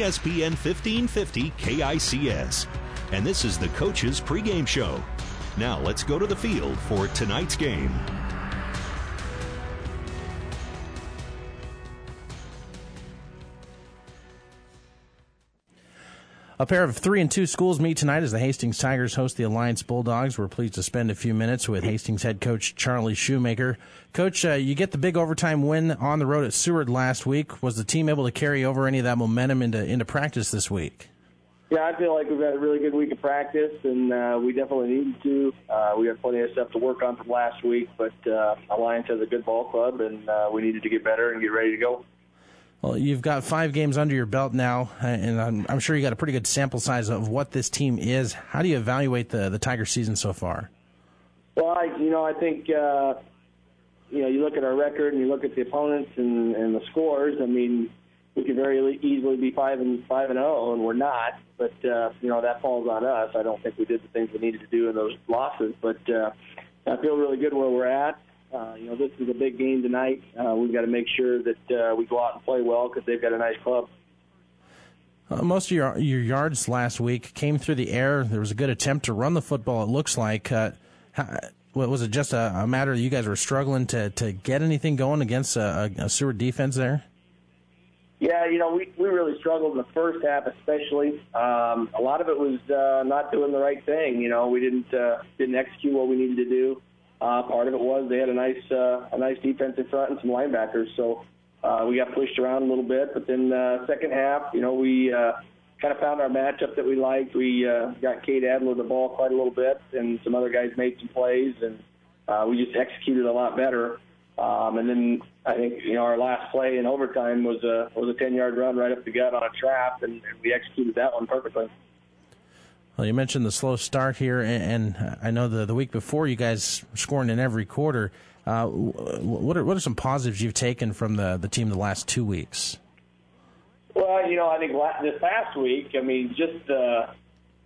ESPN 1550 KICS. And this is the coach's pregame show. Now let's go to the field for tonight's game. A pair of three and two schools meet tonight as the Hastings Tigers host the Alliance Bulldogs. We're pleased to spend a few minutes with Hastings head coach Charlie Shoemaker. Coach, uh, you get the big overtime win on the road at Seward last week. Was the team able to carry over any of that momentum into into practice this week? Yeah, I feel like we've had a really good week of practice, and uh, we definitely needed to. Uh, we have plenty of stuff to work on from last week, but uh, Alliance has a good ball club, and uh, we needed to get better and get ready to go. Well, you've got five games under your belt now, and I'm, I'm, sure you got a pretty good sample size of what this team is. How do you evaluate the the Tiger season so far? Well, I, you know, I think uh, you know you look at our record and you look at the opponents and, and the scores. I mean, we could very easily be five and five and zero, oh, and we're not. But uh, you know that falls on us. I don't think we did the things we needed to do in those losses. But uh, I feel really good where we're at. Uh, you know, this is a big game tonight. Uh, we've got to make sure that uh, we go out and play well because they've got a nice club. Uh, most of your your yards last week came through the air. There was a good attempt to run the football. It looks like. Uh, how, was it just a, a, matter that you guys were struggling to, to get anything going against a, a, a Seward defense there? Yeah, you know, we, we really struggled in the first half, especially. Um, a lot of it was uh, not doing the right thing. You know, we didn't uh, didn't execute what we needed to do. Uh, part of it was they had a nice uh, a nice defensive front and some linebackers, so uh, we got pushed around a little bit. But then uh, second half, you know, we uh, kind of found our matchup that we liked. We uh, got Cade Adler the ball quite a little bit, and some other guys made some plays, and uh, we just executed a lot better. Um, and then I think you know our last play in overtime was a was a 10 yard run right up the gut on a trap, and, and we executed that one perfectly. Well, you mentioned the slow start here, and, I know the the week before you guys scoring in every quarter. Uh, what are what are some positives you've taken from the the team the last two weeks? Well, you know, I think this past week, I mean, just the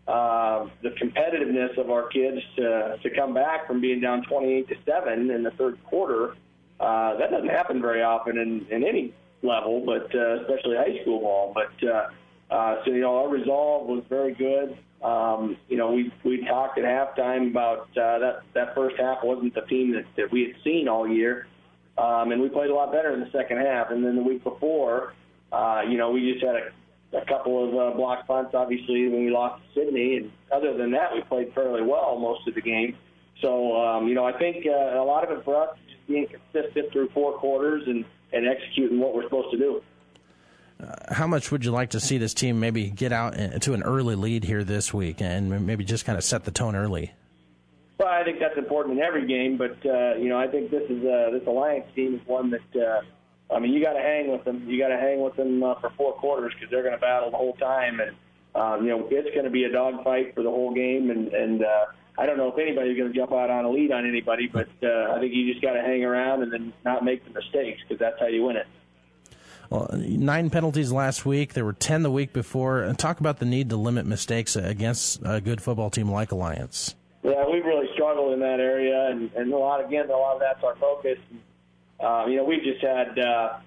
uh, the competitiveness of our kids to to come back from being down 28 to seven in the third quarter. Uh, that doesn't happen very often in, in any level, but uh, especially high school ball. But uh, uh, so you know, our resolve was very good. Um, you know, we we talked at halftime about uh, that that first half wasn't the team that, that we had seen all year, um, and we played a lot better in the second half. And then the week before, uh, you know, we just had a, a couple of uh, block punts, obviously, when we lost to Sidney. And other than that, we played fairly well most of the game. So, um, you know, I think uh, a lot of it for us is just being consistent through four quarters and, and executing what we're supposed to do. How much would you like to see this team maybe get out to an early lead here this week and maybe just kind of set the tone early? Well, I think that's important in every game, but uh, you know, I think this is uh, this Alliance team is one that uh, I mean, you got to hang with them. You got to hang with them uh, for four quarters because they're going to battle the whole time, and um, you know, it's going to be a dogfight for the whole game. And and uh, I don't know if anybody's going to jump out on a lead on anybody, but uh, I think you just got to hang around and then not make the mistakes because that's how you win it. Well, nine penalties last week. There were ten the week before. And talk about the need to limit mistakes against a good football team like Alliance. Yeah, we've really struggled in that area, and, and a lot again, a lot of that's our focus. Uh, you know, we've just had uh,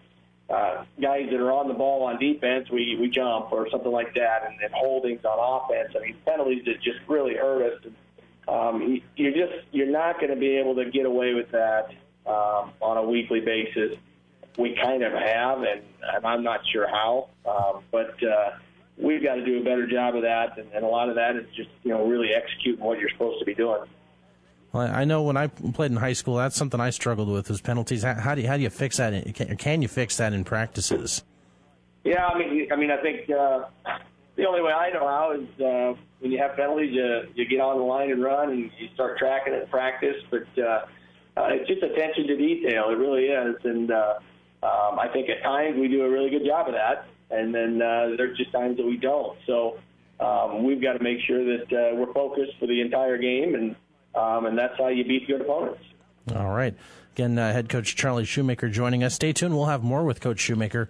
uh, guys that are on the ball on defense, we we jump or something like that, and, and holdings on offense. I mean, penalties that just really hurt us. Um, you, you're just you're not going to be able to get away with that um, on a weekly basis we kind of have, and, I'm not sure how. Um, but uh, we've got to do a better job of that, and, and a lot of that is just you know really executing what you're supposed to be doing. Well, I know when I played in high school, that's something I struggled with was penalties. How, how do you how do you fix that? In, can, can you fix that in practices? Yeah, I mean, I mean, I think uh, the only way I know how is uh, when you have penalties, you you get on the line and run, and you start tracking it in practice. But uh, uh, it's just attention to detail. It really is, and uh, um, I think at times we do a really good job of that, and then uh, there's just times that we don't. So um, we've got to make sure that uh, we're focused for the entire game, and um, and that's how you beat good opponents. All right. Again, uh, head coach Charlie Shoemaker joining us. Stay tuned. We'll have more with Coach Shoemaker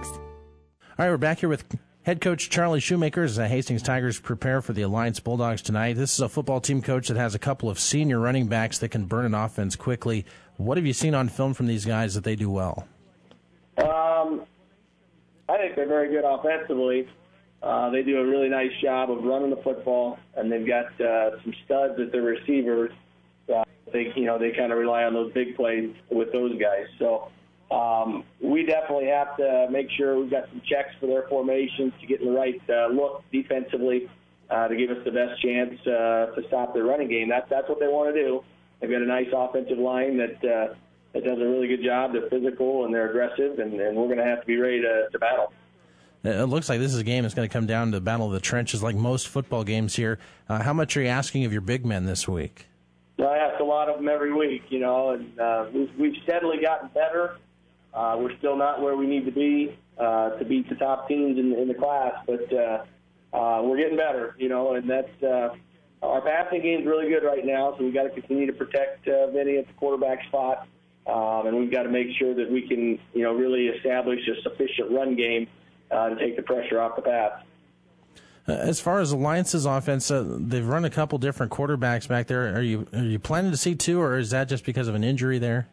All right, we're back here with head coach Charlie Shoemaker as the Hastings Tigers prepare for the Alliance Bulldogs tonight. This is a football team coach that has a couple of senior running backs that can burn an offense quickly. What have you seen on film from these guys that they do well? Um, I think they're very good offensively. Uh, they do a really nice job of running the football, and they've got uh, some studs at their receivers. Uh, they, you know, they kind of rely on those big plays with those guys. So um, we definitely have to make sure we've got some checks for their formations to get in the right uh, look defensively uh, to give us the best chance uh, to stop their running game. That's that's what they want to do. They've got a nice offensive line that uh, that does a really good job. They're physical and they're aggressive, and, and we're going to have to be ready to, to battle. It looks like this is a game that's going to come down to the battle of the trenches, like most football games here. Uh, how much are you asking of your big men this week? I ask a lot of them every week, you know, and uh, we've, we've steadily gotten better. Uh, we're still not where we need to be uh, to beat the top teams in, in the class, but uh, uh, we're getting better, you know, and that's uh, our passing game's really good right now. So we've got to continue to protect uh, Vinny at the quarterback spot, um, and we've got to make sure that we can, you know, really establish a sufficient run game uh, to take the pressure off the pass. Uh, as far as Alliance's offense, uh, they've run a couple different quarterbacks back there. Are you are you planning to see two, or is that just because of an injury there?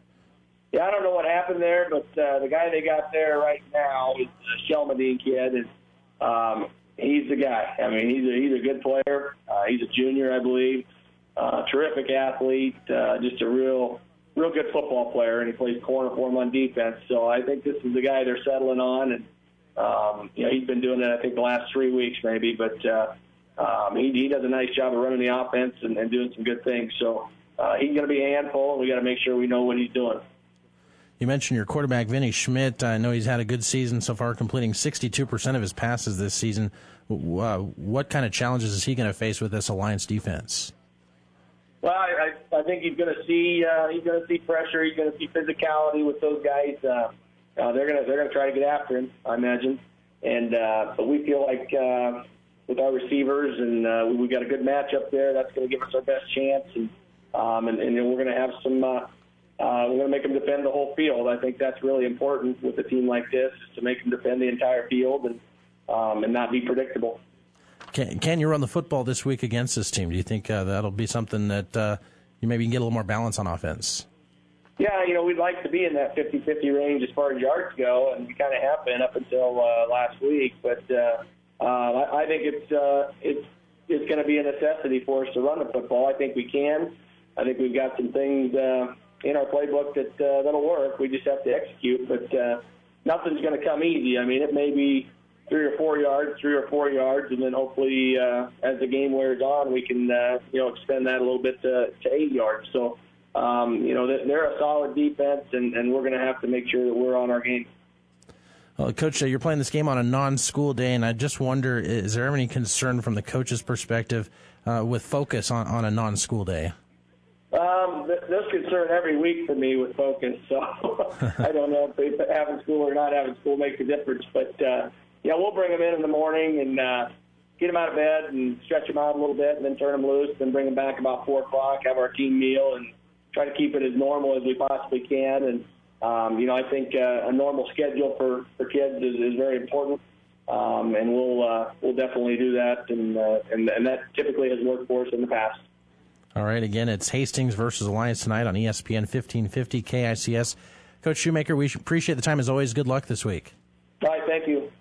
Yeah, I don't know what happened there, but uh, the guy they got there right now is a Shelmadine kid, and um, he's the guy. I mean, he's a, he's a good player. Uh, he's a junior, I believe. Uh, terrific athlete, uh, just a real real good football player, and he plays corner for him on defense. So I think this is the guy they're settling on, and um, you know he's been doing it I think the last three weeks maybe, but uh, um, he, he does a nice job of running the offense and, and doing some good things. So uh, he's going to be a handful, and we got to make sure we know what he's doing. You mentioned your quarterback, Vinny Schmidt. I know he's had a good season so far, completing 62% of his passes this season. Uh, what kind of challenges is he going to face with this Alliance defense? Well, I, I think he's going to see uh, he's going to see pressure. He's going to see physicality with those guys. Uh, uh, they're going to they're going to try to get after him, I imagine. And uh, but we feel like uh, with our receivers and uh, we got a good matchup there. That's going to give us our best chance, and um, and, and we're going to have some. Uh, uh, we're going to make them defend the whole field. I think that's really important with a team like this is to make them defend the entire field and um, and not be predictable. Can, can you run the football this week against this team? Do you think uh, that'll be something that uh, you maybe can get a little more balance on offense? Yeah, you know, we'd like to be in that 50-50 range as far as yards go, and we kind of have been up until uh, last week. But uh, uh, I, I think it's uh, it's it's going to be a necessity for us to run the football. I think we can. I think we've got some things. Uh, in our playbook that uh, that'll work. We just have to execute, but uh, nothing's going to come easy. I mean, it may be three or four yards, three or four yards, and then hopefully uh, as the game wears on, we can uh, you know extend that a little bit to, to eight yards. So um, you know they're a solid defense, and, and we're going to have to make sure that we're on our game. Well, Coach, uh, you're playing this game on a non-school day, and I just wonder: is there any concern from the coach's perspective uh, with focus on, on a non-school day? Um, concern every week for me with focus, so I don't know if having school or not having school makes a difference. But uh, yeah, we'll bring them in in the morning and uh, get them out of bed and stretch them out a little bit, and then turn them loose, and bring them back about four o'clock, have our team meal, and try to keep it as normal as we possibly can. And um, you know, I think uh, a normal schedule for for kids is, is very important. Um, and we'll uh, we'll definitely do that, and, uh, and and that typically has worked for us in the past. All right, again, it's Hastings versus Alliance tonight on ESPN 1550 KICS. Coach Shoemaker, we appreciate the time as always. Good luck this week. All right, thank you.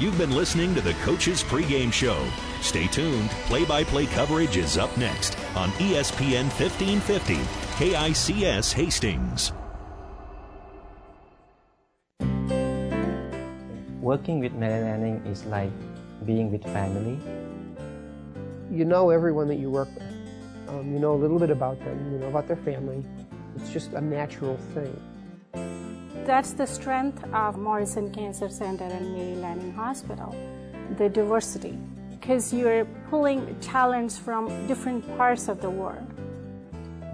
You've been listening to the Coach's Pregame Show. Stay tuned. Play by play coverage is up next on ESPN 1550 KICS Hastings. Working with Mary Lanning is like being with family you know everyone that you work with. Um, you know a little bit about them, you know about their family. It's just a natural thing. That's the strength of Morrison Cancer Center and Mary Lanning Hospital, the diversity, because you're pulling talents from different parts of the world.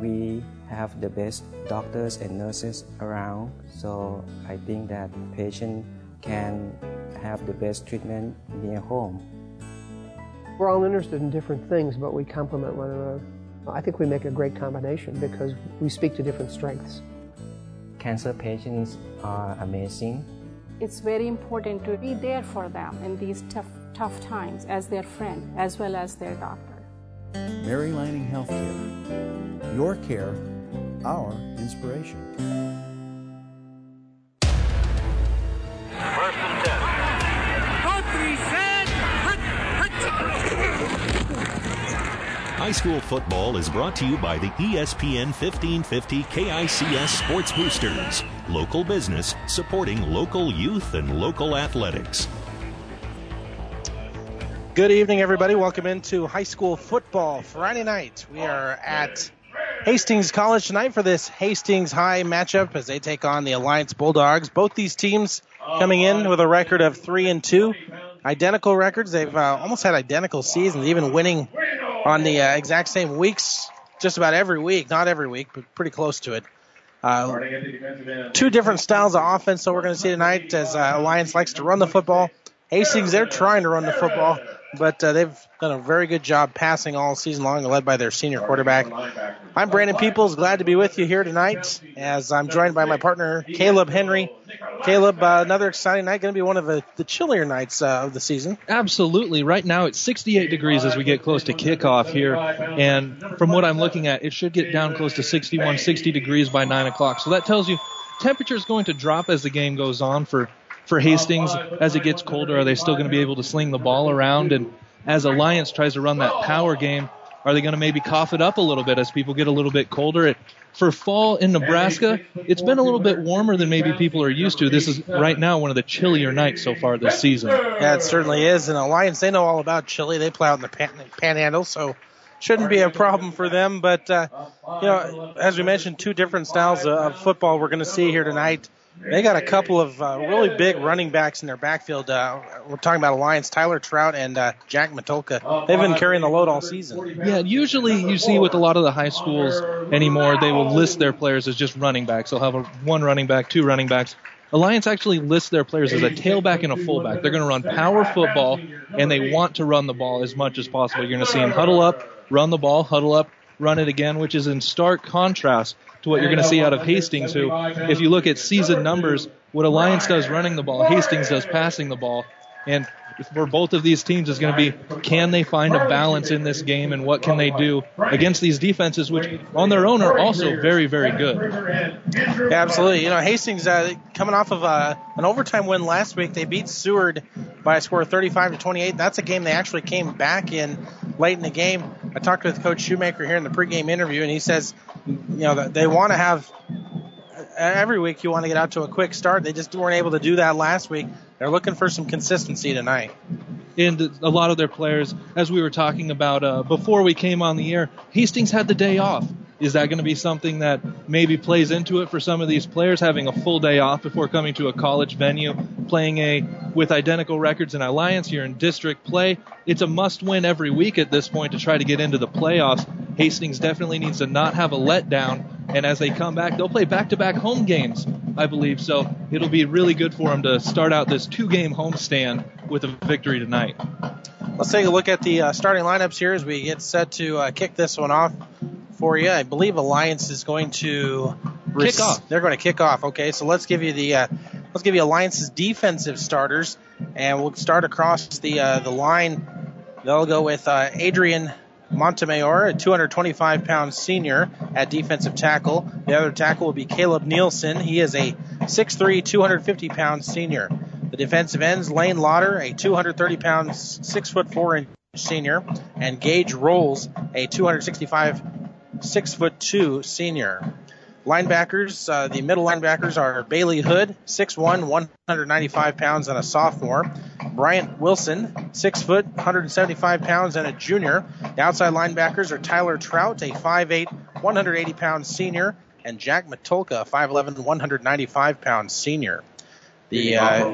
We have the best doctors and nurses around, so I think that patient can have the best treatment near home. We're all interested in different things, but we complement one another. I think we make a great combination because we speak to different strengths. Cancer patients are amazing. It's very important to be there for them in these tough, tough times as their friend as well as their doctor. Mary Lanning Healthcare. Your care, our inspiration. High school football is brought to you by the ESPN 1550 KICS Sports Boosters. Local business supporting local youth and local athletics. Good evening, everybody. Welcome into high school football Friday night. We are at Hastings College tonight for this Hastings High matchup as they take on the Alliance Bulldogs. Both these teams coming in with a record of three and two, identical records. They've uh, almost had identical seasons, even winning on the uh, exact same weeks, just about every week. Not every week, but pretty close to it. Uh, two different styles of offense that we're going to see tonight as uh, Alliance likes to run the football. Hastings, they're trying to run the football, but uh, they've done a very good job passing all season long, led by their senior quarterback. I'm Brandon Peoples, glad to be with you here tonight as I'm joined by my partner, Caleb Henry. Caleb, uh, another exciting night, going to be one of the, the chillier nights uh, of the season. Absolutely. Right now it's 68 degrees as we get close to kickoff here, and from what I'm looking at, it should get down close to 61, 60 degrees by 9 o'clock. So that tells you temperature is going to drop as the game goes on for for Hastings as it gets colder. Are they still going to be able to sling the ball around? And as Alliance tries to run that power game, are they going to maybe cough it up a little bit as people get a little bit colder? It, for fall in Nebraska, it's been a little bit warmer than maybe people are used to. This is right now one of the chillier nights so far this season. Yeah, it certainly is. And Alliance, they know all about chili. They play out in the pan- panhandle, so shouldn't be a problem for them. But, uh, you know, as we mentioned, two different styles of football we're going to see here tonight. They got a couple of uh, really big running backs in their backfield. Uh, we're talking about Alliance, Tyler Trout and uh, Jack Matulka. They've been carrying the load all season. Yeah, usually you see with a lot of the high schools anymore, they will list their players as just running backs. They'll have a one running back, two running backs. Alliance actually lists their players as a tailback and a fullback. They're going to run power football, and they want to run the ball as much as possible. You're going to see them huddle up, run the ball, huddle up, run it again, which is in stark contrast to what you're going to see out of Hastings, who, if you look at season numbers, what Alliance does running the ball, Hastings does passing the ball. And for both of these teams is going to be can they find a balance in this game and what can they do against these defenses, which on their own are also very, very good. Yeah, absolutely. You know, Hastings uh, coming off of uh, an overtime win last week, they beat Seward by a score of 35 to 28. That's a game they actually came back in late in the game. I talked with Coach Shoemaker here in the pregame interview, and he says, you know, they want to have every week you want to get out to a quick start. They just weren't able to do that last week. They're looking for some consistency tonight. And a lot of their players, as we were talking about uh, before we came on the air, Hastings had the day off. Is that going to be something that maybe plays into it for some of these players having a full day off before coming to a college venue, playing a with identical records in Alliance here in district play? It's a must-win every week at this point to try to get into the playoffs. Hastings definitely needs to not have a letdown, and as they come back, they'll play back-to-back home games, I believe. So it'll be really good for them to start out this two-game homestand with a victory tonight. Let's take a look at the uh, starting lineups here as we get set to uh, kick this one off for you. I believe Alliance is going to kick off. They're going to kick off. Okay, so let's give you the uh, let's give you Alliance's defensive starters, and we'll start across the uh, the line. They'll go with uh, Adrian Montemayor, a 225 pound senior at defensive tackle. The other tackle will be Caleb Nielsen. He is a 6'3", 250 pound senior. The defensive ends Lane Lauder, a 230 pound, 6'4 inch senior, and Gage Rolls, a 265 6'2 senior. Linebackers, uh, the middle linebackers are Bailey Hood, 6'1", 195 pounds and a sophomore. Bryant Wilson, 6 foot, 175 pounds and a junior. The outside linebackers are Tyler Trout, a 5'8", 180 pound senior, and Jack Matulka, 5'11", 195 pound senior. The uh,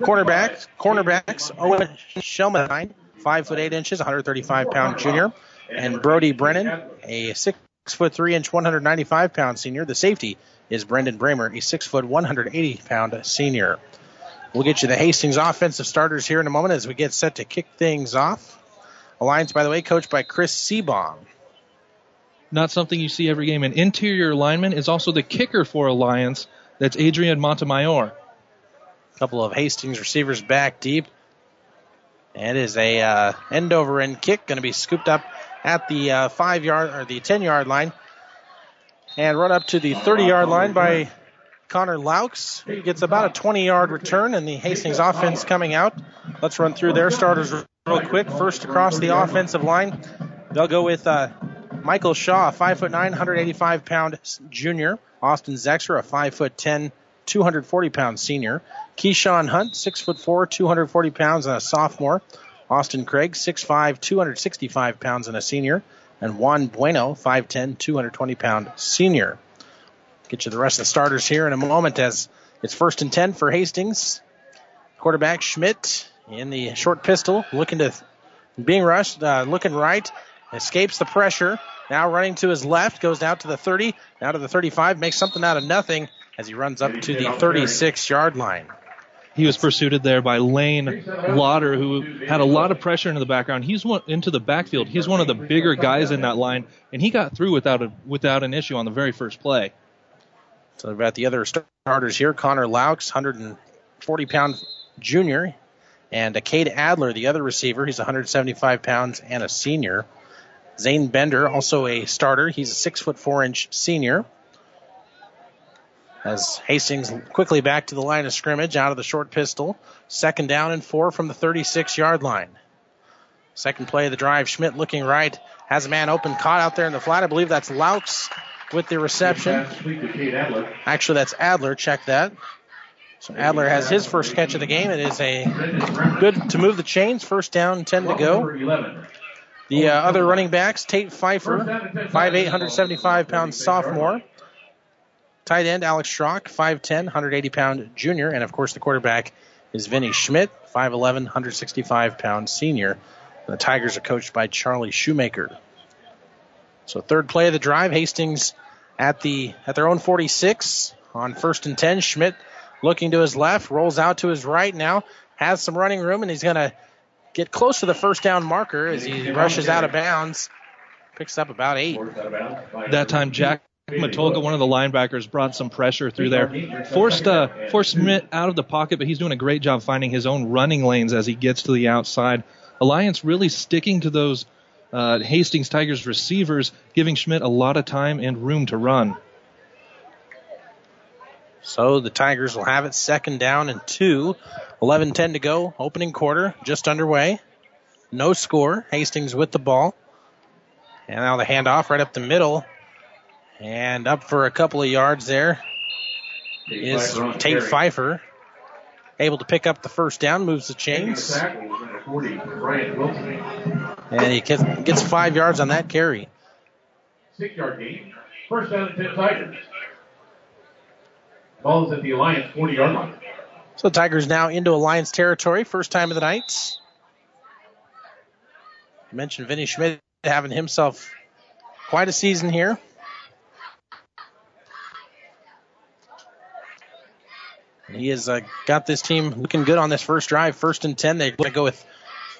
cornerback, cornerbacks, Owen Shelmine, 5 foot 8 inches, 135 pound junior, and Brody Brennan, a 6 foot 3 inch, 195 pound senior. The safety is Brendan Bramer, a 6 foot, 180 pound senior. We'll get you the Hastings offensive starters here in a moment as we get set to kick things off. Alliance, by the way, coached by Chris Seabaum. Not something you see every game. An interior lineman is also the kicker for Alliance. That's Adrian Montemayor. A couple of Hastings receivers back deep. And is a uh, end over end kick going to be scooped up at the uh, five yard or the ten yard line, and run up to the 30 yard line by Connor Laux. He gets about a 20 yard return, and the Hastings offense coming out. Let's run through their starters real quick. First across the offensive line, they'll go with uh, Michael Shaw, a 5'9", 185 pound junior. Austin Zexer, a 5'10", 240 pound senior. Keyshawn Hunt, 6'4", 240 pounds and a sophomore. Austin Craig, 6'5", 265 pounds and a senior. And Juan Bueno, 5'10", 220 pound senior. Get you the rest of the starters here in a moment as it's first and 10 for Hastings. Quarterback Schmidt in the short pistol, looking to being rushed, uh, looking right, escapes the pressure. Now running to his left, goes out to the 30, now to the 35, makes something out of nothing as he runs up to the 36 yard line. He was pursued there by Lane Lauder, who had a lot of pressure into the background. He's one into the backfield. He's one of the bigger guys in that line, and he got through without a without an issue on the very first play. So got the other starters here: Connor Laux, 140 pound junior, and Cade Adler, the other receiver. He's 175 pounds and a senior. Zane Bender, also a starter. He's a six foot four inch senior. As Hastings quickly back to the line of scrimmage out of the short pistol. Second down and four from the 36 yard line. Second play of the drive. Schmidt looking right. Has a man open, caught out there in the flat. I believe that's Laux with the reception. Actually, that's Adler. Check that. So Adler has his first catch of the game. It is a good to move the chains. First down, 10 to go. The uh, other running backs, Tate Pfeiffer, 5'8", 175 pound sophomore. Tight end, Alex Schrock, 5'10", 180 pound junior. And of course, the quarterback is Vinny Schmidt, 5'11", 165 pound senior. The Tigers are coached by Charlie Shoemaker. So third play of the drive, Hastings at the at their own 46 on first and 10. Schmidt looking to his left, rolls out to his right now, has some running room, and he's going to get close to the first down marker as he rushes out of bounds. Picks up about eight. That time, Jack Matulka, one of the linebackers, brought some pressure through there. Forced uh, forced Schmidt out of the pocket, but he's doing a great job finding his own running lanes as he gets to the outside. Alliance really sticking to those uh, Hastings Tigers receivers, giving Schmidt a lot of time and room to run. So the Tigers will have it second down and two. 11 10 to go. Opening quarter just underway. No score. Hastings with the ball. And now the handoff right up the middle. And up for a couple of yards there is Tate Pfeiffer. Able to pick up the first down, moves the chains. And he gets five yards on that carry. Six yard gain. First down and 10 Tigers. Ball is at the Alliance 40 yard line. So Tigers now into Alliance territory. First time of the night. I mentioned Vinny Schmidt having himself quite a season here. He has uh, got this team looking good on this first drive. First and 10. They're going to go with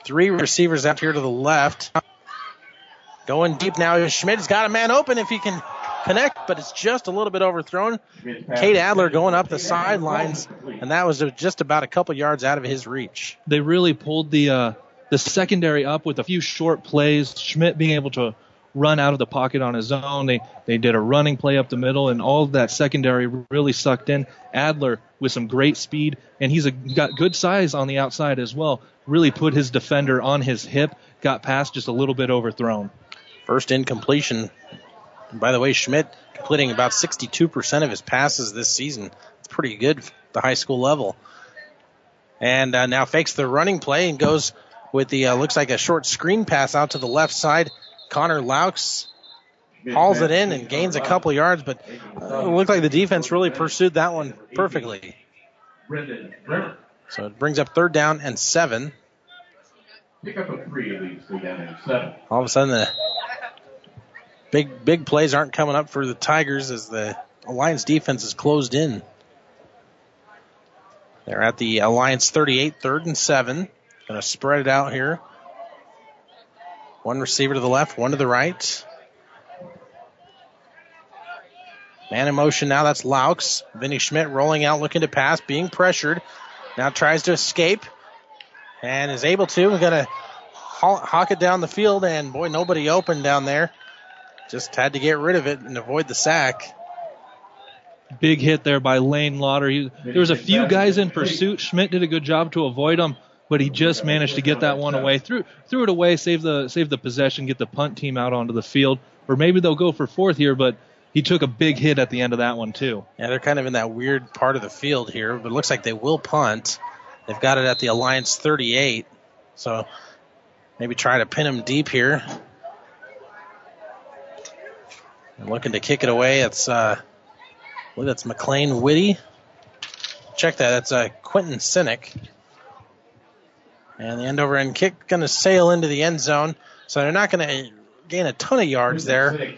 three receivers out here to the left. Going deep now. Schmidt's got a man open if he can connect, but it's just a little bit overthrown. Cade Adler going up the sidelines, and that was just about a couple yards out of his reach. They really pulled the uh, the secondary up with a few short plays. Schmidt being able to run out of the pocket on his own. They they did a running play up the middle, and all that secondary really sucked in. Adler with some great speed, and he's a, got good size on the outside as well. Really put his defender on his hip. Got past just a little bit overthrown. First incompletion. By the way, Schmidt completing about 62% of his passes this season. It's pretty good the high school level. And uh, now fakes the running play and goes with the uh, looks like a short screen pass out to the left side Connor Laux hauls it in and gains a couple yards, but uh, it looked like the defense really pursued that one perfectly. So it brings up third down and seven. Pick up a three, leads three down and seven. All of a sudden, the big big plays aren't coming up for the Tigers as the Alliance defense is closed in. They're at the Alliance 38, third and seven. Going to spread it out here. One receiver to the left, one to the right. Man in motion now, that's Laux. Vinny Schmidt rolling out, looking to pass, being pressured. Now tries to escape and is able to. We're going to hawk it down the field, and boy, nobody open down there. Just had to get rid of it and avoid the sack. Big hit there by Lane Lauder. He, there was a few guys in pursuit. Schmidt did a good job to avoid them, but he just managed to get that one away. Threw threw it away, save the save the possession, get the punt team out onto the field. Or maybe they'll go for fourth here, but he took a big hit at the end of that one too. Yeah, they're kind of in that weird part of the field here, but it looks like they will punt. They've got it at the Alliance 38, so maybe try to pin them deep here. And looking to kick it away. It's uh, believe that's McLean Whitty. Check that. That's uh, Quentin Sinek. And the end over end kick going to sail into the end zone. So they're not going to gain a ton of yards there.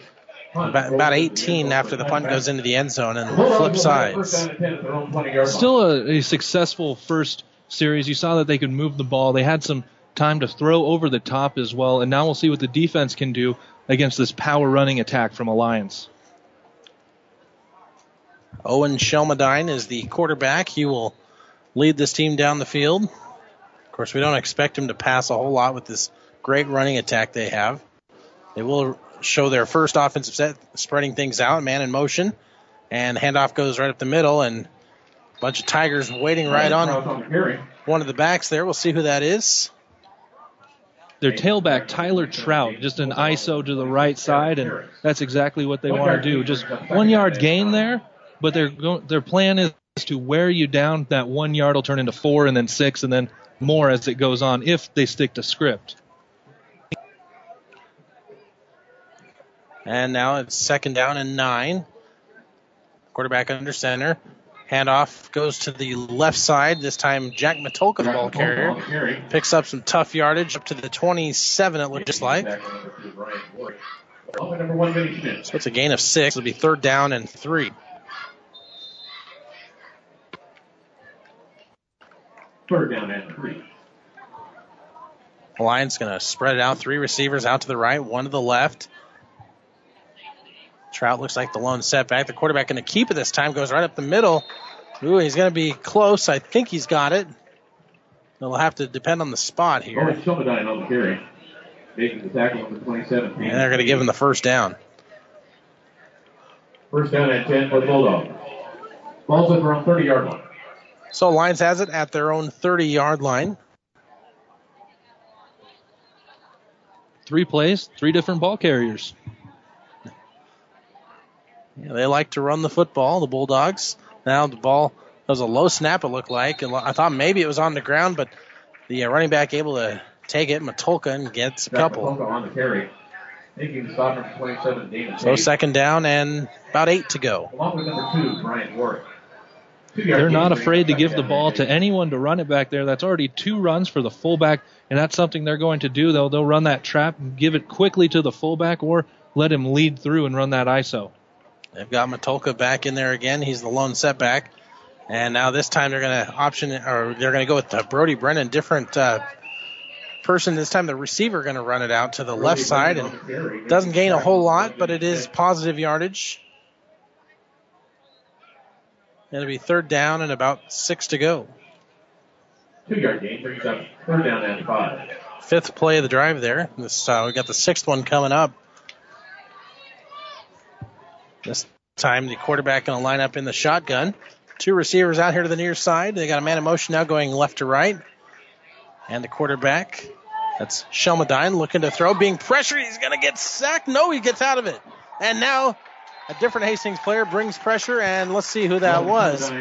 About, about 18 after the punt goes into the end zone and flip sides. Still a, a successful first series. You saw that they could move the ball. They had some time to throw over the top as well. And now we'll see what the defense can do against this power running attack from Alliance. Owen Shelmadine is the quarterback. He will lead this team down the field. Of course, we don't expect him to pass a whole lot with this great running attack they have. They will show their first offensive set, spreading things out, man in motion, and handoff goes right up the middle, and a bunch of Tigers waiting right on one of the backs there. We'll see who that is. Their tailback, Tyler Trout, just an ISO to the right side, and that's exactly what they want to do. Just one yard gain there, but their their plan is to wear you down. That one yard will turn into four, and then six, and then more as it goes on if they stick to script. And now it's second down and nine. Quarterback under center. Handoff goes to the left side. This time, Jack Matulka, the ball carrier, picks up some tough yardage up to the 27, it looks just like. So it's a gain of six. It'll be third down and three. Third down and three. Alliance going to spread it out. Three receivers out to the right, one to the left. Trout looks like the lone setback. The quarterback going to keep it this time. Goes right up the middle. Ooh, he's going to be close. I think he's got it. They'll have to depend on the spot here. on the carry. Making the tackle on the 27. And they're going to give him the first down. First down at 10 for the Bulldogs. Ball's up around 30 yard line. So Alliance has it at their own 30 yard line. Three plays, three different ball carriers. Yeah, they like to run the football, the Bulldogs. Now the ball was a low snap, it looked like. And I thought maybe it was on the ground, but the uh, running back able to take it, Matulka, and gets a couple. on the carry. Making stop 27, David So second down and about eight to go. Along with number two, Brian Ward. They're not afraid to give the ball to anyone to run it back there. That's already two runs for the fullback, and that's something they're going to do. They'll they'll run that trap and give it quickly to the fullback, or let him lead through and run that ISO. They've got Matulka back in there again. He's the lone setback. And now this time they're going to option or they're going to go with uh, Brody Brennan, different uh, person. This time the receiver going to run it out to the left side and doesn't gain a whole lot, but it is positive yardage. It'll be third down and about six to go. Two yard gain brings up third down and five. Fifth play of the drive there. This uh, we got the sixth one coming up. This time the quarterback going to line up in the shotgun. Two receivers out here to the near side. They got a man in motion now going left to right. And the quarterback, that's Shelmadine, looking to throw, being pressured. He's going to get sacked. No, he gets out of it. And now a different Hastings player brings pressure, and let's see who that was.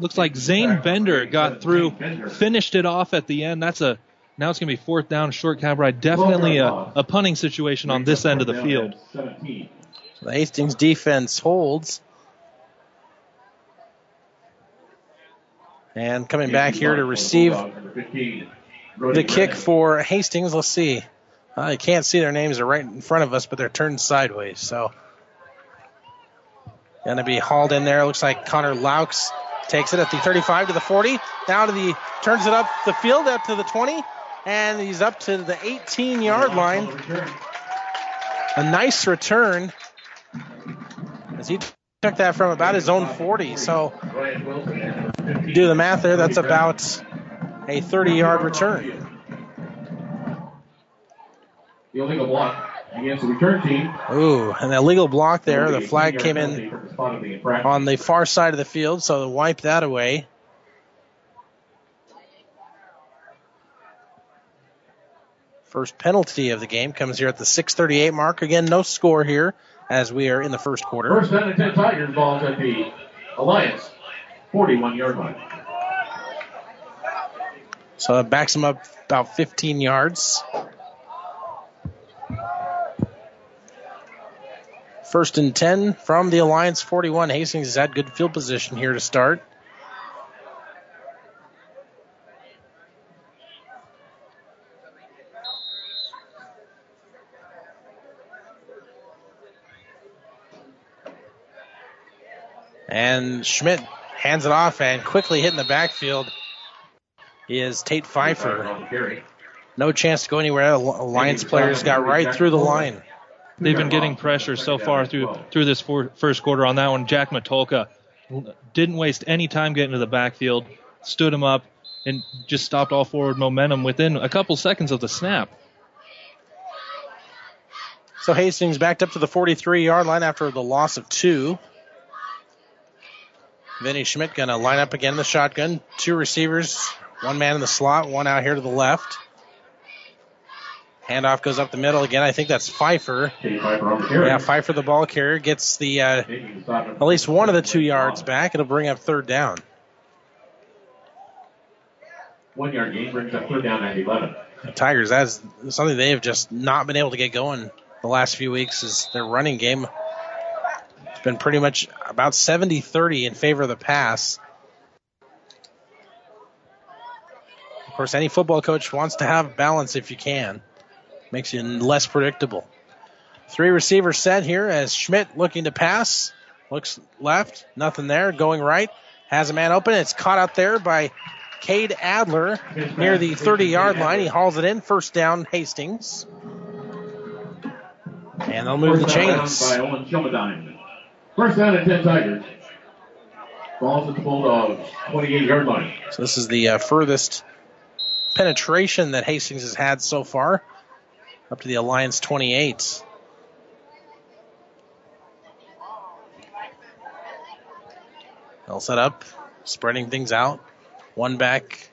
Looks like Zane Bender got through, finished it off at the end. That's a Now it's going to be fourth down, short cab ride. Definitely a, a punting situation on this end of the field. So the Hastings defense holds. And coming back here to receive the kick for Hastings. Let's see. Uh, you can't see their names; they're right in front of us, but they're turned sideways. So, going to be hauled in there. Looks like Connor Laux takes it at the 35 to the 40, down to the turns it up the field up to the 20, and he's up to the 18 yard line. A nice return as he took that from about his own 40. So, do the math there. That's about a 30 yard return. The illegal block against the return team. Ooh, an illegal block there. The flag came in on the far side of the field, so they wipe that away. First penalty of the game comes here at the 6:38 mark. Again, no score here as we are in the first quarter. First down and 10 Tigers balls at the Alliance 41 yard line. So it backs them up about 15 yards. First and 10 from the Alliance 41. Hastings has had good field position here to start. And Schmidt hands it off and quickly hitting the backfield is Tate Pfeiffer. No chance to go anywhere. Alliance players got right through the line. They've been getting pressure so far through through this for, first quarter on that one. Jack Matulka didn't waste any time getting to the backfield, stood him up, and just stopped all forward momentum within a couple seconds of the snap. So Hastings backed up to the 43 yard line after the loss of two. Vinny Schmidt going to line up again in the shotgun. Two receivers, one man in the slot, one out here to the left. Handoff goes up the middle again. I think that's Pfeiffer. Yeah, Pfeiffer, the ball carrier, gets the uh, at least one of the two yards back. It'll bring up third down. One yard gain brings up third down at 11. The Tigers, that's something they have just not been able to get going the last few weeks. Is their running game? It's been pretty much about 70-30 in favor of the pass. Of course, any football coach wants to have balance if you can. Makes you less predictable. Three receivers set here as Schmidt looking to pass. Looks left, nothing there. Going right, has a man open. It's caught out there by Cade Adler near the 30 yard line. He hauls it in. First down, Hastings. And they'll move the chains. By Owen Shelmadine. First down and 10 Tigers. Balls at the Bulldogs, 28 yard line. So this is the uh, furthest penetration that Hastings has had so far up to the Alliance 28. They'll set up, spreading things out. One back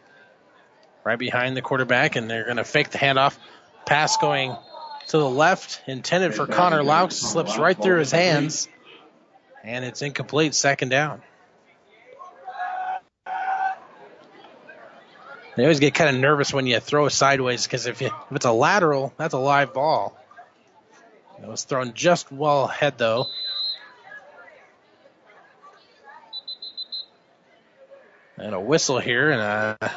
right behind the quarterback, and they're going to fake the handoff. Pass going to the left, intended for Connor Laux, slips right through his hands, and it's incomplete, second down. They always get kind of nervous when you throw sideways because if, if it's a lateral, that's a live ball. It was thrown just well ahead, though. And a whistle here, and a.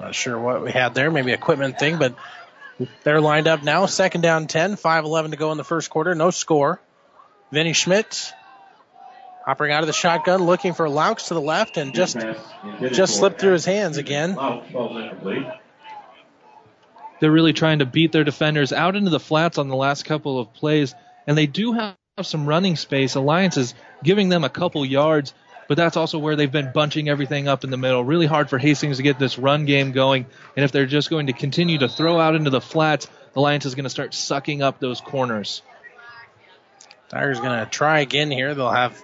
Not sure what we had there, maybe equipment thing, but they're lined up now. Second down 10, 5 11 to go in the first quarter, no score. Vinny Schmidt Hopping out of the shotgun, looking for Laux to the left, and just just slipped through his hands again. They're really trying to beat their defenders out into the flats on the last couple of plays, and they do have some running space. Alliance is giving them a couple yards, but that's also where they've been bunching everything up in the middle. Really hard for Hastings to get this run game going, and if they're just going to continue to throw out into the flats, Alliance is going to start sucking up those corners. Tigers going to try again here. They'll have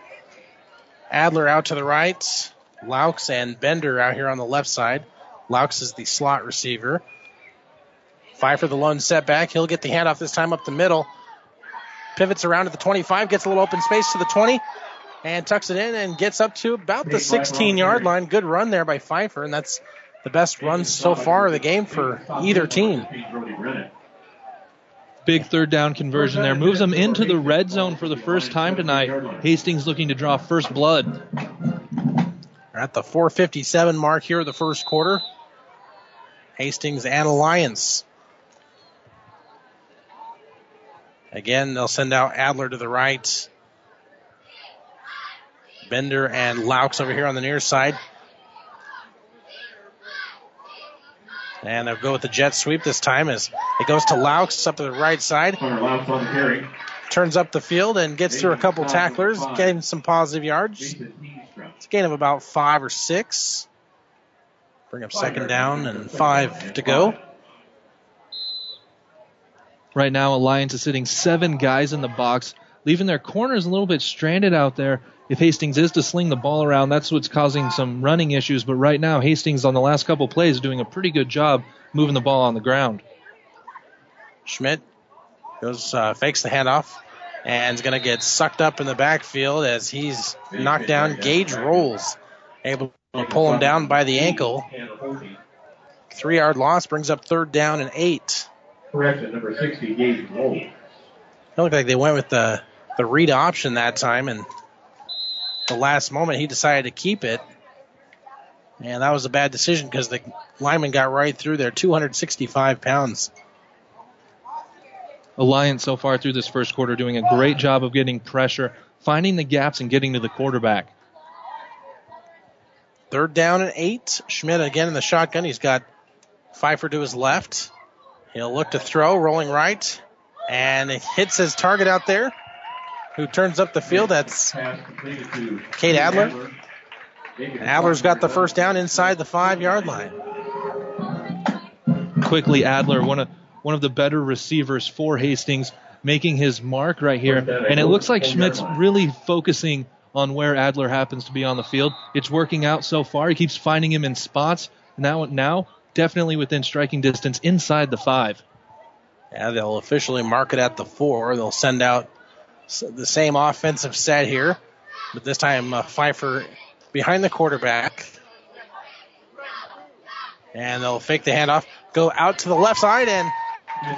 Adler out to the right. Laux and Bender out here on the left side. Laux is the slot receiver. Pfeiffer the lone setback. He'll get the handoff this time up the middle. Pivots around at the 25, gets a little open space to the 20, and tucks it in and gets up to about the 16 yard line. Good run there by Pfeiffer, and that's the best run so far of the game for either team. Big third down conversion there. Moves them into the red zone for the first time tonight. Hastings looking to draw first blood. We're at the 457 mark here of the first quarter. Hastings and Alliance. Again, they'll send out Adler to the right. Bender and Laux over here on the near side. And they'll go with the jet sweep this time as it goes to Laux up to the right side. Turns up the field and gets through a couple tacklers, getting some positive yards. It's a gain of about five or six. Bring up second down and five to go. Right now, Alliance is sitting seven guys in the box, leaving their corners a little bit stranded out there. If Hastings is to sling the ball around, that's what's causing some running issues. But right now, Hastings on the last couple plays is doing a pretty good job moving the ball on the ground. Schmidt goes uh, fakes the handoff and is going to get sucked up in the backfield as he's knocked down. Gage rolls, able to pull him down by the ankle. Three yard loss brings up third down and eight. Correction, number 60, Gage Roll. It looked like they went with the, the read option that time, and the last moment he decided to keep it. And that was a bad decision because the lineman got right through there, 265 pounds. Alliance so far through this first quarter doing a great job of getting pressure, finding the gaps, and getting to the quarterback. Third down and eight. Schmidt again in the shotgun. He's got Pfeiffer to his left. He'll look to throw, rolling right, and it hits his target out there, who turns up the field. That's Cade Adler. Adler's got the first down inside the five yard line. Quickly, Adler, one of one of the better receivers for Hastings, making his mark right here. And it looks like Schmidt's really focusing on where Adler happens to be on the field. It's working out so far. He keeps finding him in spots. Now, now definitely within striking distance inside the five. Yeah, they'll officially mark it at the four. They'll send out the same offensive set here, but this time uh, Pfeiffer behind the quarterback. And they'll fake the handoff, go out to the left side, and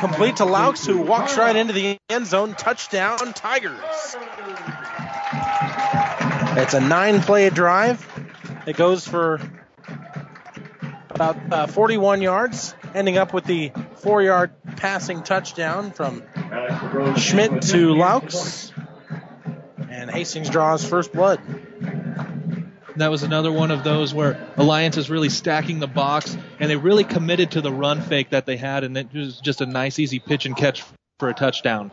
complete to Laux, who walks right into the end zone. Touchdown, Tigers. It's a nine play drive. It goes for about uh, 41 yards, ending up with the four yard passing touchdown from Schmidt to Laux. And Hastings draws first blood. That was another one of those where Alliance is really stacking the box, and they really committed to the run fake that they had, and it was just a nice, easy pitch and catch for a touchdown.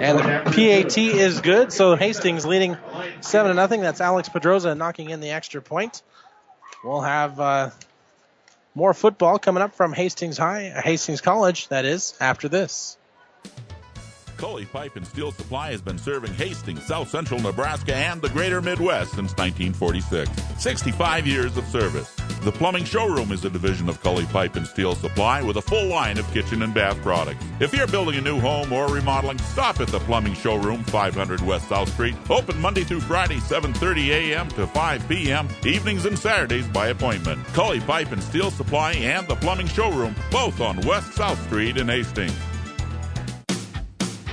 And the PAT is good, so Hastings leading seven to nothing. That's Alex Pedroza knocking in the extra point. We'll have uh, more football coming up from Hastings High, Hastings College. That is after this. Kully Pipe and Steel Supply has been serving Hastings, South Central Nebraska, and the greater Midwest since 1946. 65 years of service. The Plumbing Showroom is a division of Kully Pipe and Steel Supply with a full line of kitchen and bath products. If you're building a new home or remodeling, stop at the Plumbing Showroom, 500 West South Street. Open Monday through Friday, 7:30 a.m. to 5 p.m. Evenings and Saturdays by appointment. Kully Pipe and Steel Supply and the Plumbing Showroom, both on West South Street in Hastings.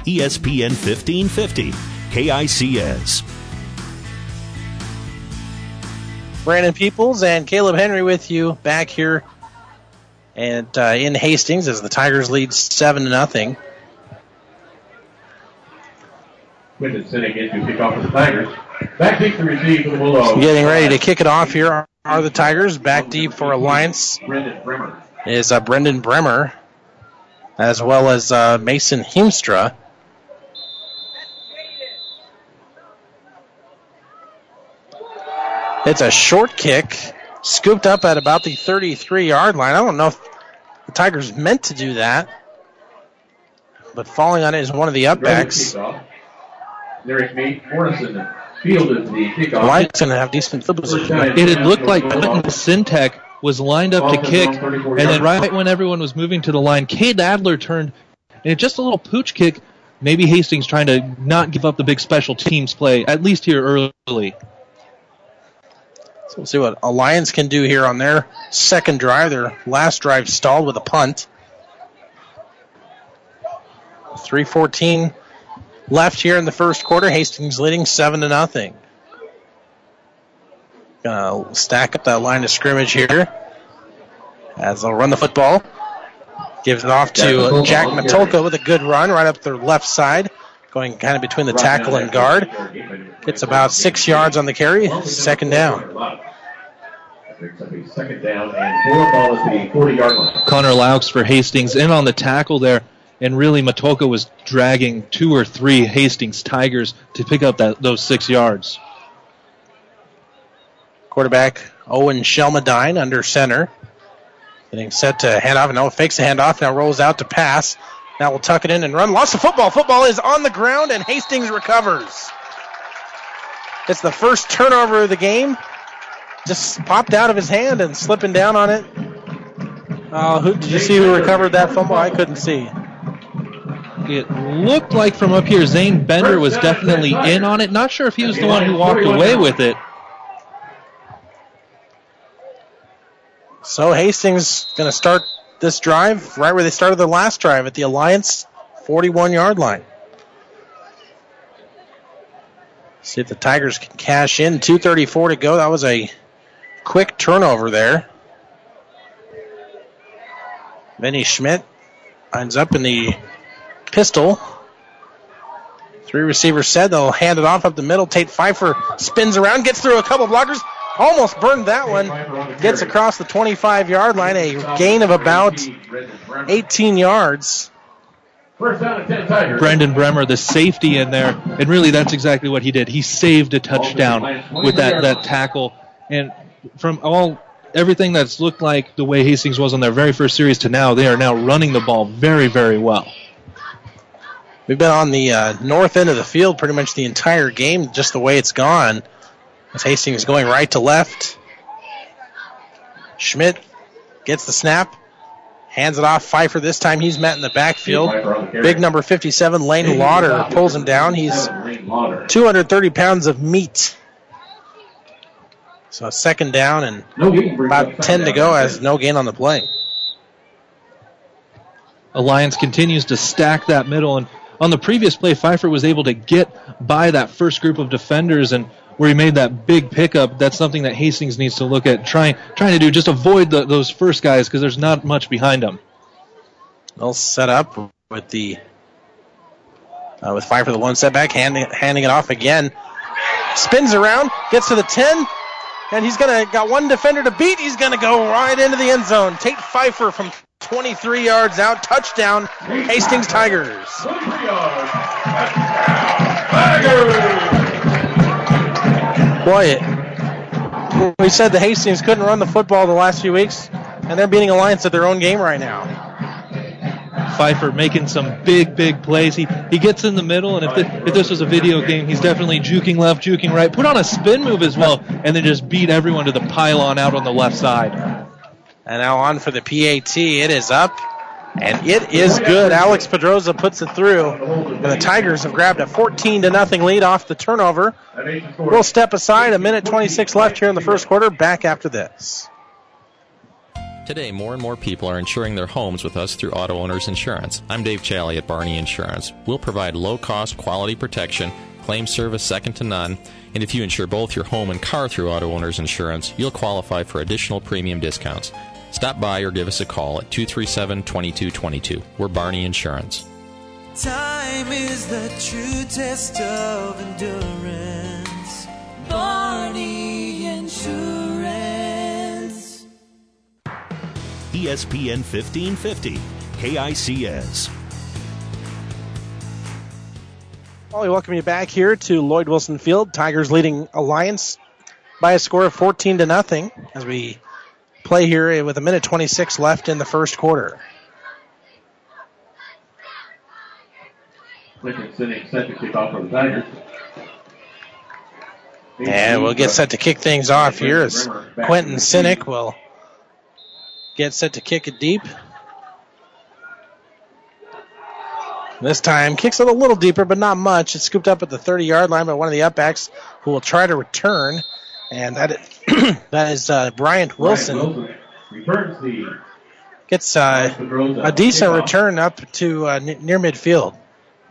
ESPN 1550, KICS. Brandon Peoples and Caleb Henry with you back here and uh, in Hastings as the Tigers lead seven to nothing. Quinton sitting in to kick off for the Tigers. Back deep to receive for the Bulldogs. Getting ready to kick it off here are the Tigers. Back deep for Alliance Brendan Bremer. is uh, Brendan Bremer as well as uh, Mason Heemstra. It's a short kick, scooped up at about the 33 yard line. I don't know if the Tigers meant to do that, but falling on it is one of the upbacks. Derek Meade, Morrison fielded the kickoff. Light's going to have decent field position. It had looked like Quentin Sintek was lined up to kick, and then right when everyone was moving to the line, Cade Adler turned, and it just a little pooch kick. Maybe Hastings trying to not give up the big special teams play, at least here early. So we'll see what Alliance can do here on their second drive. Their last drive stalled with a punt. 314 left here in the first quarter. Hastings leading 7 to nothing. Gonna stack up that line of scrimmage here as they'll run the football. Gives it off to Jack Matulka with a good run right up their left side, going kind of between the tackle and guard. Gets about six yards on the carry. Second down. Second down and four ball at the 40 yard line. Connor Laux for Hastings in on the tackle there. And really, Matulka was dragging two or three Hastings Tigers to pick up that those six yards. Quarterback Owen Shelmadine under center. Getting set to hand off. Now fakes the handoff. Now rolls out to pass. Now we'll tuck it in and run. Lost the football. Football is on the ground and Hastings recovers. It's the first turnover of the game. Just popped out of his hand and slipping down on it. Uh, who did you see who recovered that fumble? I couldn't see. It looked like from up here, Zane Bender was definitely in on it. Not sure if he was the one who walked away with it. So Hastings going to start this drive right where they started their last drive at the Alliance 41 yard line. See if the Tigers can cash in. 2.34 to go. That was a quick turnover there. Vinny Schmidt lines up in the pistol. Three receivers said they'll hand it off up the middle. Tate Pfeiffer spins around, gets through a couple blockers, almost burned that one. Gets across the 25 yard line, a gain of about 18 yards. Brendan Bremer, the safety in there, and really that's exactly what he did. He saved a touchdown with that, that tackle. And from all everything that's looked like the way Hastings was on their very first series to now, they are now running the ball very, very well. We've been on the uh, north end of the field pretty much the entire game, just the way it's gone. As Hastings going right to left. Schmidt gets the snap, hands it off. Pfeiffer this time he's met in the backfield. Big number 57, Lane Lauder, pulls him down. He's 230 pounds of meat. So second down and about 10 to go as no gain on the play. Alliance continues to stack that middle and on the previous play, Pfeiffer was able to get by that first group of defenders and where he made that big pickup. That's something that Hastings needs to look at trying trying to do. Just avoid the, those first guys because there's not much behind them. They'll set up with the uh, with Pfeiffer the one setback, handing handing it off again. Spins around, gets to the ten, and he's gonna got one defender to beat. He's gonna go right into the end zone. Tate Pfeiffer from 23 yards out, touchdown, Hastings Tigers. Boy, we said the Hastings couldn't run the football the last few weeks, and they're beating Alliance at their own game right now. Pfeiffer making some big, big plays. He he gets in the middle, and if, the, if this was a video game, he's definitely juking left, juking right. Put on a spin move as well, and then just beat everyone to the pylon out on the left side. And now on for the PAT. It is up, and it is good. Alex Pedroza puts it through, and the Tigers have grabbed a 14 to nothing lead off the turnover. We'll step aside. A minute 26 left here in the first quarter. Back after this. Today, more and more people are insuring their homes with us through Auto Owners Insurance. I'm Dave Challey at Barney Insurance. We'll provide low cost, quality protection, claim service second to none, and if you insure both your home and car through Auto Owners Insurance, you'll qualify for additional premium discounts. Stop by or give us a call at 237 2222. We're Barney Insurance. Time is the true test of endurance. Barney Insurance. ESPN 1550, KICS. Well, we welcome you back here to Lloyd Wilson Field. Tigers leading Alliance by a score of 14 to nothing as we play here with a minute 26 left in the first quarter. Lincoln Cynic set to kick off the Tigers. And we'll get set to kick things off here as Quentin Cynic will get set to kick it deep. This time kicks it a little deeper, but not much. It's scooped up at the 30 yard line by one of the upbacks who will try to return. And that that is uh, Bryant Wilson. Wilson Gets uh, a decent return up to uh, n- near midfield.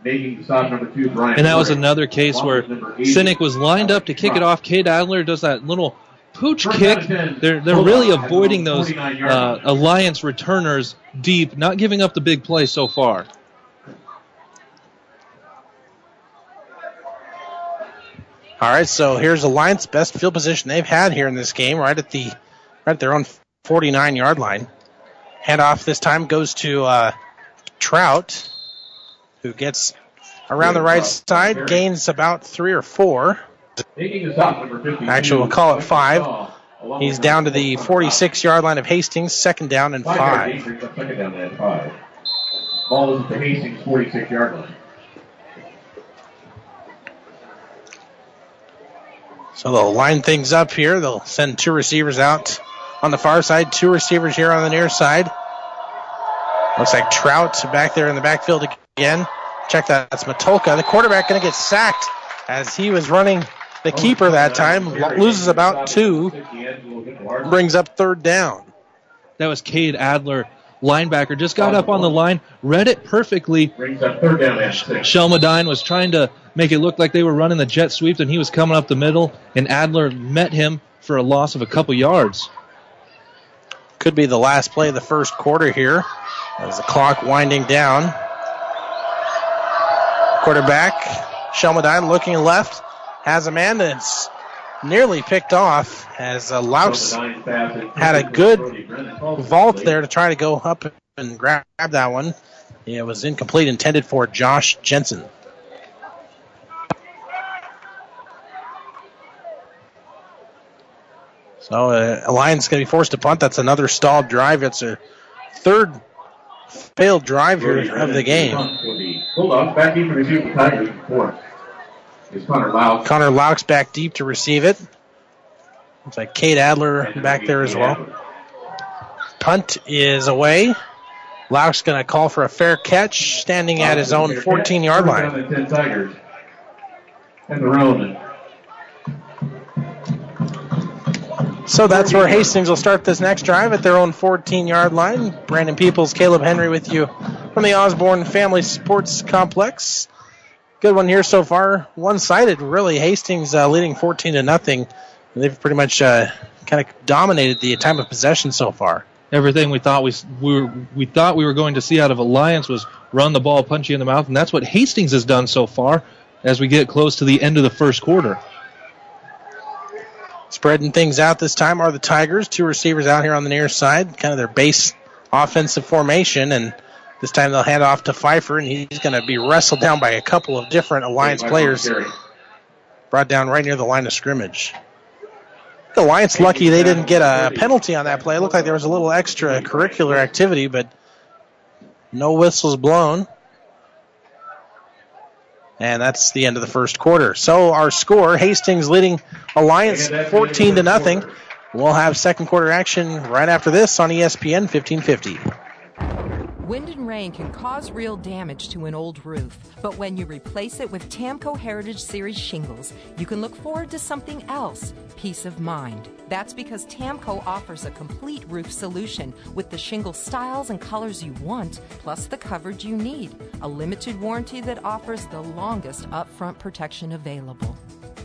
making stop number two, And that was another case where Cynic was lined up to kick it off. Cade Adler does that little pooch kick. They're they're really avoiding those uh, alliance returners deep, not giving up the big play so far. All right, so here's Alliance best field position they've had here in this game, right at the right at their own 49 yard line. Handoff this time goes to uh, Trout, who gets around the right side, gains about three or four. Making the stop number 52. Actually, we'll call it five. He's down to the 46 yard line of Hastings, second down and five. Ball is at the Hastings 46 yard line. So they'll line things up here. They'll send two receivers out on the far side, two receivers here on the near side. Looks like Trout back there in the backfield again. Check that. That's Matulka. The quarterback going to get sacked as he was running the keeper that time. Loses about two. Brings up third down. That was Cade Adler, linebacker, just got up on the line, read it perfectly. Brings up third down and six. Shelmadine was trying to make it look like they were running the jet sweep, and he was coming up the middle, and Adler met him for a loss of a couple yards. Could be the last play of the first quarter here as the clock winding down. Quarterback, Shelmadine looking left, has a man that's nearly picked off as uh, Louse had a good vault there to try to go up and grab that one. It was incomplete, intended for Josh Jensen. So uh, Alliance going to be forced to punt. That's another stalled drive. It's a third failed drive here of the game. Hold on, back in receive the Tigers. Connor Lau. Connor Laux back deep to receive it. Looks like Cade Adler back there as well. Punt is away. Laux going to call for a fair catch, standing at his own 14 yard line. Down the 10 Tigers. And the. So that's where Hastings will start this next drive at their own 14 yard line. Brandon Peoples, Caleb Henry with you from the Osborne Family Sports Complex. Good one here so far. One sided, really. Hastings uh, leading 14 to nothing. They've pretty much uh, kind of dominated the time of possession so far. Everything we thought we we were, we thought we were going to see out of Alliance was run the ball, punch you in the mouth, and that's what Hastings has done so far. As we get close to the end of the first quarter, Spreading things out this time are the Tigers. Two receivers out here on the near side, kind of their base offensive formation. And this time they'll hand off to Pfeiffer, and he's going to be wrestled down by a couple of different Alliance players. Brought down right near the line of scrimmage. The Alliance lucky they didn't get a penalty on that play. It looked like there was a little extra curricular activity, but no whistles blown. And that's the end of the first quarter. So our score, Hastings leading Alliance 14 to nothing. We'll have second quarter action right after this on ESPN 1550. Wind and rain can cause real damage to an old roof, but when you replace it with TAMKO Heritage Series shingles, you can look forward to something else peace of mind. That's because TAMKO offers a complete roof solution with the shingle styles and colors you want, plus the coverage you need. A limited warranty that offers the longest upfront protection available.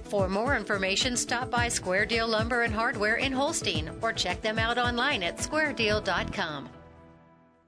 For more information, stop by Square Deal Lumber and Hardware in Holstein or check them out online at squaredeal.com.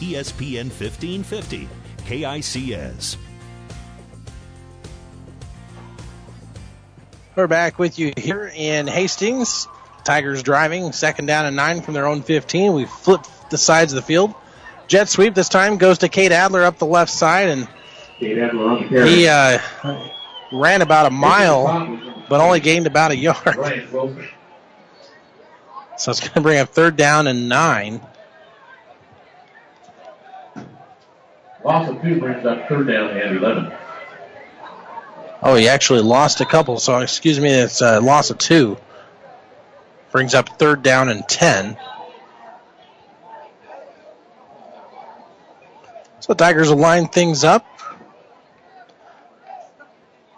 ESPN 1550, KICS. We're back with you here in Hastings. Tigers driving, second down and nine from their own 15. We flip the sides of the field. Jet sweep this time goes to Cade Adler up the left side, and Cade Adler on the he uh, ran about a mile but only gained about a yard. So it's going to bring up third down and nine. Loss of two brings up third down and 11. Oh, he actually lost a couple, so excuse me, it's a loss of two. Brings up third down and 10. So Tigers will line things up.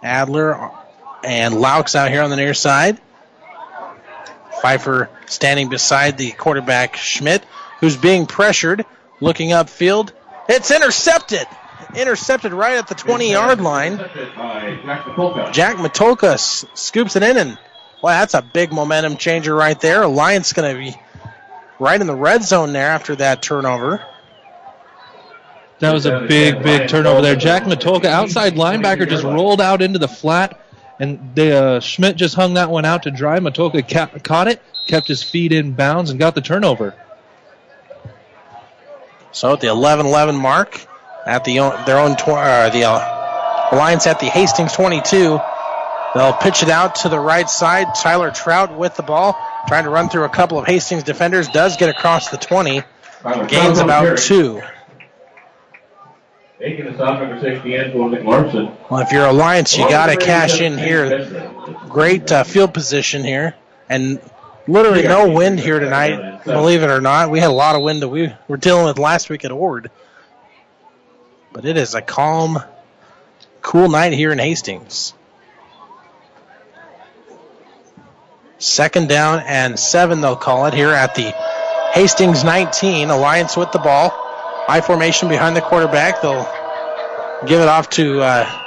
Adler and Laux out here on the near side. Pfeiffer standing beside the quarterback Schmidt, who's being pressured, looking upfield. It's intercepted. Intercepted right at the 20 yard line. Jack Matulka s- scoops it in, and well, that's a big momentum changer right there. Alliance going to be right in the red zone there after that turnover. That was a big, big turnover there. Jack Matulka, outside linebacker, just rolled out into the flat, and the, uh, Schmidt just hung that one out to dry. Matulka ca- caught it, kept his feet in bounds, and got the turnover. So at the 11-11 mark, at the own, their own tw- uh, the uh, Alliance at the Hastings 22, they'll pitch it out to the right side. Tyler Trout with the ball, trying to run through a couple of Hastings defenders, does get across the 20, gains about two. Taking the stop number 60, Larson. Well, if you're Alliance, you got to cash in here. Great uh, field position here, and literally no wind here tonight. Believe it or not, we had a lot of wind that we were dealing with last week at Ord. But it is a calm, cool night here in Hastings. Second down and seven, they'll call it here at the Hastings 19. Alliance with the ball. I formation behind the quarterback. They'll give it off to uh,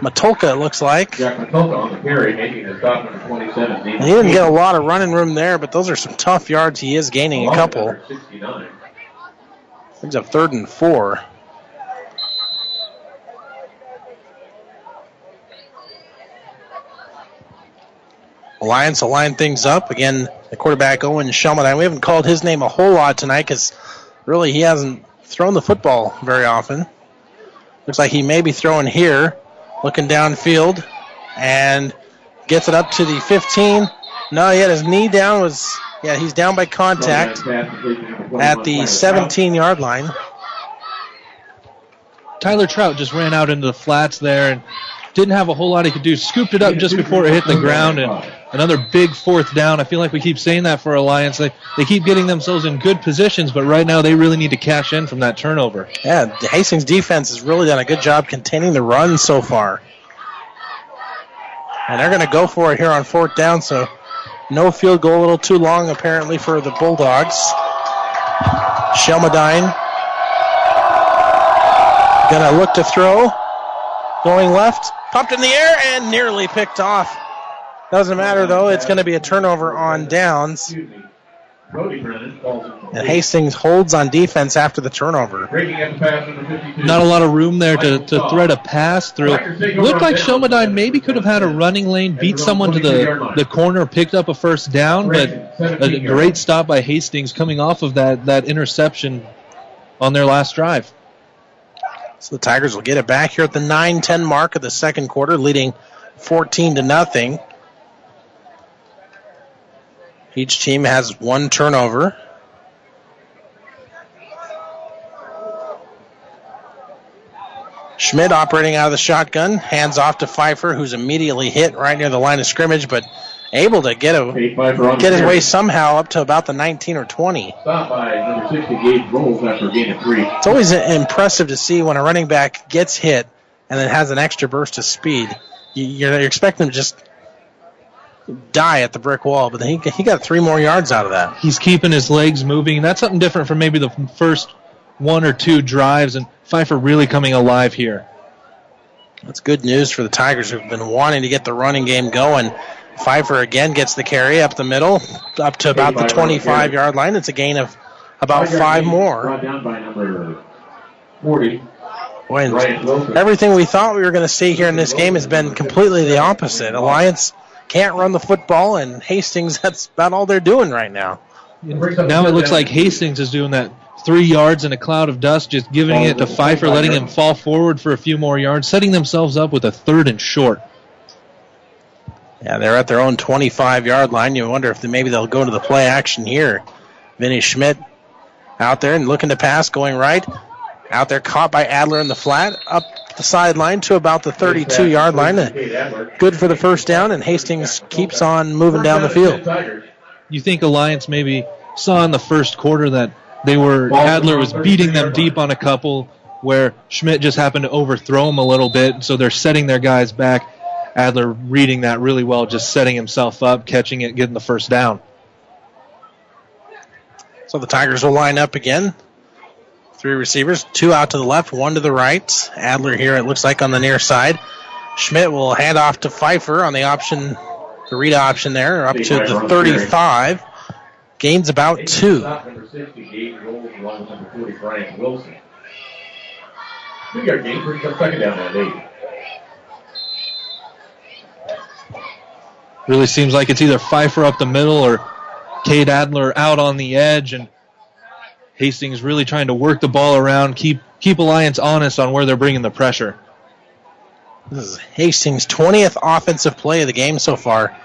Matulka, it looks like. Jack Matulka on the carry, making the stop number 27. And he didn't get a lot of running room there, but those are some tough yards. He is gaining a couple. 69. Brings up third and four. Alliance will line things up. Again, the quarterback Owen Shelmadine. We haven't called his name a whole lot tonight because really he hasn't thrown the football very often. Looks like he may be throwing here, looking downfield, and gets it up to the 15. No, he had his knee down. Was yeah, he's down by contact at the 17 yard line. Tyler Trout just ran out into the flats there and didn't have a whole lot he could do. Scooped it up just before it hit the ground, and another big fourth down. I feel like we keep saying that for Alliance. They they keep getting themselves in good positions, but right now they really need to cash in from that turnover. Yeah, the Hastings defense has really done a good job containing the run so far. And they're going to go for it here on fourth down, so no field goal, a little too long apparently for the Bulldogs. Shelmadine going to look to throw. Going left, popped in the air and nearly picked off. Doesn't matter though, it's going to be a turnover on downs. And Hastings holds on defense after the turnover. Breaking up the pass number 52. Not a lot of room there to, to thread a pass through. Looked like Shelmadine maybe could have had a running lane, beat someone to the, the corner, picked up a first down, but a great stop by Hastings coming off of that, that interception on their last drive. So the Tigers will get it back here at the 9-10 mark of the second quarter, leading 14 to nothing. Each team has one turnover. Schmidt operating out of the shotgun, hands off to Pfeiffer, who's immediately hit right near the line of scrimmage, but able to get a get his way somehow up to about the 19 or 20. Stop by number 60, Gage Rolls after a gain of three. It's always impressive to see when a running back gets hit and then has an extra burst of speed. You- You're, you're expecting him to just die at the brick wall, but he, he got three more yards out of that. He's keeping his legs moving. That's something different from maybe the first one or two drives, and Pfeiffer really coming alive here. That's good news for the Tigers who've been wanting to get the running game going. Pfeiffer again gets the carry up the middle, up to about the 25 yard line. It's a gain of about five more. Brought down by number 40. Boy, and Ryan Wilson. everything we thought we were going to see here in this game has been completely the opposite. Alliance can't run the football, and Hastings, that's about all they're doing right now. Now it looks like Hastings is doing that three yards in a cloud of dust, just giving it to Pfeiffer, letting him fall forward for a few more yards, setting themselves up with a third and short. Yeah, they're at their own 25 yard line. You wonder if they, maybe they'll go to the play action here. Vinny Schmidt out there and looking to pass, going right. Out there, caught by Adler in the flat, up the sideline to about the 32 yard line. Good for the first down, and Hastings keeps on moving down the field. You think Alliance maybe saw in the first quarter that they were Adler was beating them deep on a couple where Schmidt just happened to overthrow him a little bit, so they're setting their guys back. Adler reading that really well, just setting himself up, catching it, getting the first down. So the Tigers will line up again. Three receivers, two out to the left, one to the right. Adler here, it looks like on the near side. Schmidt will hand off to Pfeiffer on the option, the read option there, up to the 35. Gains about two. Number 60, Gabe Rolls, along with number 40, Brian Two yard gain, brings second down at eight. Really seems like it's either Pfeiffer up the middle or Cade Adler out on the edge, and Hastings really trying to work the ball around, keep keep Alliance honest on where they're bringing the pressure. This is Hastings' 20th offensive play of the game so far.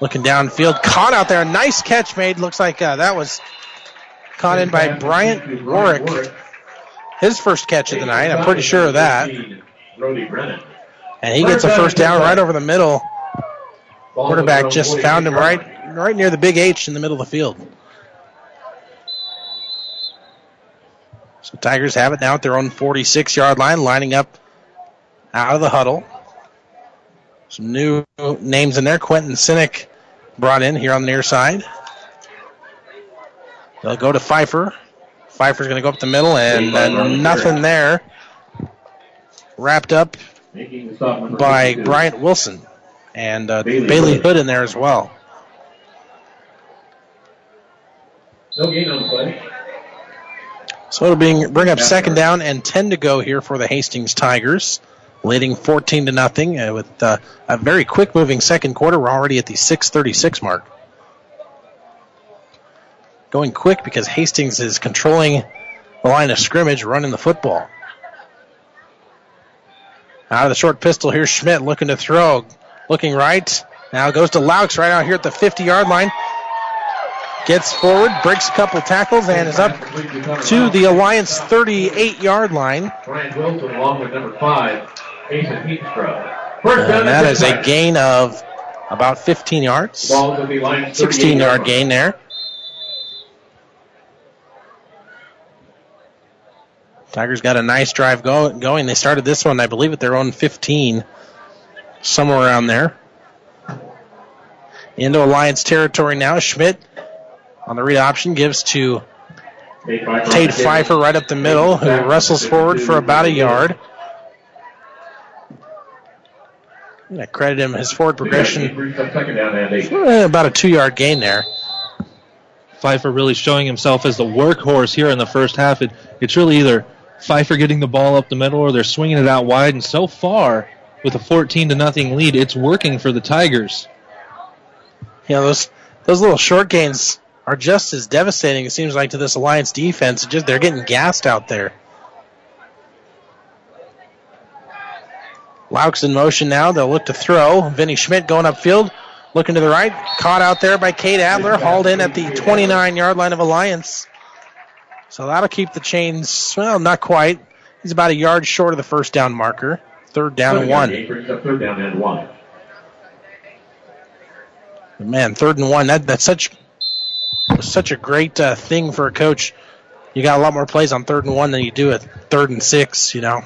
Looking downfield, caught out there. Nice catch made. Looks like uh, that was caught in by Bryant Warwick. His first catch of the night. I'm pretty sure of that. And he gets a first down right over the middle. Quarterback just found him right, right near the big H in the middle of the field. So Tigers have it now at their own 46 yard line, lining up out of the huddle. Some new names in there. Quentin Sinek brought in here on the near side. They'll go to Pfeiffer. Pfeiffer's going to go up the middle, and uh, nothing there. Wrapped up by Bryant Wilson and uh, Bailey Hood in there as well. No gain on play. So it'll bring, bring up second down and 10 to go here for the Hastings Tigers, leading 14 to nothing uh, with uh, a very quick moving second quarter. We're already at the 6:36 mark. Going quick because Hastings is controlling the line of scrimmage, running the football. Out of the short pistol, here's Schmidt looking to throw, looking right. Now goes to Laux right out here at the 50 yard line. Gets forward, breaks a couple tackles, and is up to the Alliance 38 yard line. Brian Wilson along with number five. First And that is a gain of about 15 yards. Ball will be line 16 yard gain there. Tigers got a nice drive go- going. They started this one, I believe, at their own 15, somewhere around there. Into Alliance territory now. Schmidt on the read option gives to Tate Pfeiffer right up the middle, who wrestles forward for about a yard. I credit him his forward progression. Eh, about a two yard gain there. Pfeiffer really showing himself as the workhorse here in the first half. It, it's really either Pfeiffer getting the ball up the middle or they're swinging it out wide. And so far, with a 14 to nothing lead, it's working for the Tigers. Know, those those little short gains are just as devastating, it seems like, to this Alliance defense. Just they're getting gassed out there. Laux in motion now. They'll look to throw. Vinny Schmidt going upfield, looking to the right. Caught out there by Cade Adler, hauled in at the 29 yard line of Alliance. So that'll keep the chains, well, not quite. He's about a yard short of the first down marker. Third down and one. Third down and one. Man, third and one. That that's such such a great uh, thing for a coach. You got a lot more plays on third and one than you do at third and six. You know.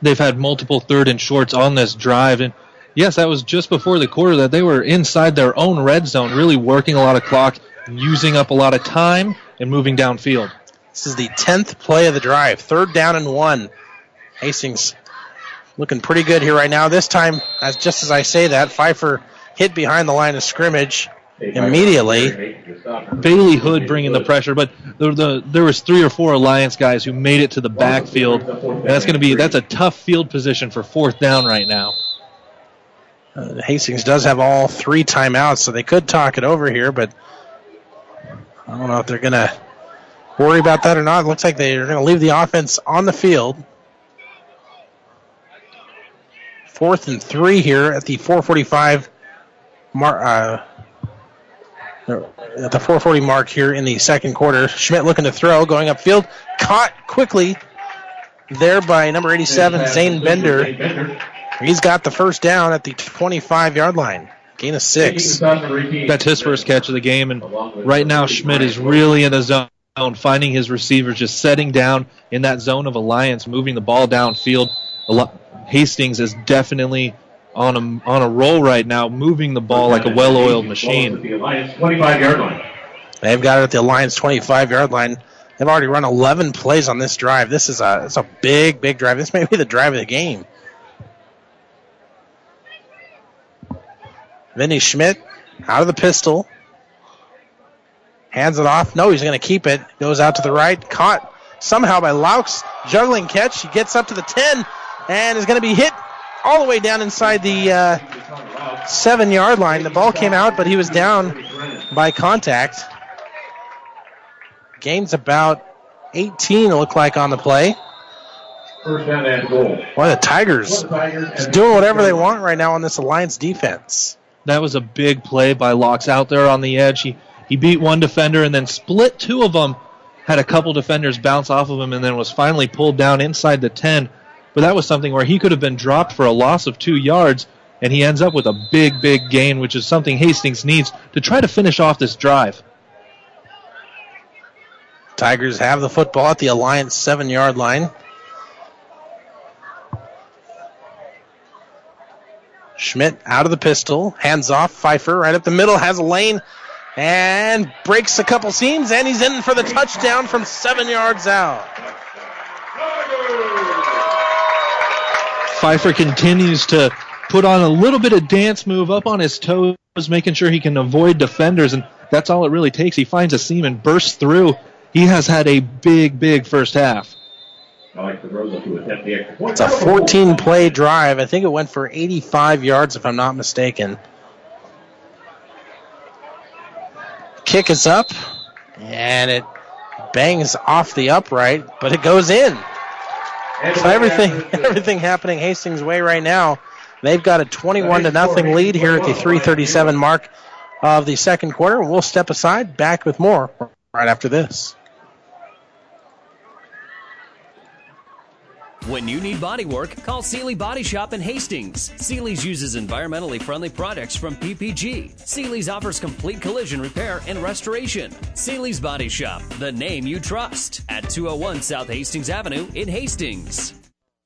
They've had multiple third and shorts on this drive. And yes, that was just before the quarter that they were inside their own red zone, really working a lot of clock, using up a lot of time, and moving downfield. This is the tenth play of the drive. Third down and one. Hastings looking pretty good here right now. This time, as just as I say that, Pfeiffer hit behind the line of scrimmage immediately. Bailey Hood bringing the pressure, but the, the, there was three or four Alliance guys who made it to the backfield. And that's going to be that's a tough field position for fourth down right now. Uh, Hastings does have all three timeouts, so they could talk it over here, but I don't know if they're going to worry about that or not. It looks like they're going to leave the offense on the field. Fourth and three here at the 445 mar- uh, at the 440 mark here in the second quarter. Schmidt looking to throw, going upfield, caught quickly there by number 87, Zane Bender. He's got the first down at the 25 yard line. Gain of six. That's his first catch of the game, and right now Schmidt is really in the zone, finding his receivers, just setting down in that zone of alliance, moving the ball downfield. Hastings is definitely on a on a roll right now, moving the ball like a well-oiled machine. Twenty-five yard line. They've got it at the Alliance 25 yard line. They've already run 11 plays on this drive. This is a it's a big big drive. This may be the drive of the game. Vinny Schmidt out of the pistol. Hands it off. No, he's going to keep it. Goes out to the right. Caught somehow by Laux. Juggling catch. He gets up to the 10 and is going to be hit all the way down inside the uh, seven yard line. The ball came out, but he was down by contact. Gains about 18, it looked like, on the play. First down and goal. Boy, the Tigers just doing whatever they want right now on this Alliance defense. That was a big play by Laux out there on the edge. He he beat one defender and then split two of them. Had a couple defenders bounce off of him and then was finally pulled down inside the 10. But that was something where he could have been dropped for a loss of two yards, and he ends up with a big, big gain, which is something Hastings needs to try to finish off this drive. Tigers have the football at the Alliance seven yard line. Schmidt out of the pistol, hands off. Pfeiffer right up the middle, has a lane, and breaks a couple seams, and he's in for the touchdown from seven yards out. Pfeiffer continues to put on a little bit of dance move up on his toes, making sure he can avoid defenders, and that's all it really takes. He finds a seam and bursts through. He has had a big, big first half. It's a 14 play drive. I think it went for 85 yards, if I'm not mistaken. Kick is up, and it bangs off the upright, but it goes in. So everything, everything happening Hastings' way right now. They've got a 21 to nothing lead here at the 3:37 mark of the second quarter. We'll step aside. Back with more right after this. When you need body work, call Seely Body Shop in Hastings. Seely's uses environmentally friendly products from PPG. Seely's offers complete collision repair and restoration. Seely's Body Shop, the name you trust, at 201 South Hastings Avenue in Hastings.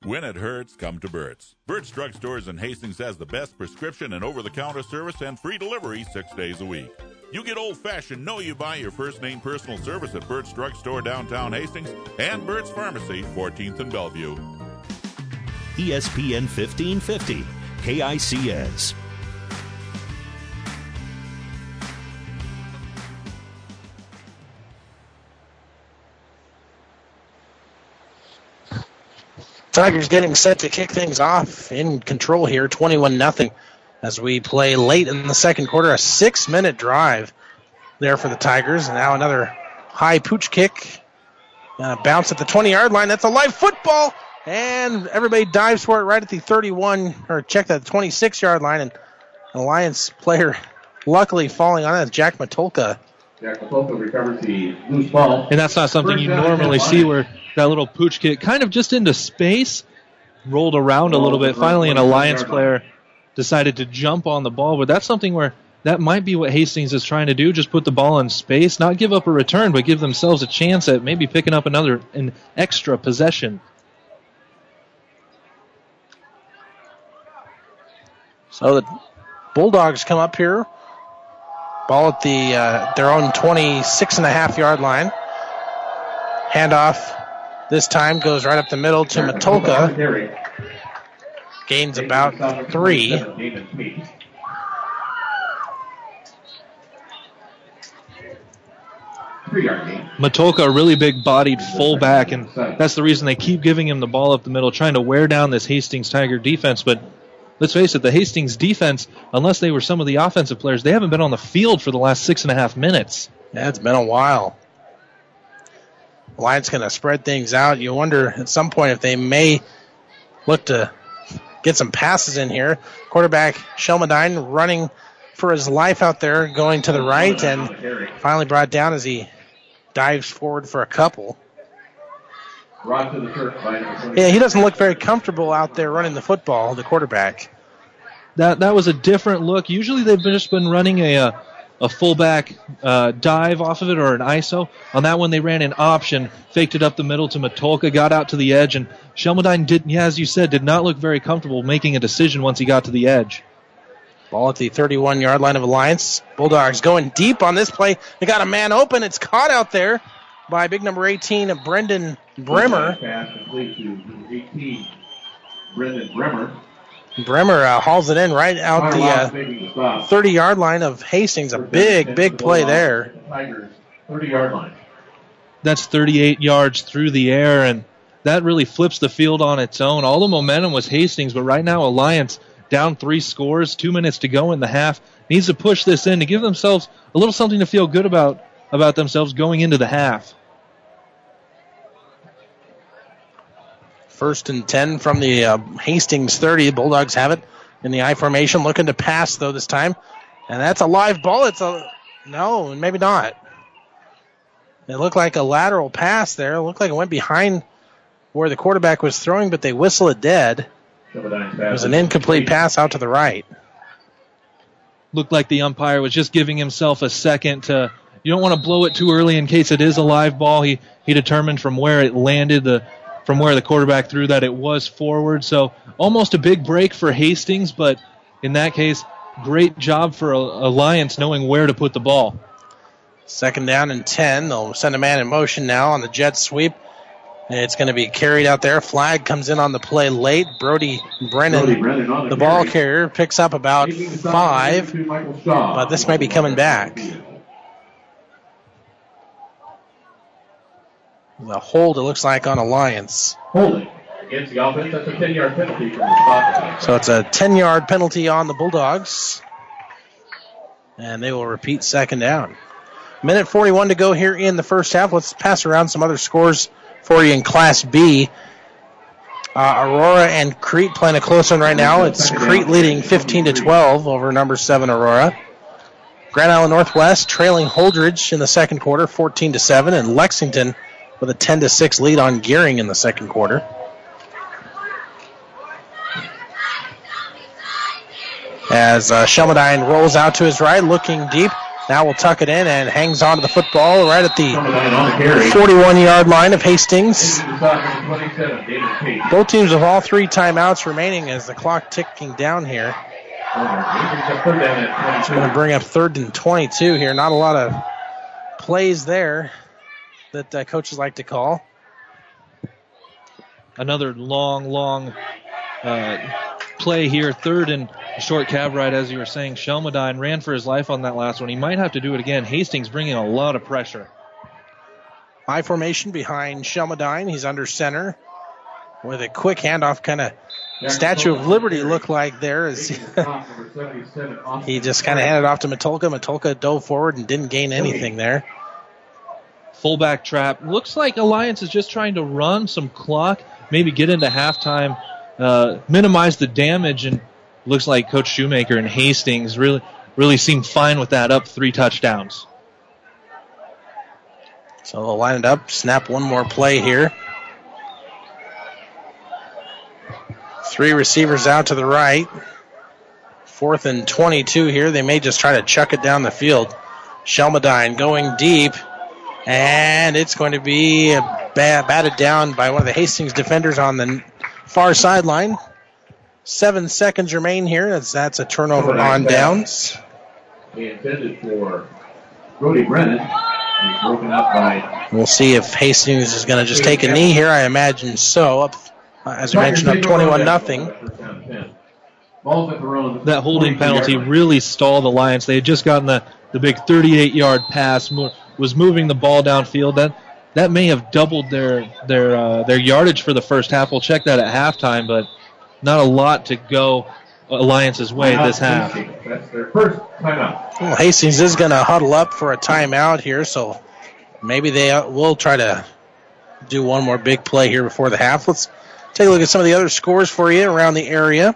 When it hurts, come to Burt's. Burt's Drug Stores in Hastings has the best prescription and over the counter service and free delivery six days a week. You get old fashioned, know you buy your first name personal service at Burt's Drug Store downtown Hastings and Burt's Pharmacy, 14th and Bellevue. ESPN 1550, KICS. Tigers getting set to kick things off in control here, 21 nothing, as we play late in the second quarter. A six minute drive there for the Tigers. And now another high pooch kick. Uh, bounce at the 20 yard line. That's a live football. And everybody dives for it right at the 31, or check that 26 yard line. And an Alliance player luckily falling on it. Jack Matulka. Jack Matulka recovers the loose ball. And that's not something you normally see where that little pooch kick kind of just into space, rolled around a little bit. Finally, an Alliance player decided to jump on the ball, but that's something where that might be what Hastings is trying to do. Just put the ball in space, not give up a return, but give themselves a chance at maybe picking up another an extra possession. So the Bulldogs come up here. Ball at the uh, their own 26 and a half yard line. Handoff this time goes right up the middle to Matulka. Gains about three. Matulka, a really big bodied fullback, and that's the reason they keep giving him the ball up the middle, trying to wear down this Hastings Tiger defense. But let's face it, the Hastings defense, unless they were some of the offensive players, they haven't been on the field for the last six and a half minutes. Yeah, it's been a while. Lions going to spread things out. You wonder at some point if they may look to get some passes in here. Quarterback Shelmadine running for his life out there going to the right and finally brought down as he dives forward for a couple. Yeah, he doesn't look very comfortable out there running the football, the quarterback. That that was a different look. Usually they've just been running a uh, a fullback uh, dive off of it or an ISO. On that one, they ran an option, faked it up the middle to Matulka, got out to the edge, and Shelmadine didn't, yeah, as you said, did not look very comfortable making a decision once he got to the edge. Ball at the 31 yard line of Alliance. Bulldogs going deep on this play. They got a man open. It's caught out there by big number 18, Brendan Bremer. Pass complete to 18, Brendan Bremer. Bremer uh, hauls it in right out the Carlisle making the uh, 30 yard line of Hastings. A big, big play there. 30 yard line. That's 38 yards through the air, and that really flips the field on its own. All the momentum was Hastings, but right now Alliance down three scores, two minutes to go in the half, needs to push this in to give themselves a little something to feel good about about themselves going into the half. First and 10 from the uh, Hastings 30. Bulldogs have it in the I formation, looking to pass though this time. And that's a live ball. It's a no, and maybe not. It looked like a lateral pass there. It looked like it went behind where the quarterback was throwing, but they whistle it dead. It was an incomplete pass out to the right. Looked like the umpire was just giving himself a second to. You don't want to blow it too early in case it is a live ball. He he determined from where it landed the from where the quarterback threw that it was forward. So almost a big break for Hastings, but in that case, great job for Alliance knowing where to put the ball. Second down and 10. They'll send a man in motion now on the jet sweep. And it's going to be carried out there. Flag comes in on the play late. Brody Brennan, Brody Brennan the the ball carrier, picks up about five, To Michael Shaw. but this may be coming back. The hold, it looks like, on Alliance. Holding against the offense. That's a 10 yard penalty from the spot. So it's a 10 yard penalty on the Bulldogs. And they will repeat second down. Minute 41 to go here in the first half. Let's pass around some other scores for you in Class B. Uh, Aurora and Crete playing a close one right now. It's Crete leading 15 to 12 over number seven Aurora. Grand Island Northwest trailing Holdrege in the second quarter, 14 to 7, and Lexington with a 10 to 6 lead on Gering in the second quarter. As uh, Shelmadine rolls out to his right, looking deep. Now will tuck it in and hangs on to the football right at the 41 yard line of Hastings. Both teams with all three timeouts remaining as the clock ticking down here. It's going to bring up third and 22 here. Not a lot of plays there that uh, coaches like to call. Another long, long uh, play here. Third and short cab ride, as you were saying. Shelmadine ran for his life on that last one. He might have to do it again. Hastings bringing a lot of pressure. High formation behind Shelmadine. He's under center with a quick handoff, kind of Statue of Liberty look like there as he just kind of handed off to Matulka. Matulka dove forward and didn't gain anything there. Fullback trap. Looks like Alliance is just trying to run some clock, maybe get into halftime, uh, minimize the damage, and looks like Coach Shoemaker and Hastings really really seem fine with that. Up three touchdowns. So they'll line it up, snap one more play here. Three receivers out to the right. Fourth and 22 here. They may just try to chuck it down the field. Shelmadine going deep. And it's going to be batted down by one of the Hastings defenders on the far sideline. Seven seconds remain here. That's, that's a turnover on downs. They intended for Brody Brennan. He's broken up by We'll see if Hastings is going to just take a knee here. I imagine so. Up, uh, as we mentioned, up 21 nothing. Ball's at their own. That holding penalty really stalled the Lions. They had just gotten the, the big 38 yard pass, mo- was moving the ball downfield. That that may have doubled their their uh, their yardage for the first half. We'll check that at halftime, but not a lot to go Alliance's way this half. That's their first timeout. Well, Hastings is going to huddle up for a timeout here, so maybe they uh, will try to do one more big play here before the half. Let's take a look at some of the other scores for you around the area.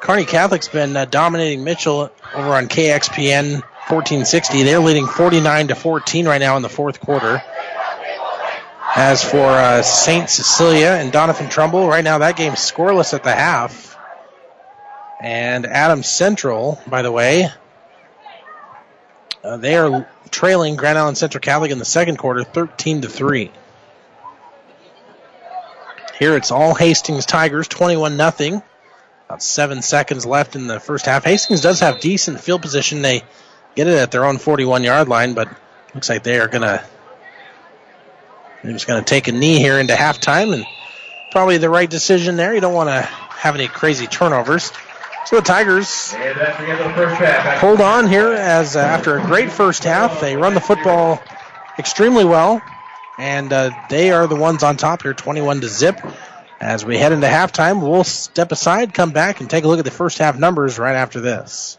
Kearney Catholic's been uh, dominating Mitchell over on KXPN 1460. They're leading 49 to 14 right now in the fourth quarter. As for uh, St. Cecilia and Doniphan Trumble, right now that game's scoreless at the half. And Adams Central, by the way, uh, they are trailing Grand Island Central Catholic in the second quarter, 13 to 3. Here it's all Hastings Tigers, 21 nothing. About seven seconds left in the first half. Hastings does have decent field position. They get it at their own 41 yard line, but looks like they are going to. They're just going to take a knee here into halftime, and probably the right decision there. You don't want to have any crazy turnovers. So the Tigers hold on here as uh, after a great first half, they run the football extremely well, and uh, they are the ones on top here, 21 to zip. As we head into halftime, we'll step aside, come back, and take a look at the first half numbers right after this.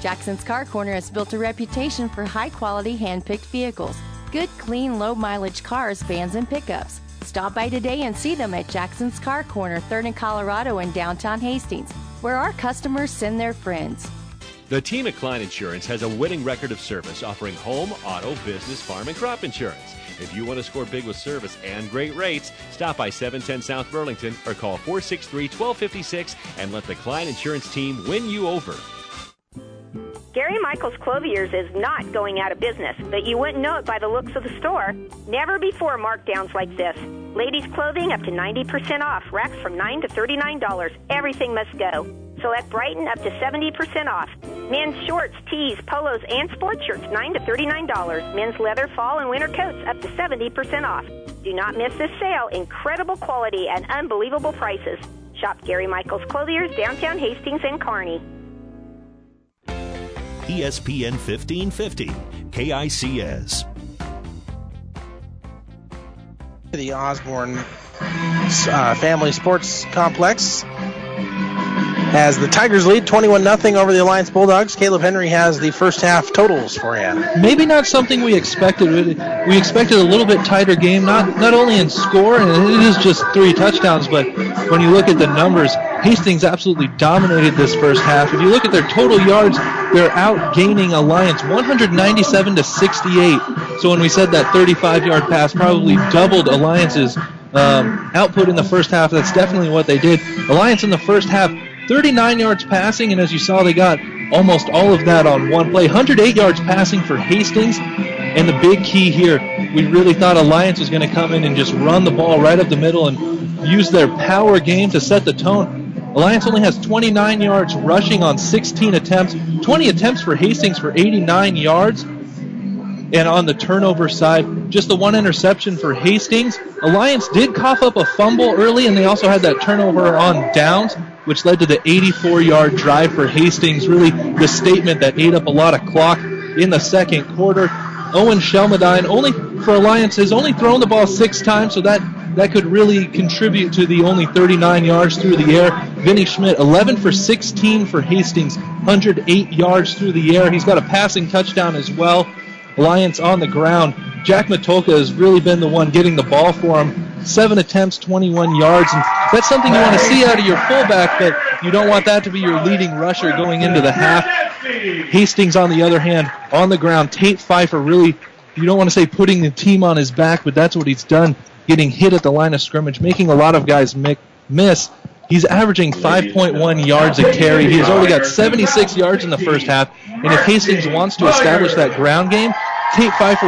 Jackson's Car Corner has built a reputation for high quality hand picked vehicles. Good, clean, low mileage cars, vans, and pickups. Stop by today and see them at Jackson's Car Corner, 3rd and Colorado in downtown Hastings, where our customers send their friends. The team at Klein Insurance has a winning record of service offering home, auto, business, farm, and crop insurance. If you want to score big with service and great rates, stop by 710 South Burlington or call 463 1256 and let the Klein Insurance team win you over. Gary Michaels Clothiers is not going out of business, but you wouldn't know it by the looks of the store. Never before markdowns like this. Ladies' clothing up to 90% off, racks from 9 to $39. Everything must go. Select Brighton up to 70% off. Men's shorts, tees, polos, and sports shirts 9 to $39. Men's leather, fall, and winter coats up to 70% off. Do not miss this sale. Incredible quality and unbelievable prices. Shop Gary Michaels Clothiers, downtown Hastings and Kearney. ESPN 1550, KICS. The Osborne uh, Family Sports Complex. As the Tigers lead 21 0 over the Alliance Bulldogs, Caleb Henry has the first half totals for you. Maybe not something we expected. We expected a little bit tighter game, not not only in score, and it is just three touchdowns, but when you look at the numbers, Hastings absolutely dominated this first half. If you look at their total yards, they're outgaining Alliance 197 to 68. So when we said that 35-yard pass probably doubled Alliance's um, output in the first half, that's definitely what they did. Alliance in the first half 39 yards passing, and as you saw, they got almost all of that on one play. 108 yards passing for Hastings. And the big key here, we really thought Alliance was going to come in and just run the ball right up the middle and use their power game to set the tone. Alliance only has 29 yards rushing on 16 attempts, 20 attempts for Hastings for 89 yards. And on the turnover side, just the one interception for Hastings. Alliance did cough up a fumble early, and they also had that turnover on downs, which led to the 84 yard drive for Hastings. Really, the statement that ate up a lot of clock in the second quarter. Owen Shelmadine, only for Alliance, has only thrown the ball six times, so that, that could really contribute to the only 39 yards through the air. Vinny Schmidt, 11 for 16 for Hastings, 108 yards through the air. He's got a passing touchdown as well. Alliance on the ground. Jack Matulka has really been the one getting the ball for him. Seven attempts, 21 yards, and that's something you want to see out of your fullback, but you don't want that to be your leading rusher going into the half. Hastings, on the other hand, on the ground. Tate Pfeiffer really, you don't want to say putting the team on his back, but that's what he's done, getting hit at the line of scrimmage, making a lot of guys miss. He's averaging 5.1 yards a carry. He has already got 76 yards in the first half. And if Hastings wants to establish that ground game, Tate Pfeiffer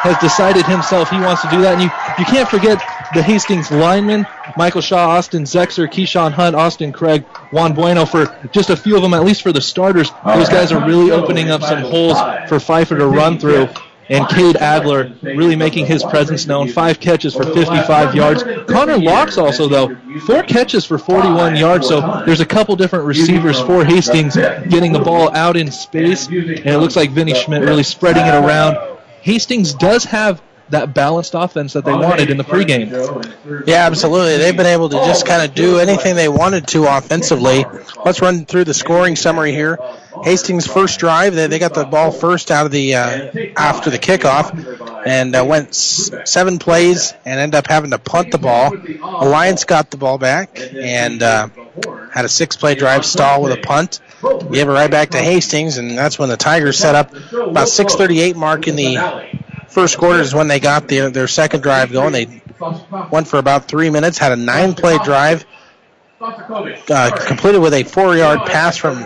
has decided himself he wants to do that. And you, you can't forget the Hastings linemen, Michael Shaw, Austin Zexer, Keyshawn Hunt, Austin Craig, Juan Bueno, for just a few of them, at least for the starters. Those guys are really opening up some holes for Pfeiffer to run through. And Cade Adler really making his presence known. Five catches for 55 yards. Connor Laux also, though, four catches for 41 yards. So there's a couple different receivers for Hastings getting the ball out in space, and it looks like Vinny Schmidt really spreading it around. Hastings does have that balanced offense that they wanted in the pregame. Yeah, absolutely. They've been able to just kind of do anything they wanted to offensively. Let's run through the scoring summary here. Hastings' first drive, they, they got the ball first out of the uh, after the kickoff, and uh, went s- seven plays and ended up having to punt the ball. Alliance got the ball back and uh, had a six-play drive stall with a punt. Gave it right back to Hastings, and that's when the Tigers set up about 6:38 mark in the first quarter is when they got their their second drive going. They went for about three minutes, had a nine-play drive, uh, completed with a four-yard pass from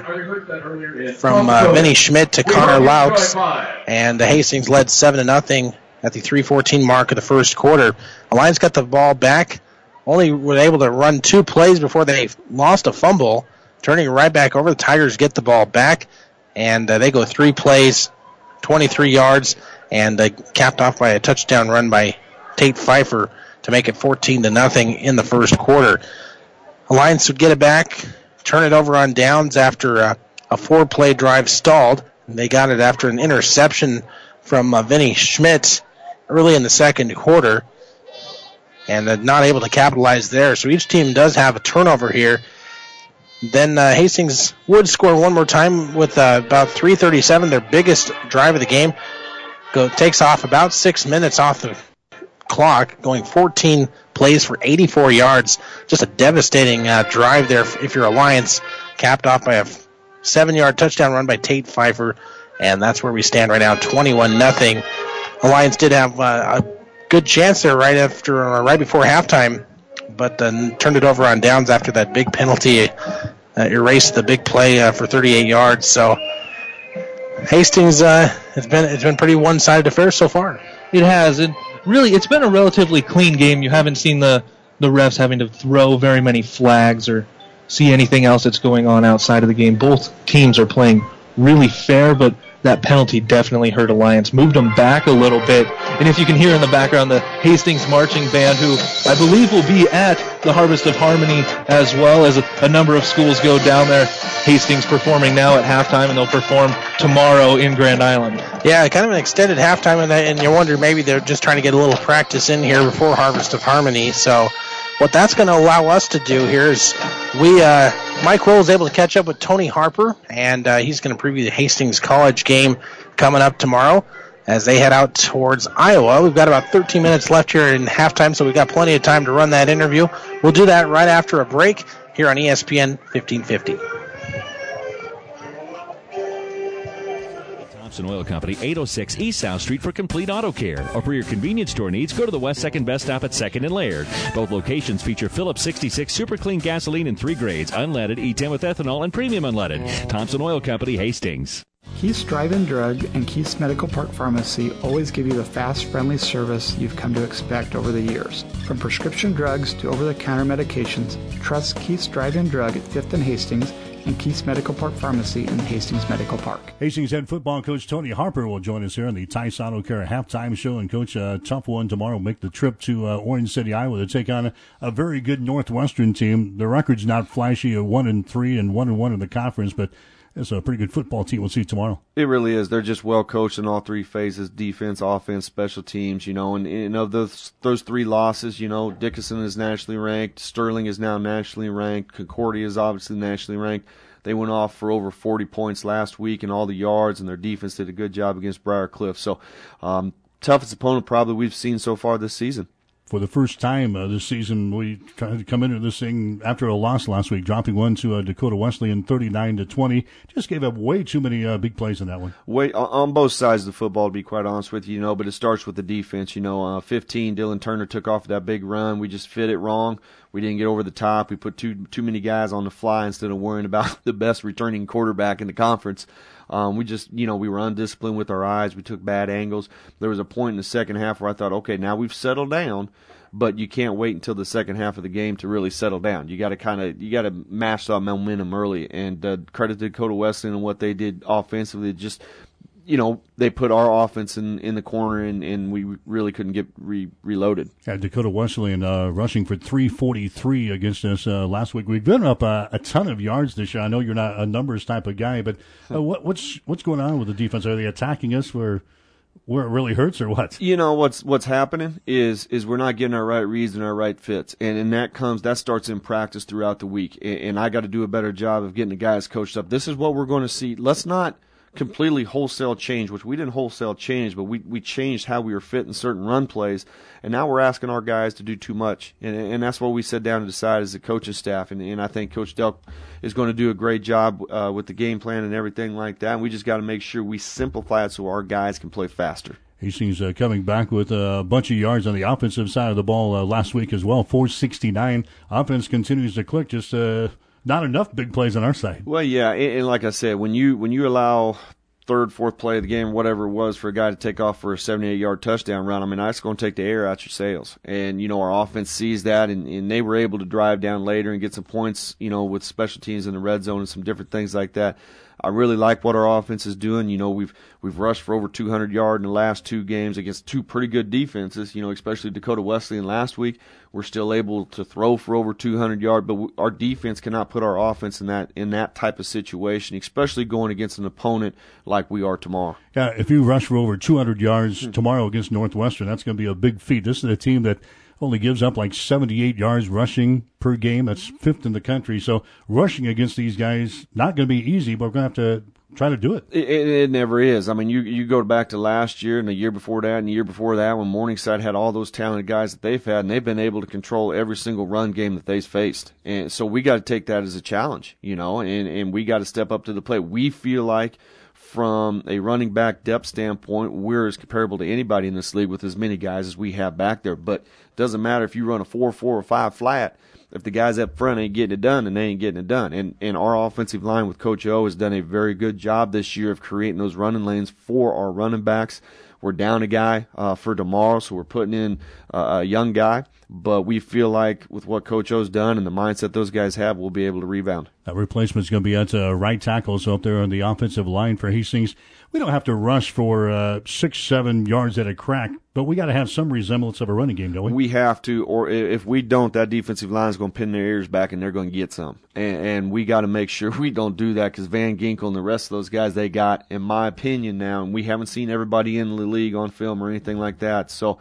from uh, Vinny Schmidt to Connor Laux, and the Hastings led seven to nothing at the 3:14 mark of the first quarter. Alliance got the ball back, only were able to run two plays before they lost a fumble, turning right back over. The Tigers get the ball back, and uh, they go three plays, 23 yards, and uh, capped off by a touchdown run by Tate Pfeiffer to make it 14 to nothing in the first quarter. Alliance would get it back, turn it over on downs after uh, a four-play drive stalled. They got it after an interception from uh, Vinny Schmidt early in the second quarter, and uh, not able to capitalize there. So each team does have a turnover here. Then uh, Hastings would score one more time with uh, about 3:37, their biggest drive of the game. Go takes off about six minutes off the clock, going 14 plays for 84 yards. Just a devastating uh, drive there if you're Alliance, capped off by a seven-yard touchdown run by Tate Pfeiffer, and that's where we stand right now, 21 nothing. Alliance did have uh, a good chance there right after, uh, right before halftime, but then turned it over on downs after that big penalty uh, erased the big play uh, for 38 yards. So Hastings, uh, it's been it's been pretty one-sided affair so far. It has. It really, it's been a relatively clean game. You haven't seen the the refs having to throw very many flags or see anything else that's going on outside of the game. Both teams are playing really fair, but that penalty definitely hurt Alliance. Moved them back a little bit. And if you can hear in the background the Hastings marching band, who I believe will be at the Harvest of Harmony as well as a, a number of schools go down there. Hastings performing now at halftime, and they'll perform tomorrow in Grand Island. Yeah, kind of an extended halftime, and, and you wonder maybe they're just trying to get a little practice in here before Harvest of Harmony. So, what that's going to allow us to do here is we, uh, Mike Will is able to catch up with Tony Harper, and uh, he's going to preview the Hastings College game coming up tomorrow as they head out towards Iowa. We've got about 13 minutes left here in halftime, so we've got plenty of time to run that interview. We'll do that right after a break here on ESPN 1550. Thompson Oil Company, 806 East South Street for complete auto care. Or for your convenience store needs, go to the West 2nd Best Stop at 2nd and Laird. Both locations feature Phillips 66 Super Clean gasoline in three grades unleaded, E10 with ethanol, and premium unleaded. Thompson Oil Company, Hastings. Keith's Drive-In Drug and Keith's Medical Park Pharmacy always give you the fast, friendly service you've come to expect over the years. From prescription drugs to over-the-counter medications, trust Keith's Drive-In Drug at 5th and Hastings and Keith's Medical Park Pharmacy in Hastings Medical Park. Hastings head football coach Tony Harper will join us here on the Tice Auto Care halftime show. And coach, a tough one tomorrow. Make the trip to uh, Orange City, Iowa, to take on a, a, very good Northwestern team. The record's not flashy, a one and three and one and one in the conference, but it's a pretty good football team. We'll see tomorrow. It really is. They're just well coached in all three phases: defense, offense, special teams. You know, and, and of those those three losses, you know, Dickinson is nationally ranked, Sterling is now nationally ranked, Concordia is obviously nationally ranked. They went off for over 40 points last week and all the yards, and their defense did a good job against Briar Cliff. So, um, toughest opponent probably we've seen so far this season for the first time uh, this season, we tried to come into this thing after a loss last week, dropping one to uh, Dakota Wesleyan, thirty-nine to twenty. Just gave up way too many uh, big plays in that one. Way on both sides of the football, to be quite honest with you, you know. But it starts with the defense. You know, uh, fifteen, Dylan Turner took off that big run. We just fit it wrong. We didn't get over the top. We put too too many guys on the fly instead of worrying about the best returning quarterback in the conference. Um, we just, you know, we were undisciplined with our eyes. We took bad angles. There was a point in the second half where I thought, okay, now we've settled down, but you can't wait until the second half of the game to really settle down. You got to kind of, you got to mash that momentum early. And uh, credit to Dakota Wesleyan and what they did offensively. Just you know, they put our offense in, in the corner, and, and we really couldn't get re- reloaded. Yeah, Dakota Wesleyan uh, rushing for 343 against us uh, last week. We've been up a, a, ton of yards this year. I know you're not a numbers type of guy, but uh, what, what's what's going on with the defense? Are they attacking us where where it really hurts, or what? You know what's what's happening is is we're not getting our right reads and our right fits, and and that comes that starts in practice throughout the week, and, and I got to do a better job of getting the guys coached up. This is what we're going to see. Let's not completely wholesale change, which we didn't wholesale change, but we, we changed how we were fit in certain run plays. And now we're asking our guys to do too much. And, and that's what we sat down and decided as a coaching staff. And, and I think Coach Delk is going to do a great job uh, with the game plan and everything like that. And we just got to make sure we simplify it so our guys can play faster. Hastings uh, coming back with a bunch of yards on the offensive side of the ball uh, last week as well. 469. Offense continues to click. Just uh, not enough big plays on our side. Well, yeah, and, and, like I said, when you when you allow third, fourth play of the game, whatever it was, for a guy to take off for a 78 yard touchdown run, I mean, that's going to take the air out your sails. And you know, our offense sees that, and, and they were able to drive down later and get some points, you know, with special teams in the red zone and some different things like that. I really like what our offense is doing. You know, we've we've rushed for over 200 yards in the last two games against two pretty good defenses. You know, especially Dakota Wesley Wesleyan last week. We're still able to throw for over 200 yards, but our defense cannot put our offense in that in that type of situation, especially going against an opponent like we are tomorrow. Yeah, if you rush for over 200 yards tomorrow against Northwestern, that's going to be a big feat. This is a team that only gives up like 78 yards rushing per game. That's fifth in the country. So rushing against these guys not going to be easy, but we're going to have to try to do it. it. It, it. never is. I mean, you you go back to last year and the year before that and the year before that when Morningside had all those talented guys that they've had, and they've been able to control every single run game that they've faced. And so we got to take that as a challenge, you know, and and we got to step up to the plate. We feel like from a running back depth standpoint, we're as comparable to anybody in this league with as many guys as we have back there. But it doesn't matter if you run a four, four, or five flat. If the guys up front ain't getting it done, then they ain't getting it done. And and our offensive line with Coach O has done a very good job this year of creating those running lanes for our running backs. We're down a guy uh, for tomorrow, so we're putting in uh, a young guy but we feel like with what Coach O's done and the mindset those guys have, we'll be able to rebound. That replacement is going to be at uh, right tackle, so up there on the offensive line for Hastings. We don't have to rush for uh, six, seven yards at a crack, but we got to have some resemblance of a running game, don't we? We have to, or if we don't, that defensive line is going to pin their ears back and they're going to get some. And, and we got to make sure we don't do that because Van Ginkel and the rest of those guys they got, in my opinion, now, and we haven't seen everybody in the league on film or anything like that. So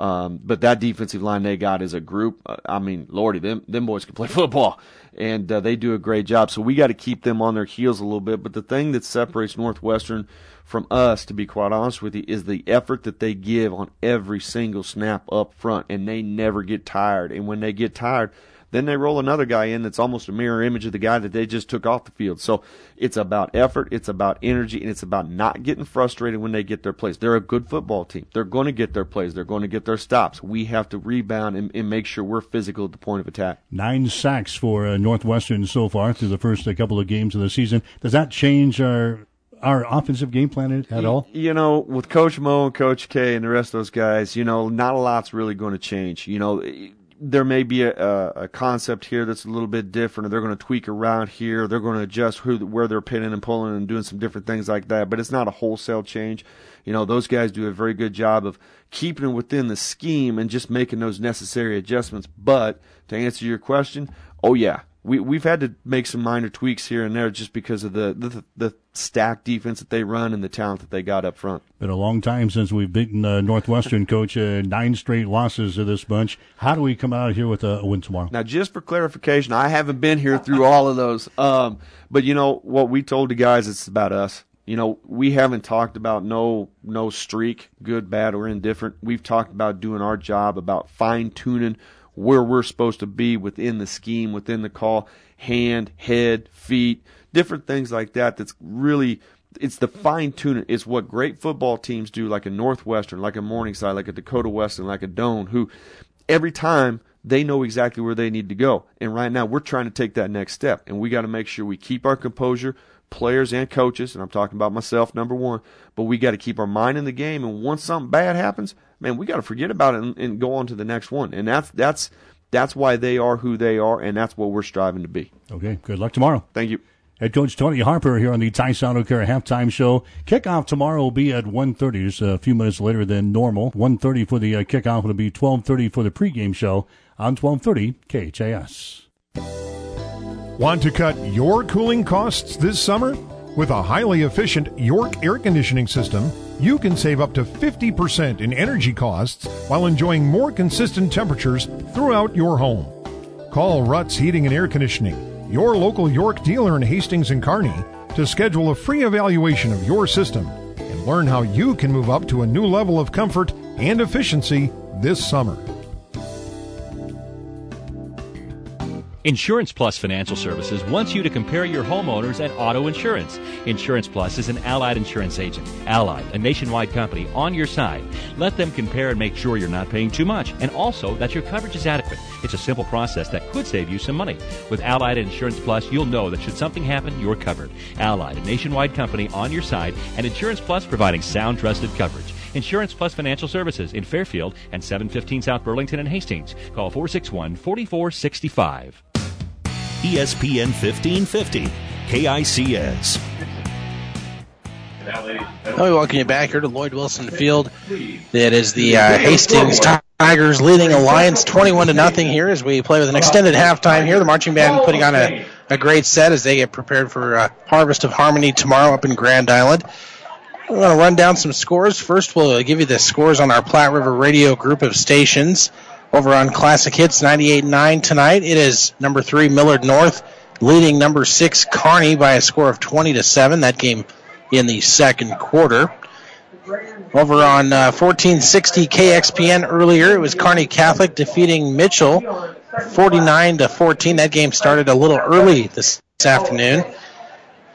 um, but that defensive line they got as a group, uh, I mean, lordy, them them boys can play football, and uh, they do a great job. So we got to keep them on their heels a little bit. But the thing that separates Northwestern from us, to be quite honest with you, is the effort that they give on every single snap up front, and they never get tired. And when they get tired, then they roll another guy in that's almost a mirror image of the guy that they just took off the field. So it's about effort, it's about energy, and it's about not getting frustrated when they get their plays. They're a good football team. They're going to get their plays. They're going to get their stops. We have to rebound and, and make sure we're physical at the point of attack. Nine sacks for uh, Northwestern so far through the first uh, couple of games of the season. Does that change our our offensive game plan at all? You know, with Coach Mo and Coach K and the rest of those guys, you know, not a lot's really going to change. You know, eh, there may be a, a, concept here that's a little bit different, or they're going to tweak around here, they're going to adjust who where they're pinning and pulling and doing some different things like that. But it's not a wholesale change. You know, those guys do a very good job of keeping it within the scheme and just making those necessary adjustments. But to answer your question, oh yeah, we we've had to make some minor tweaks here and there just because of the the, the stacked defense that they run and the talent that they got up front. Been a long time since we've beaten uh, Northwestern, coach. Uh, nine straight losses of this bunch. How do we come out here with a win tomorrow? Now, just for clarification, I haven't been here through all of those, um, but you know what we told the guys, it's about us. You know, we haven't talked about no no streak, good, bad, or indifferent. We've talked about doing our job, about fine tuning where we're supposed to be within the scheme, within the call, hand, head, feet, different things like that. That's really it's the fine tuning. It's what great football teams do, like a Northwestern, like a Morningside, like a Dakota Wesleyan, like a Doane, who every time they know exactly where they need to go. And right now we're trying to take that next step, and we got to make sure we keep our composure, players and coaches, and I'm talking about myself, number one, but we got to keep our mind in the game. And once something bad happens, man, we got to forget about it and, and, go on to the next one. And that's that's that's why they are who they are, and that's what we're striving to be. Okay. Good luck tomorrow. Thank you. Head coach Tony Harper here on the Tyson Care halftime show. Kickoff tomorrow will be at 1.30, just a few minutes later than normal. 1.30 for the uh, kickoff. It'll be 12.30 for the pregame show on 12.30 KHAS. Want to cut your cooling costs this summer? With a highly efficient York air conditioning system, you can save up to 50% in energy costs while enjoying more consistent temperatures throughout your home. Call Rutt's Heating and Air Conditioning your local York dealer in Hastings and Kearney, to schedule a free evaluation of your system and learn how you can move up to a new level of comfort and efficiency this summer. Insurance Plus Financial Services wants you to compare your homeowners and auto insurance. Insurance Plus is an allied insurance agent. Allied, a nationwide company, on your side. Let them compare and make sure you're not paying too much and also that your coverage is adequate. It's a simple process that could save you some money. With Allied Insurance Plus, you'll know that should something happen, you're covered. Allied, a nationwide company on your side, and Insurance Plus providing sound, trusted coverage. Insurance Plus Financial Services in Fairfield and 715 South Burlington and Hastings. Call 461 4465. ESPN 1550, KICS. Let me welcome you back here to Lloyd Wilson Field. That is the uh, Hastings Tigers leading Alliance 21 to nothing here as we play with an extended halftime here. The marching band putting on a, a great set as they get prepared for uh, Harvest of Harmony tomorrow up in Grand Island. We're going to run down some scores. First, we'll give you the scores on our Platte River Radio group of stations over on Classic Hits 98.9 tonight. It is number three Millard North leading number six Kearney by a score of 20 to seven. That game in the second quarter. Over on uh, 1460 KXPN earlier, it was Kearney Catholic defeating Mitchell 49 to 14. That game started a little early this, afternoon.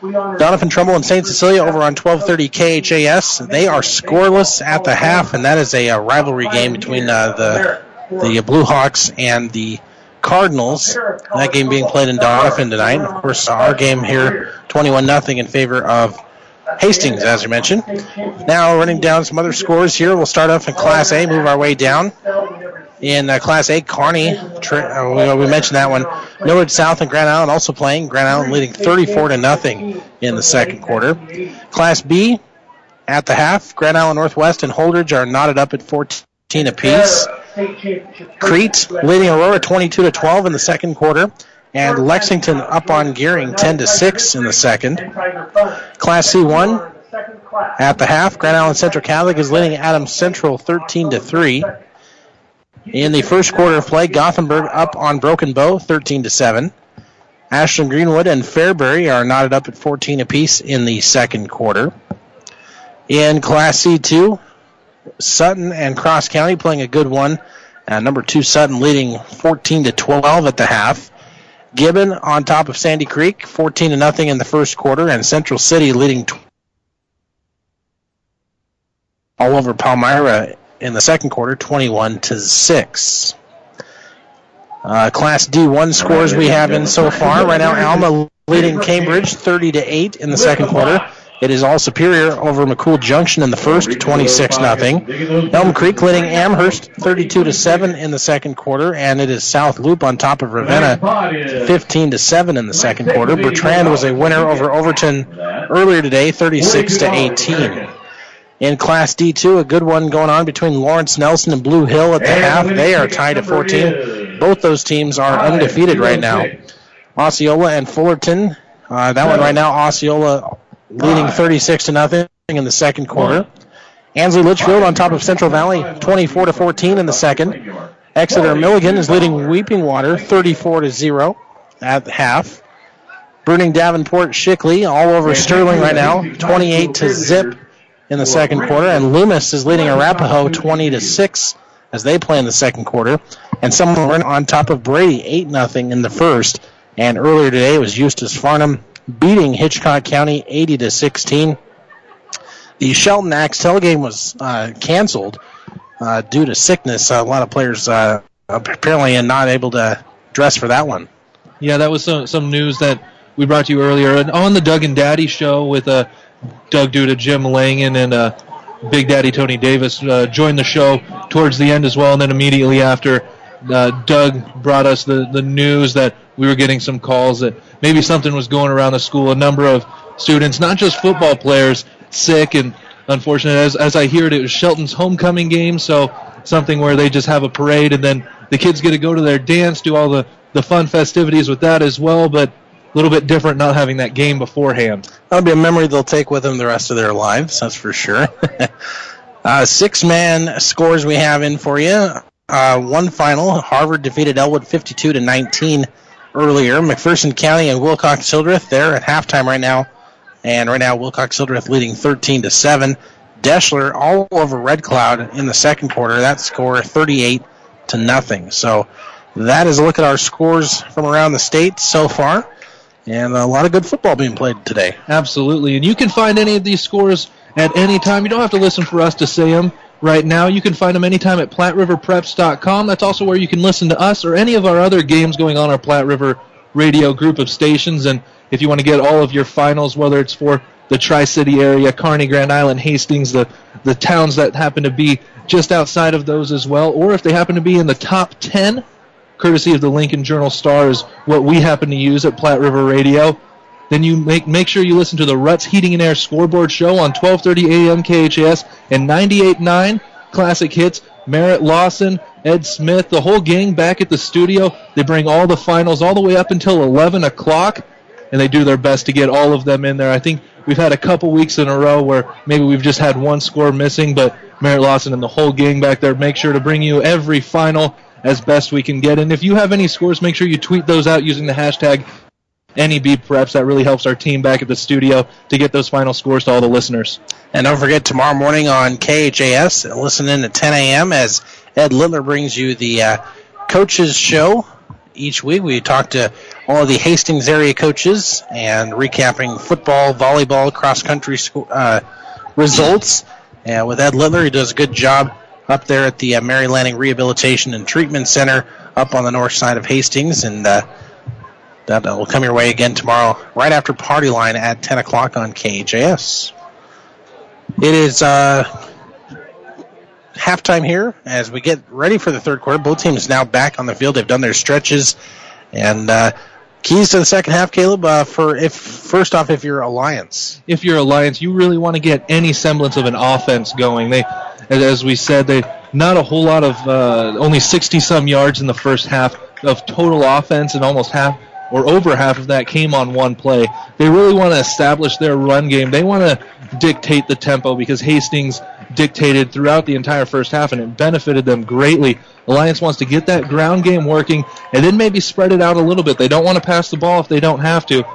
Doniphan Trumble and St. Cecilia over on 1230 KHAS. They are scoreless at the half, and that is a, a rivalry game between uh, the the Blue Hawks and the Cardinals. That game being played in Doniphan tonight. of course, our game here, 21 nothing in favor of Hastings, as you mentioned. Now, running down some other scores here. We'll start off in Class A, move our way down. In uh, Class A, Kearney, uh, we, we, mentioned that one. Millard South and Grand Island also playing. Grand Island leading 34 to nothing in the second quarter. Class B, at the half, Grand Island Northwest and Holdrege are knotted up at 14 apiece. Crete leading Aurora 22 to 12 in the second quarter, and Lexington up on Gering 10 to 6 in the second. Class C1 at the half, Grand Island Central Catholic is leading Adams Central 13 to 3. In the first quarter of play, Gothenburg up on Broken Bow 13 to 7. Ashland Greenwood and Fairbury are knotted up at 14 apiece in the second quarter. In Class C2, Sutton and Cross County playing a good one. Uh, number two Sutton leading 14 to 12 at the half. Gibbon on top of Sandy Creek, 14 to nothing in the first quarter, and Central City leading tw- all over Palmyra in the second quarter, 21 to six. Uh, Class D1 scores we have in so far. Right now, Alma leading Cambridge 30 to 8 in the second quarter. It is all superior over McCool Junction in the first, 26 nothing. Elm Creek leading Amherst 32 to 7 in the second quarter, and it is South Loop on top of Ravenna 15 to 7 in the second quarter. Bertrand was a winner over Overton earlier today, 36 to 18. In Class D2, a good one going on between Lawrence Nelson and Blue Hill at the half. They are tied at 14. Both those teams are undefeated right now. Osceola and Fullerton. Uh, that one right now, Osceola leading 36 to nothing in the second quarter. Ansley Litchfield on top of Central Valley, 24 to 14 in the second. Exeter Milligan is leading Weeping Water, 34 to 0 at half. Bruning Davenport Shickley all over Sterling right now, 28 to zip in the second quarter, and Loomis is leading Arapahoe 20 to 6 as they play in the second quarter. And someone on top of Brady, 8 nothing in the first. And earlier today it was Eustis Farnam beating Hitchcock County 80 to 16. The Shelton Axtell game was uh, canceled uh, due to sickness. a lot of players uh, apparently are not able to dress for that one. Yeah, that was some, some news that we brought to you earlier and on the Doug and Daddy show with uh, Doug Duda, Jim Langen, and uh, Big Daddy Tony Davis uh, joined the show towards the end as well, and then immediately after uh, Doug brought us the, the news that we were getting some calls that maybe something was going around the school. A number of students, not just football players, sick and unfortunate. As, as I hear it, it was Shelton's homecoming game, so something where they just have a parade and then the kids get to go to their dance, do all the, the fun festivities with that as well, but a little bit different not having that game beforehand. That'll be a memory they'll take with them the rest of their lives, that's for sure. uh, six man scores we have in for you. Uh, one final. Harvard defeated Elwood 52 to 19 earlier. McPherson County and Wilcox Hildreth, they're at halftime right now. And right now, Wilcox Hildreth leading 13 to 7. Deshler all over Red Cloud in the second quarter. That score 38 to nothing. So that is a look at our scores from around the state so far. And a lot of good football being played today. Absolutely. And you can find any of these scores at any time. You don't have to listen for us to say them right now. You can find them anytime at PlatteRiverPreps.com. That's also where you can listen to us or any of our other games going on our Platte River radio group of stations. And if you want to get all of your finals, whether it's for the Tri-City area, Kearney, Grand Island, Hastings, the, the towns that happen to be just outside of those as well, or if they happen to be in the top 10, courtesy of the Lincoln Journal Star is what we happen to use at Platte River Radio, then you make make sure you listen to the Rutt's Heating and Air Scoreboard Show on 12:30 a.m. KHAS and 98.9 Classic Hits. Merritt Lawson, Ed Smith, the whole gang back at the studio. They bring all the finals all the way up until 11 o'clock, and they do their best to get all of them in there. I think we've had a couple weeks in a row where maybe we've just had one score missing, but Merritt Lawson and the whole gang back there make sure to bring you every final as best we can get. And if you have any scores, make sure you tweet those out using the hashtag NEB Preps. That really helps our team back at the studio to get those final scores to all the listeners. And don't forget tomorrow morning on KHAS, listen in at 10 a.m. as Ed Littler brings you the uh, coaches show. Each week we talk to all of the Hastings area coaches and recapping football, volleyball, cross country uh, results. And with Ed Littler, he does a good job up there at the uh, Mary Lanning Rehabilitation and Treatment Center up on the north side of Hastings. And uh, that will come your way again tomorrow, right after Party Line at 10 o'clock on KHAS. It is uh, halftime here as we get ready for the third quarter. Both teams now back on the field. They've done their stretches. And uh, keys to the second half, Caleb, uh, for if first off, if you're Alliance. If you're Alliance, you really want to get any semblance of an offense going. They, as we said, they not a whole lot of uh, only 60 some yards in the first half of total offense and almost half or over half of that came on one play. They really want to establish their run game. They want to dictate the tempo because Hastings dictated throughout the entire first half and it benefited them greatly. Alliance wants to get that ground game working and then maybe spread it out a little bit. They don't want to pass the ball if they don't have to.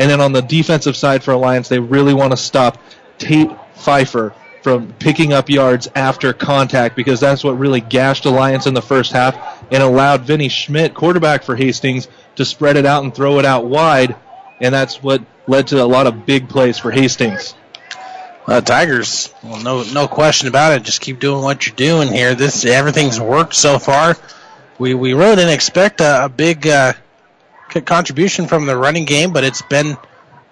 And then on the defensive side for Alliance, they really want to stop Tate Pfeiffer from picking up yards after contact because that's what really gashed Alliance in the first half and allowed Vinny Schmidt, quarterback for Hastings, to spread it out and throw it out wide, and that's what led to a lot of big plays for Hastings. Uh, Tigers, well, no, no question about it. Just keep doing what you're doing here. This everything's worked so far. We we really didn't expect a, a big uh, contribution from the running game, but it's been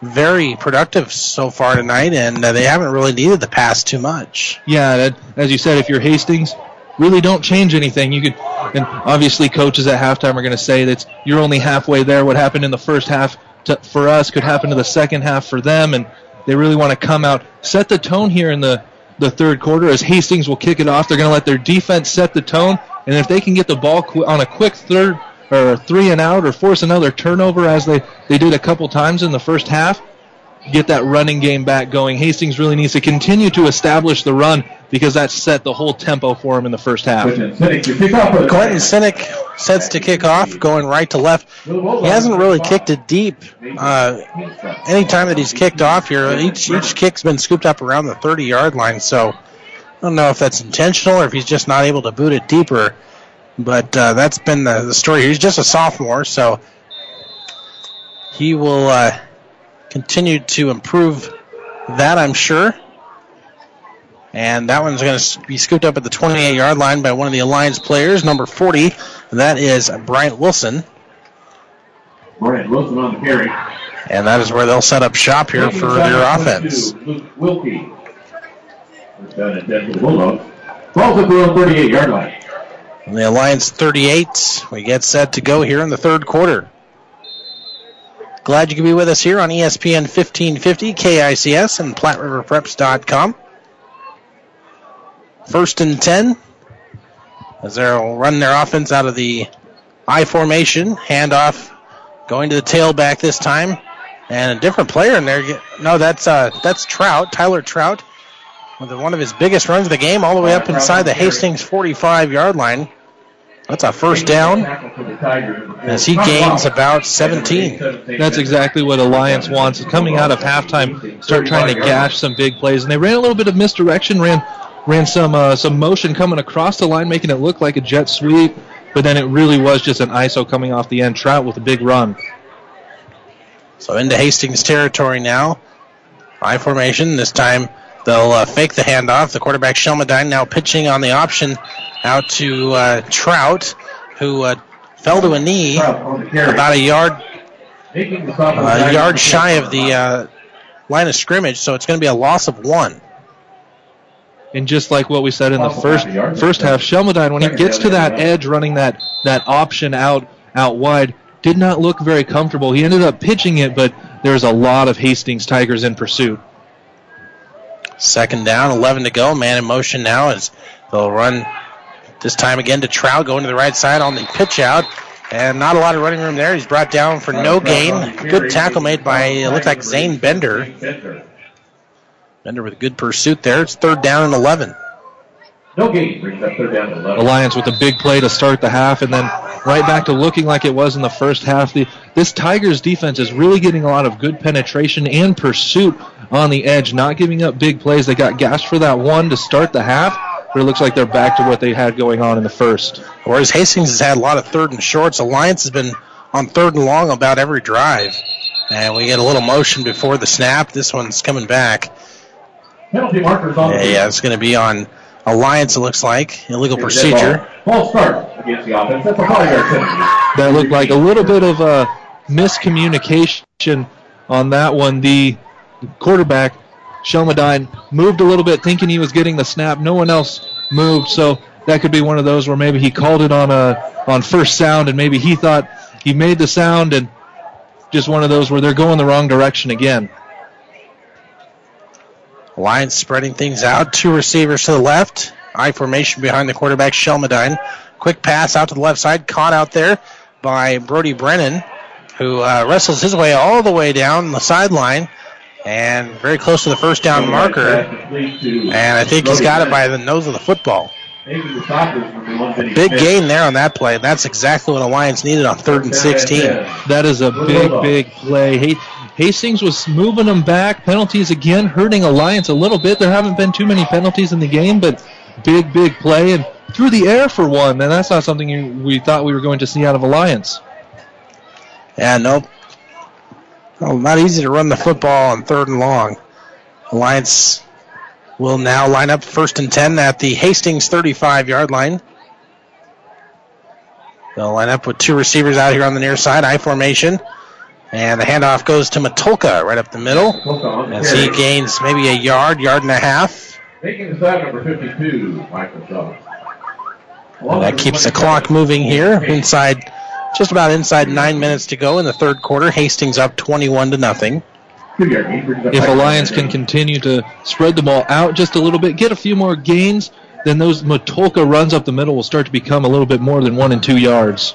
very productive so far tonight, and uh, they haven't really needed the pass too much. Yeah, that, as you said, if you're Hastings, really don't change anything. You could, and obviously coaches at halftime are going to say that you're only halfway there. What happened in the first half to, for us could happen to the second half for them, and they really want to come out, set the tone here in the the third quarter as Hastings will kick it off. They're going to let their defense set the tone, and if they can get the ball qu- on a quick third or three and out or force another turnover as they, they did a couple times in the first half, get that running game back going. Hastings really needs to continue to establish the run because that set the whole tempo for him in the first half. Clinton Sinek sets to kick off, going right to left. He hasn't really kicked it deep. Uh, anytime that he's kicked off here, each each kick's been scooped up around the 30 yard line. So I don't know if that's intentional or if he's just not able to boot it deeper. But uh, that's been the, the story. He's just a sophomore, so he will uh, continue to improve that, I'm sure. And that one's going to be scooped up at the 28 yard line by one of the Alliance players, number 40. That is Bryant Wilson. Bryant Wilson on the carry. And that is where they'll set up shop here for their offense. Luke Wilkie. Down at 10 the Bulldogs. Ball's at the 38 yard line. The Alliance 38. We get set to go here in the third quarter. Glad you could be with us here on ESPN 1550, KICS, and PlatteRiverPreps.com. First and 10 as they'll run their offense out of the I formation. Handoff going to the tailback this time. And a different player in there. No, that's uh, that's Trout, Tyler Trout, with one of his biggest runs of the game, all the way up inside the Hastings 45 yard line. That's a first down as he gains about 17. That's exactly what Alliance wants. Coming out of halftime, start trying to gash some big plays, and they ran a little bit of misdirection, ran ran some uh, some motion coming across the line, making it look like a jet sweep, but then it really was just an ISO coming off the end. Trout with a big run. So into Hastings territory now. I formation. This time they'll uh, fake the handoff. The quarterback Shelmadine now pitching on the option out to uh, Trout, who uh, fell to a knee about a yard, a yard shy of the uh, line of scrimmage. So it's going to be a loss of one. And just like what we said in the first first half, Shelmadine, when he gets to that edge, running that that option out out wide, did not look very comfortable. He ended up pitching it, but there's a lot of Hastings Tigers in pursuit. Second down, 11 to go. Man in motion now as they'll run this time again to Trout, going to the right side on the pitch out. And not a lot of running room there. He's brought down for no gain. Good tackle made by, it looked like Zane Bender. Bender with good pursuit there. It's third down and 11. No gain brings up third down and 11. Alliance with a big play to start the half, and then right back to looking like it was in the first half. The, this Tigers defense is really getting a lot of good penetration and pursuit on the edge, not giving up big plays. They got gashed for that one to start the half, but it looks like they're back to what they had going on in the first. Whereas Hastings has had a lot of third and shorts, Alliance has been on third and long about every drive. And we get a little motion before the snap. This one's coming back. Penalty markers on Yeah, yeah it's going to be on Alliance, it looks like. Illegal procedure. Ball start against the offense. That's a five. That looked like a little bit of a miscommunication on that one. The quarterback, Shelmadine, moved a little bit thinking he was getting the snap. No one else moved, so that could be one of those where maybe he called it on a on first sound and maybe he thought he made the sound and just one of those where they're going the wrong direction again. Alliance spreading things out. Two receivers to the left. I formation behind the quarterback, Shelmadine. Quick pass out to the left side. Caught out there by Brody Brennan, who uh, wrestles his way all the way down the sideline and very close to the first down marker. And I think he's got it by the nose of the football. A big gain there on that play. That's exactly what Alliance needed on third and 16. That is a big, big play. Hey, Hastings was moving them back. Penalties again, hurting Alliance a little bit. There haven't been too many penalties in the game, but big, big play and through the air for one. And that's not something you, we thought we were going to see out of Alliance. Yeah, nope. Well, not easy to run the football on third and long. Alliance will now line up first and 10 at the Hastings 35 yard line. They'll line up with two receivers out here on the near side, I formation. And the handoff goes to Matulka right up the middle as he gains maybe a yard, yard and a half. Taking the side number 52, Michael Shaw. And that keeps the clock moving here inside, just about inside nine minutes to go in the third quarter. Hastings up 21 to nothing. If Alliance can continue to spread the ball out just a little bit, get a few more gains, then those Matulka runs up the middle will start to become a little bit more than one and two yards.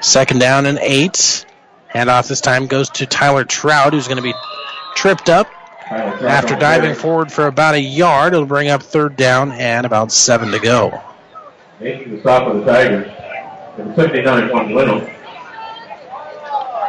Second down and eight. Handoff this time goes to Tyler Trout, who's going to be tripped up after diving forward for about a yard. It'll bring up third down and about seven to go. Making the stop of the Tigers. Number 79, Juan Leno.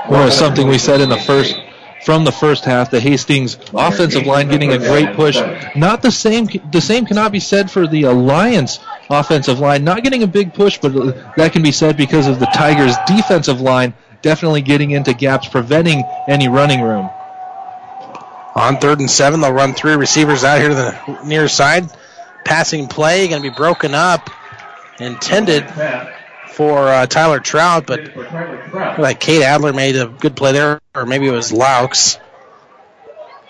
Or something we said in the first from the first half, the Hastings offensive line getting a great push. Not the same. The same cannot be said for the Alliance offensive line. Not getting a big push, but that can be said because of the Tigers' defensive line definitely getting into gaps, preventing any running room. On third and seven, they'll run three receivers out here to the near side. Passing play going to be broken up, intended for uh, Tyler Trout, but like Cade Adler made a good play there, or maybe it was Laux,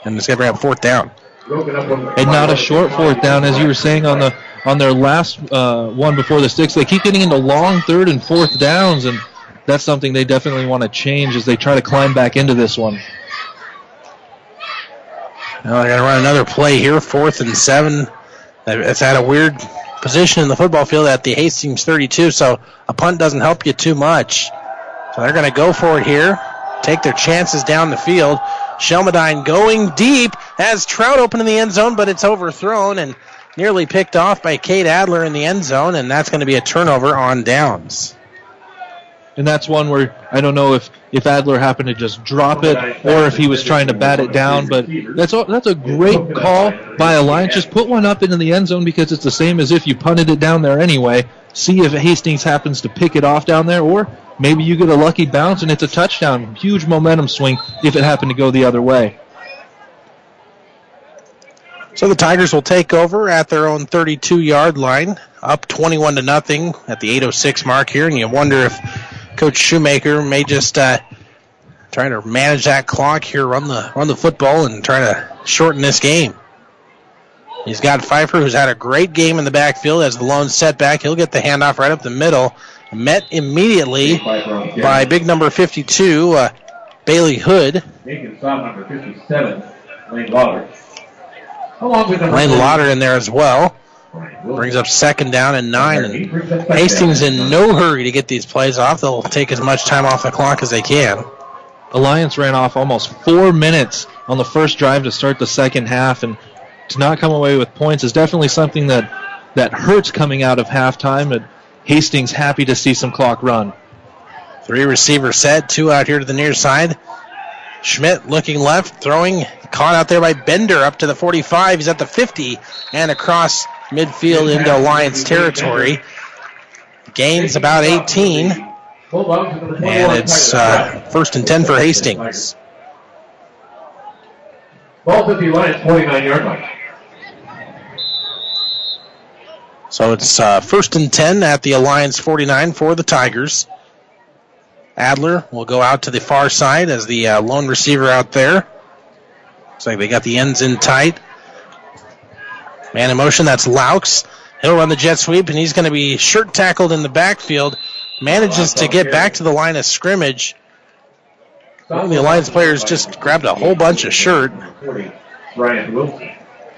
and it's going to bring up fourth down. And not a short fourth down, as you were saying on the on their last uh, one before the sticks. They keep getting into long third and fourth downs, and that's something they definitely want to change as they try to climb back into this one. Now they're going to run another play here, fourth and seven. It's at a weird position in the football field at the Hastings 32, so a punt doesn't help you too much. So they're going to go for it here, take their chances down the field. Shelmadine going deep has Trout open in the end zone, but it's overthrown and nearly picked off by Cade Adler in the end zone, and that's going to be a turnover on downs. And that's one where I don't know if, if Adler happened to just drop it or if he was trying to bat it down, but that's that's a great call by Alliance. Just put one up into the end zone because it's the same as if you punted it down there anyway. See if Hastings happens to pick it off down there, or maybe you get a lucky bounce and it's a touchdown. Huge momentum swing if it happened to go the other way. So the Tigers will take over at their own 32 yard line, up 21 to nothing at the 806 mark here, and you wonder if Coach Shoemaker may just uh, try to manage that clock here, run the run the football, and try to shorten this game. He's got Pfeiffer, who's had a great game in the backfield as the lone setback. He'll get the handoff right up the middle. Met immediately by big number 52, uh, Bailey Hood. Making stop number 57, Lane Lauder. Lane Lauder in there as well. Brings up second down and nine. And Hastings in no hurry to get these plays off. They'll take as much time off the clock as they can. Alliance ran off almost four minutes on the first drive to start the second half, and to not come away with points is definitely something that, that hurts coming out of halftime. But Hastings happy to see some clock run. Three receiver set, two out here to the near side. Schmidt looking left, throwing, caught out there by Bender up to the 45. He's at the 50 and across midfield into Alliance territory. Gains about 18. And it's uh, first and 10 for Hastings. Ball 50 Lions, 49 yard line. So it's uh, first and 10 at the Alliance 49 for the Tigers. Adler will go out to the far side as the uh, lone receiver out there. Looks like they got the ends in tight. Man in motion, that's Laux. He'll run the jet sweep, and he's going to be shirt tackled in the backfield. Manages to get back to the line of scrimmage. The Alliance players just grabbed a whole bunch of shirt. Brian Wilson.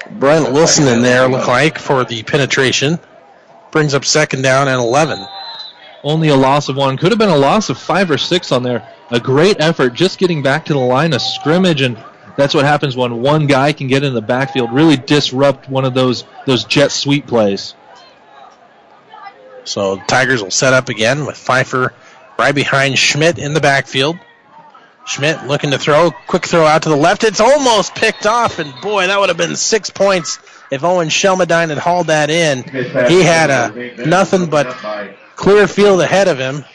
Brian Wilson in there, look like, for the penetration. Brings up second down and 11. Only a loss of one. Could have been a loss of five or six on there. A great effort just getting back to the line of scrimmage, and that's what happens when one guy can get in the backfield, really disrupt one of those, those jet sweep plays. So Tigers will set up again with Pfeiffer right behind Schmidt in the backfield. Schmidt looking to throw, quick throw out to the left. It's almost picked off, and boy, that would have been six points if Owen Shelmadine had hauled that in. He had a nothing but clear field ahead of him.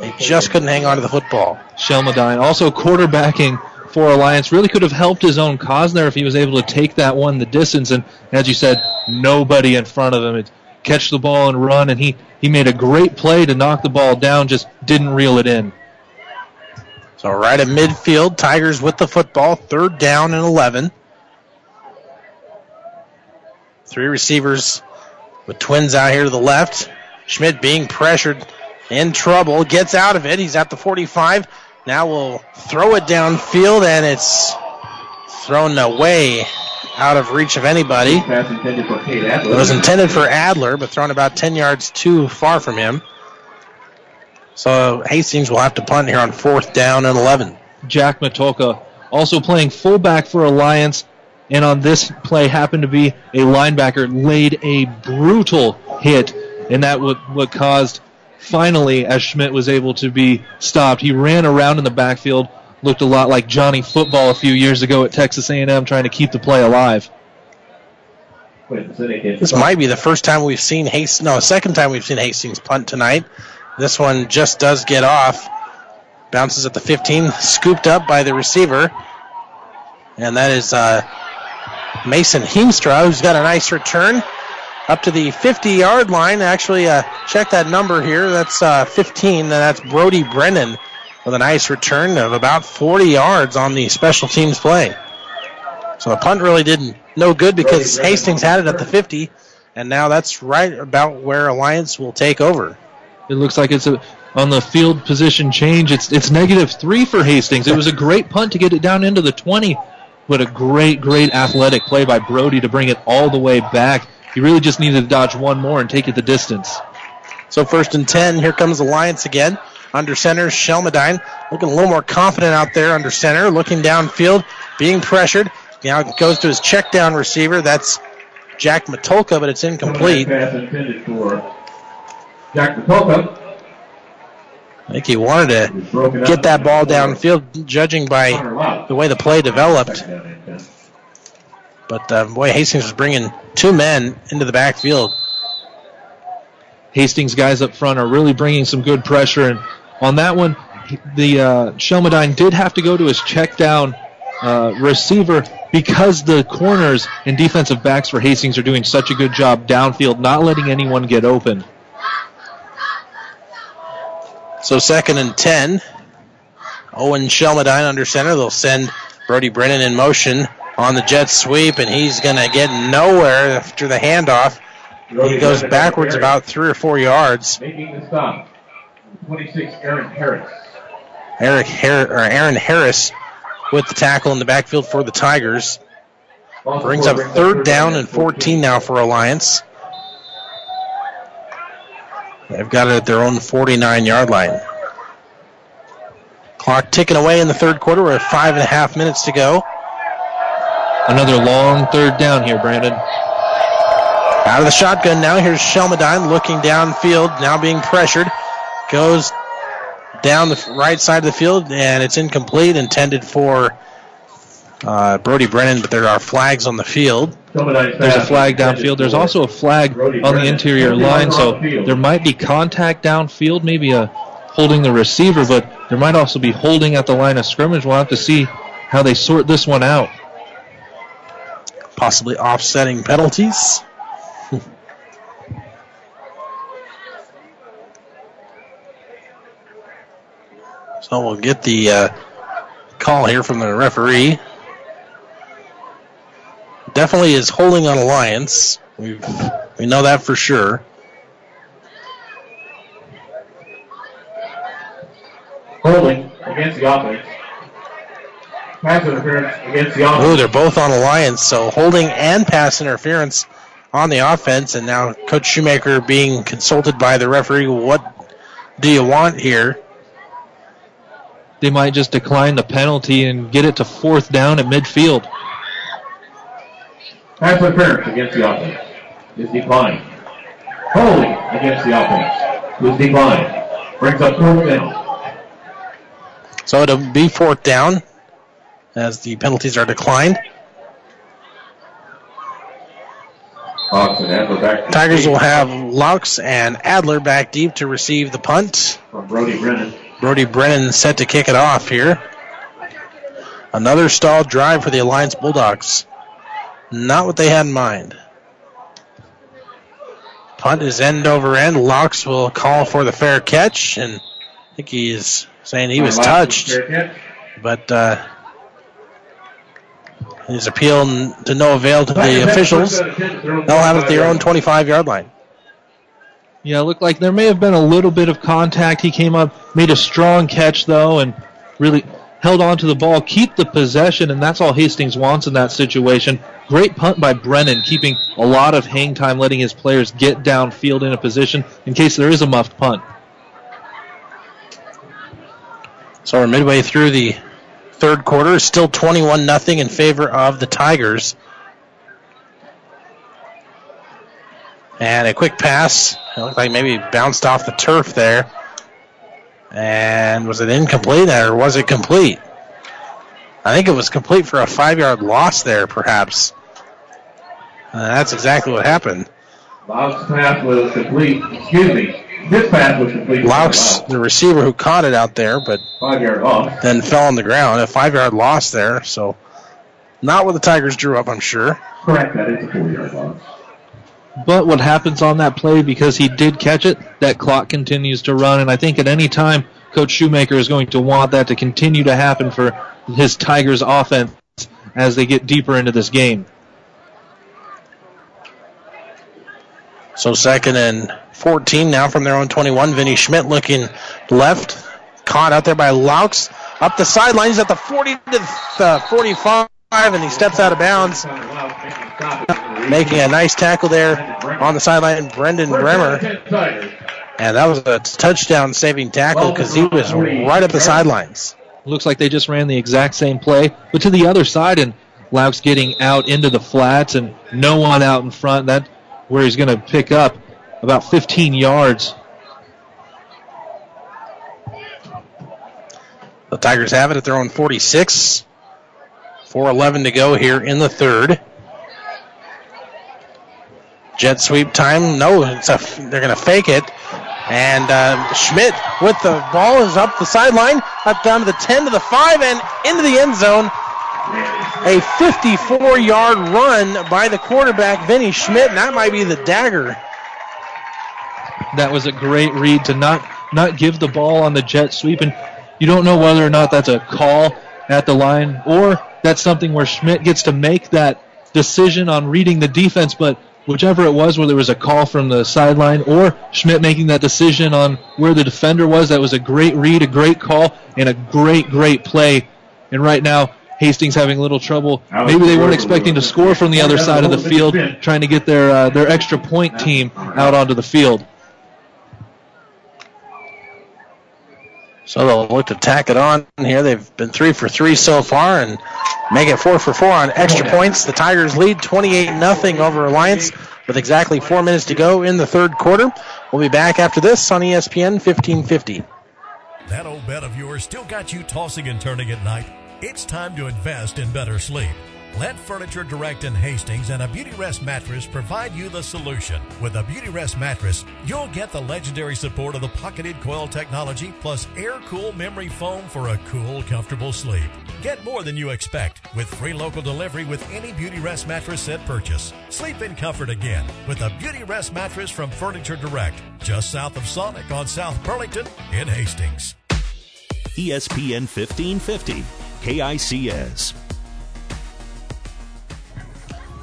He just couldn't hang on to the football. Shelmadine also quarterbacking Alliance really could have helped his own cause there if he was able to take that one the distance. And as you said, nobody in front of him. It, catch the ball and run, and he, he made a great play to knock the ball down, just didn't reel it in. So right at midfield, Tigers with the football, third down and 11. Three receivers with twins out here to the left. Schmidt being pressured in trouble, gets out of it. He's at the 45. Now we'll throw it downfield, and it's thrown away out of reach of anybody. It was intended for Adler, but thrown about 10 yards too far from him. So Hastings will have to punt here on fourth down and 11. Jack Matulka also playing fullback for Alliance, and on this play happened to be a linebacker laid a brutal hit, and that what what caused finally as Schmidt was able to be stopped. He ran around in the backfield, looked a lot like Johnny Football a few years ago at Texas A&M, trying to keep the play alive. This might be the first time we've seen Hastings. No, second time we've seen Hastings punt tonight. This one just does get off. Bounces at the 15, scooped up by the receiver. And that is uh, Mason Heemstra, who's got a nice return up to the 50 yard line. Actually, uh, check that number here. That's uh, 15, and that's Brody Brennan with a nice return of about 40 yards on the special teams play. So the punt really didn't no good because Hastings had it at the 50, And now that's right about where Alliance will take over. It looks like it's a, on the field position change. It's it's negative three for Hastings. It was a great punt to get it down into the 20, but a great, great athletic play by Brody to bring it all the way back. He really just needed to dodge one more and take it the distance. So first and 10, here comes Alliance again. Under center, Shelmadine looking a little more confident out there under center, looking downfield, being pressured. Now it goes to his check down receiver. That's Jack Matulka, but it's incomplete. Pass intended for Jack Matulka. I think he wanted to get that ball downfield, judging by the way the play developed. But uh, boy, Hastings was bringing two men into the backfield. Hastings guys up front are really bringing some good pressure, and on that one, the uh, Shelmadine did have to go to his check down uh, receiver because the corners and defensive backs for Hastings are doing such a good job downfield, not letting anyone get open. So second and ten. Owen Shelmadine under center. They'll send Brody Brennan in motion on the jet sweep, and he's going to get nowhere after the handoff. He goes backwards about three or four yards. Making the stop. 26, Aaron Harris. Eric Har- or Aaron Harris with the tackle in the backfield for the Tigers. Brings up third down and 14 now for Alliance. They've got it at their own 49 yard line. Clock ticking away in the third quarter. We're at five and a half minutes to go. Another long third down here, Brandon. Out of the shotgun now. Here's Shelmadine looking downfield, now being pressured. Goes down the right side of the field, and it's incomplete, intended for uh, Brody Brennan, but there are flags on the field. There's a flag downfield. There's also a flag on the interior line, so there might be contact downfield, maybe a holding the receiver, but there might also be holding at the line of scrimmage. We'll have to see how they sort this one out. Possibly offsetting penalties. so we'll get the uh, call here from the referee. Definitely is holding on Alliance. We we know that for sure. Holding against the offense. Pass interference against the offense. Ooh, they're both on Alliance, so holding and pass interference on the offense, and now Coach Shoemaker being consulted by the referee. What do you want here? They might just decline the penalty and get it to fourth down at midfield. Pass interference against the offense is declined. Holding against the offense is declined. Brings up fourth down. So it'll be fourth down as the penalties are declined. Laux and Adler back Tigers will have Laux and Adler back deep to receive the punt. from Brody Brennan. Brody Brennan set to kick it off here. Another stalled drive for the Alliance Bulldogs. Not what they had in mind. Punt is end over end. Laux will call for the fair catch, and I think he's saying he was touched. But uh, his appeal to no avail to the officials. They'll have it at their own 25 yard line. Yeah, it looked like there may have been a little bit of contact. He came up, made a strong catch though, and really held on to the ball, keep the possession, and that's all Hastings wants in that situation. Great punt by Brennan, keeping a lot of hang time, letting his players get downfield in a position in case there is a muffed punt. So we're midway through the third quarter. is Still 21 nothing in favor of the Tigers. And a quick pass. It looked like maybe bounced off the turf there. And was it incomplete or was it complete? I think it was complete for a five yard loss there, perhaps. Uh, that's exactly what happened. Laux pass was complete. Excuse me. His pass was complete. Laux, the receiver who caught it out there, but Five yard loss. then fell on the ground. A five yard loss there, so not what the Tigers drew up, I'm sure. Correct. That is a four yard loss. But what happens on that play, because he did catch it, that clock continues to run, and I think at any time, Coach Shoemaker is going to want that to continue to happen for his Tigers offense as they get deeper into this game. So second and 14 now from their own 21. Vinny Schmidt looking left. Caught out there by Laux. Up the sidelines at the 40 to the uh, 45, and he steps out of bounds. Making a nice tackle there on the sideline, Brendan Bremer. And that was a touchdown saving tackle because he was right up the sidelines. Looks like they just ran the exact same play, but to the other side, and Laux getting out into the flats and no one out in front. That where he's going to pick up about 15 yards. The Tigers have it at their own 46. 4.11 to go here in the third. Jet sweep time. No, it's a, they're going to fake it. And uh, Schmidt with the ball is up the sideline, up down to the 10 to the 5 and into the end zone. A 54 yard run by the quarterback, Vinny Schmidt, and that might be the dagger. That was a great read to not not give the ball on the jet sweep, and you don't know whether or not that's a call at the line or that's something where Schmidt gets to make that decision on reading the defense, but whichever it was, whether it was a call from the sideline or Schmidt making that decision on where the defender was, that was a great read, a great call, and a great, great play. And right now, Hastings having a little trouble. Maybe they weren't expecting to score from the other side of the field, trying to get their uh, their extra point team out onto the field. So they'll look to tack it on here. They've been three for three so far and make it four for four on extra points. The Tigers lead 28 0 over Alliance with exactly four minutes to go in the third quarter. We'll be back after this on ESPN 1550. That old bed of yours still got you tossing and turning at night? It's time to invest in better sleep. Let Furniture Direct in Hastings and a Beauty Rest mattress provide you the solution. With a Beauty Rest mattress, you'll get the legendary support of the pocketed coil technology plus air cool memory foam for a cool, comfortable sleep. Get more than you expect with free local delivery with any Beauty Rest mattress set purchase. Sleep in comfort again with a Beauty Rest mattress from Furniture Direct, just south of Sonic on South Burlington in Hastings. ESPN 1550, KICS.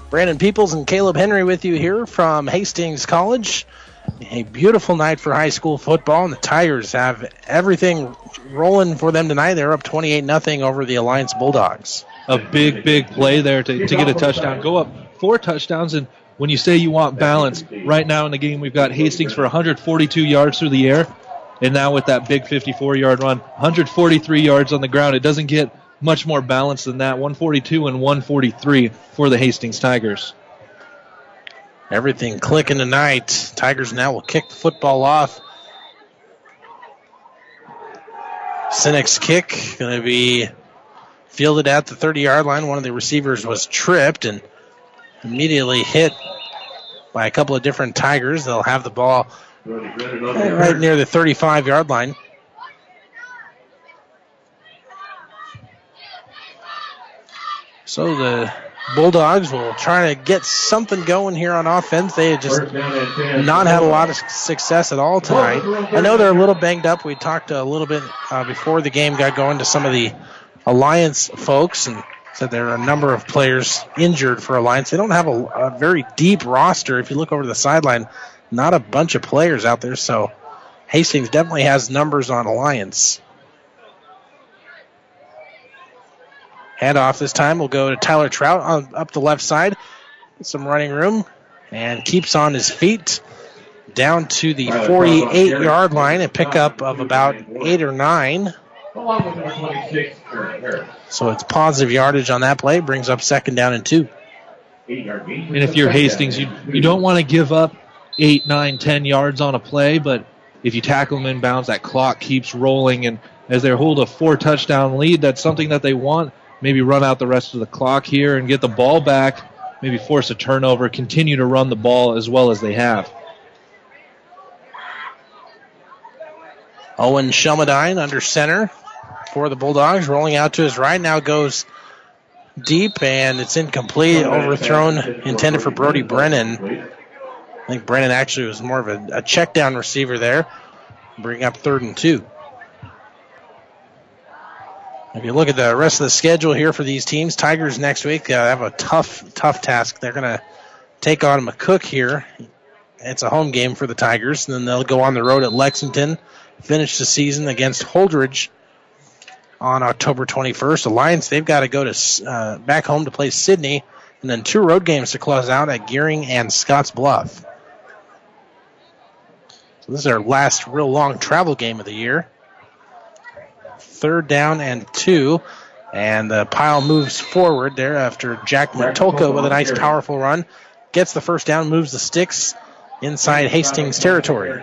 Brandon Peoples and Caleb Henry with you here from Hastings College. A beautiful night for high school football, and the Tigers have everything rolling for them tonight. They're up 28 0 over the Alliance Bulldogs. A big, big play there to, to get a touchdown. Go up four touchdowns, and when you say you want balance, right now in the game we've got Hastings for 142 yards through the air, and now with that big 54 yard run, 143 yards on the ground. It doesn't get much more balance than that 142 and 143 for the Hastings Tigers. Everything clicking tonight. Tigers now will kick the football off. Sinek's kick going to be fielded at the 30 yard line. One of the receivers was tripped and immediately hit by a couple of different Tigers. They'll have the ball right near the 35 yard line. So the Bulldogs will try to get something going here on offense. They have just not had a lot of success at all tonight. I know they're a little banged up. We talked a little bit uh, before the game got going to some of the Alliance folks and said there are a number of players injured for Alliance. They don't have a, a very deep roster. If you look over the sideline, not a bunch of players out there. So Hastings definitely has numbers on Alliance. Handoff this time will go to Tyler Trout on, up the left side. Some running room and keeps on his feet down to the 48 yard line. A pickup of about eight or nine. So it's positive yardage on that play. Brings up second down and two. And if you're Hastings, you you don't want to give up eight, nine, ten yards on a play, but if you tackle them in bounds, that clock keeps rolling. And as they hold a four touchdown lead, that's something that they want. Maybe run out the rest of the clock here and get the ball back. Maybe force a turnover. Continue to run the ball as well as they have. Owen Shelmadine under center for the Bulldogs, rolling out to his right. Now goes deep, and it's incomplete. Overthrown, intended for Brody Brennan. I think Brennan actually was more of a, a check down receiver there. Bring up third and two. If you look at the rest of the schedule here for these teams, Tigers next week uh, have a tough, tough task. They're going to take on McCook here it's a home game for the Tigers, and then they'll go on the road at Lexington, finish the season against Holdrege on October 21st. The Alliance, they've got to go to uh, back home to play Sidney, and then two road games to close out at Gering and Scotts Bluff. So this is our last real long travel game of the year. Third down and two. And uh, the pile moves forward there after Jack Matulka with a nice powerful run. Gets the first down, moves the sticks inside Hastings territory.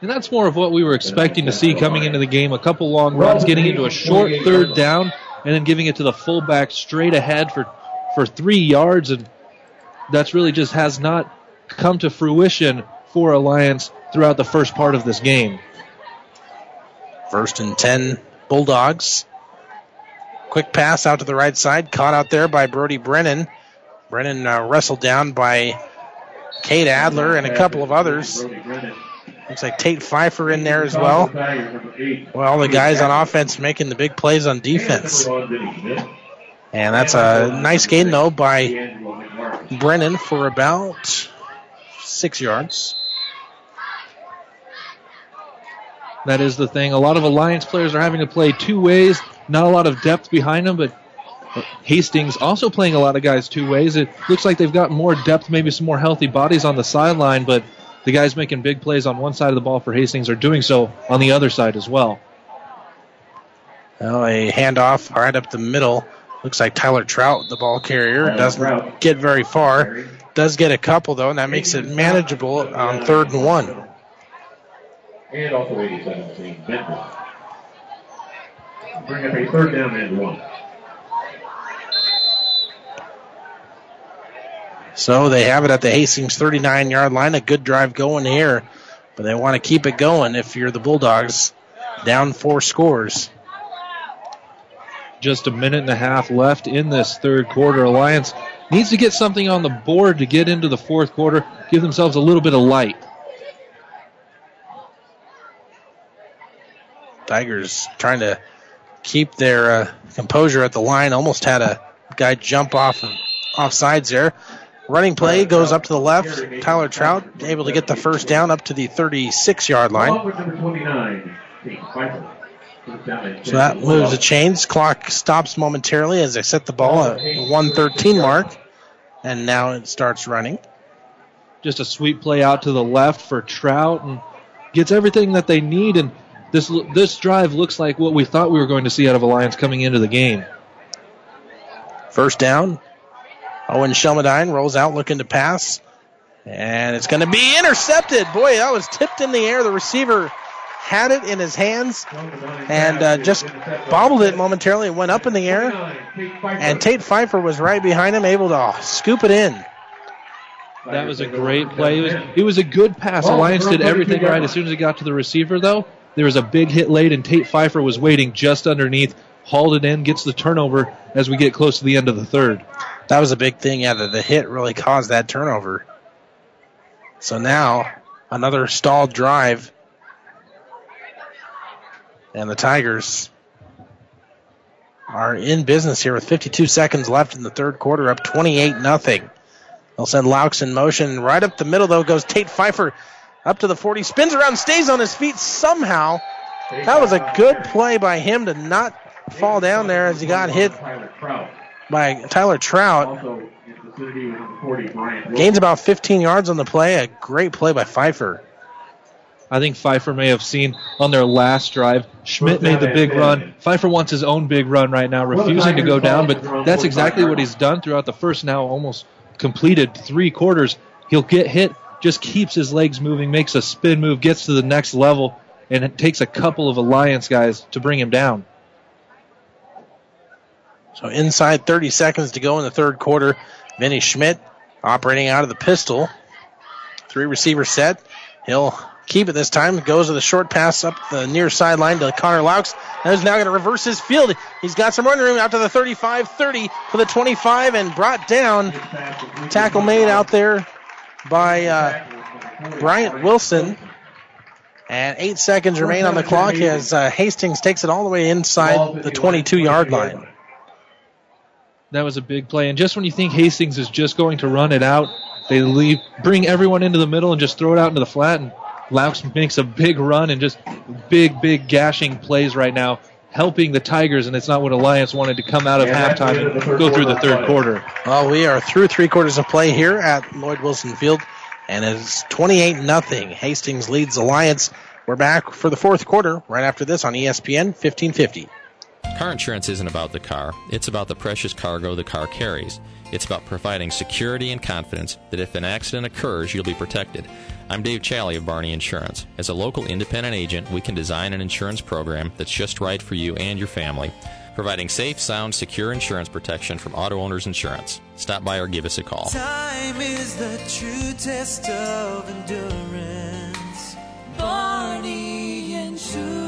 And that's more of what we were expecting to see coming into the game. A couple long runs, getting into a short third down, and then giving it to the fullback straight ahead for, for three yards. And that's really just has not come to fruition for Alliance throughout the first part of this game. First and 10 Bulldogs. Quick pass out to the right side, caught out there by Brody Brennan. Brennan uh, wrestled down by Cade Adler and a couple of others. Looks like Tate Pfeiffer in there as well. Well, the guys on offense making the big plays on defense. And that's a nice gain, though, by Brennan for about six yards. That is the thing. A lot of Alliance players are having to play two ways. Not a lot of depth behind them, but Hastings also playing a lot of guys two ways. It looks like they've got more depth, maybe some more healthy bodies on the sideline, but the guys making big plays on one side of the ball for Hastings are doing so on the other side as well. Well, a handoff right up the middle. Looks like Tyler Trout, the ball carrier, doesn't get very far. Does get a couple though, and that makes it manageable on third and one. And also 87 team Benton. Bring up a third down and one. So they have it at the Hastings 39 yard line. A good drive going here, but they want to keep it going if you're the Bulldogs. Down four scores. Just a minute and a half left in this third quarter. Alliance needs to get something on the board to get into the fourth quarter, give themselves a little bit of light. Tigers trying to keep their uh, composure at the line. Almost had a guy jump off off sides there. Running play goes up to the left. Tyler Trout able to get the first down up to the 36 yard line. So that moves the chains. Clock stops momentarily as they set the ball at 113 mark. And now it starts running. Just a sweet play out to the left for Trout and gets everything that they need. And this this drive looks like what we thought we were going to see out of Alliance coming into the game. First down. Owen Shelmadine rolls out looking to pass. And it's going to be intercepted. Boy, that was tipped in the air. The receiver had it in his hands and uh, just bobbled it momentarily and went up in the air. And Tate Pfeiffer was right behind him, able to scoop it in. That was a great play. It was, it was a good pass. Alliance did everything right as soon as it got to the receiver, though. There was a big hit late, and Tate Pfeiffer was waiting just underneath, hauled it in, gets the turnover as we get close to the end of the third. That was a big thing. Yeah, the, the hit really caused that turnover. So now another stalled drive, and the Tigers are in business here with 52 seconds left in the third quarter, up 28 nothing. They'll send Laux in motion right up the middle. Though goes Tate Pfeiffer up to the 40, spins around, stays on his feet somehow. That was a good play by him to not fall down there as he got hit by Tyler Trout. Gains about 15 yards on the play. A great play by Pfeiffer. I think Pfeiffer may have seen on their last drive. Schmidt made the big run. Pfeiffer wants his own big run right now, refusing to go down, but that's exactly what he's done throughout the first now almost completed three quarters. He'll get hit, just keeps his legs moving, makes a spin move, gets to the next level, and it takes a couple of Alliance guys to bring him down. So inside 30 seconds to go in the third quarter. Vinny Schmidt operating out of the pistol. Three receiver set. He'll keep it this time. Goes with a short pass up the near sideline to Connor Laux. And is now going to reverse his field. He's got some running room out to the 35 30 for the 25 and brought down. Tackle made out there by uh, Bryant Wilson. And eight seconds remain on the clock as uh, Hastings takes it all the way inside the 22 yard line. That was a big play. And just when you think Hastings is just going to run it out, They leave, bring everyone into the middle and just throw it out into the flat. And Laux makes a big run and just big, big gashing plays right now, helping the Tigers. And it's not what Alliance wanted to come out of halftime and go through the third quarter. Well, we are through three quarters of play here at Lloyd Wilson Field, and it's 28 nothing. Hastings leads Alliance. We're back for the fourth quarter right after this on ESPN 1550. Car insurance isn't about the car, it's about the precious cargo the car carries. It's about providing security and confidence that if an accident occurs, you'll be protected. I'm Dave Challey of Barney Insurance. As a local independent agent, we can design an insurance program that's just right for you and your family, providing safe, sound, secure insurance protection from Auto Owners Insurance. Stop by or give us a call. Time is the true test of endurance. Barney Insurance.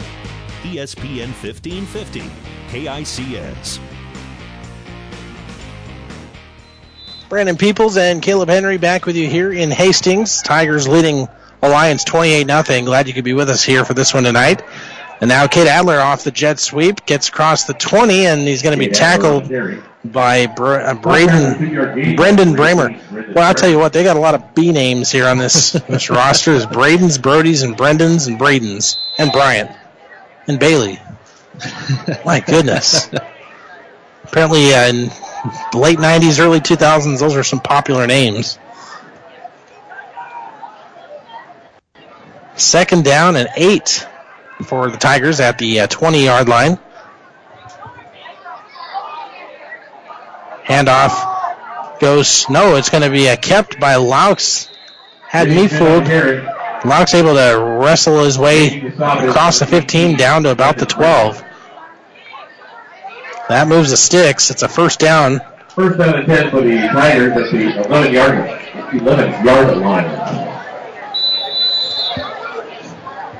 ESPN 1550, KICS. Brandon Peoples and Caleb Henry back with you here in Hastings. Tigers leading Alliance 28 0 Glad you could be with us here for this one tonight. And now Cade Adler off the jet sweep gets across the 20, and he's going to be tackled by Br- uh, Braden, Brendan Bramer. Well, I'll tell you what, they got a lot of B names here on this this roster. There's Bradens, Brodies, and Brendans, and Bradens, and Bryant, and Bailey. My goodness. Apparently, uh, in the late 90s, early 2000s, those are some popular names. Second down and eight for the Tigers at the 20 yard line. Handoff goes, no, it's going to be uh, kept by Laux. Had me fooled. Laux able to wrestle his way across the 15 down to about the 12. That moves the sticks. It's a first down. First down and 10 for the Tigers at the 11 yard, 11 yard line.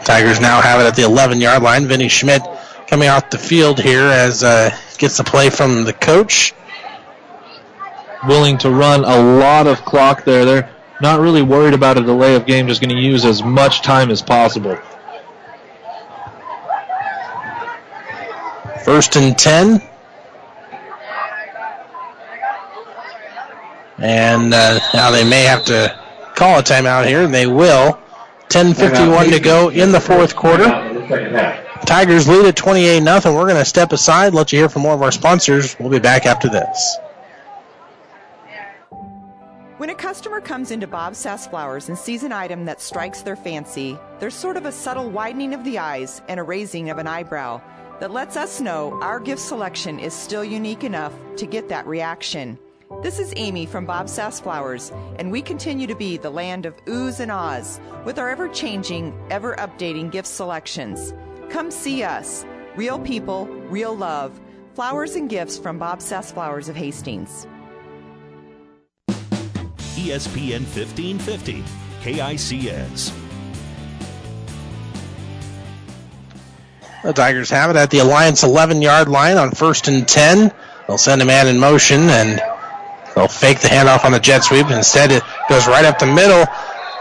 Tigers now have it at the 11 yard line. Vinny Schmidt coming off the field here as uh, gets the play from the coach. Willing to run a lot of clock there. They're not really worried about a delay of game, just going to use as much time as possible. First and 10. And uh, now they may have to call a timeout here, and they will. 10.51 to go in the fourth quarter. Tigers lead at 28 0 We're going to step aside, let you hear from more of our sponsors. We'll be back after this. When a customer comes into Bob Sass Flowers and sees an item that strikes their fancy, there's sort of a subtle widening of the eyes and a raising of an eyebrow that lets us know our gift selection is still unique enough to get that reaction. This is Amy from Bob Sass Flowers, and we continue to be the land of oohs and ahs with our ever changing, ever updating gift selections. Come see us. Real people, real love. Flowers and gifts from Bob Sass Flowers of Hastings. ESPN 1550, KICS. The Tigers have it at the Alliance 11 yard line on first and 10. They'll send a man in motion and they'll fake the handoff on the jet sweep. Instead, it goes right up the middle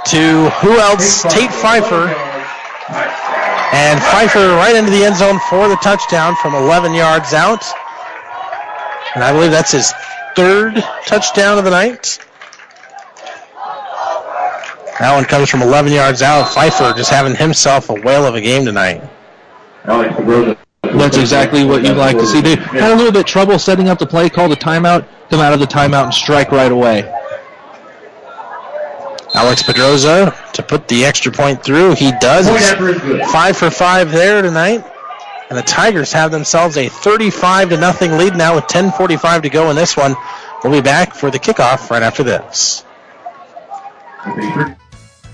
to who else? Tate Pfeiffer. And Pfeiffer right into the end zone for the touchdown from 11 yards out. And I believe that's his third touchdown of the night. That one comes from 11 yards out. Pfeiffer just having himself a whale of a game tonight. Alex Pedroza. That's exactly what you'd like to see. They had a little bit trouble setting up the play, called a timeout, come out of the timeout and strike right away. Alex Pedroza to put the extra point through. He does. It's five for five there tonight. And the Tigers have themselves a 35 to nothing lead now with 10:45 to go in this one. We'll be back for the kickoff right after this.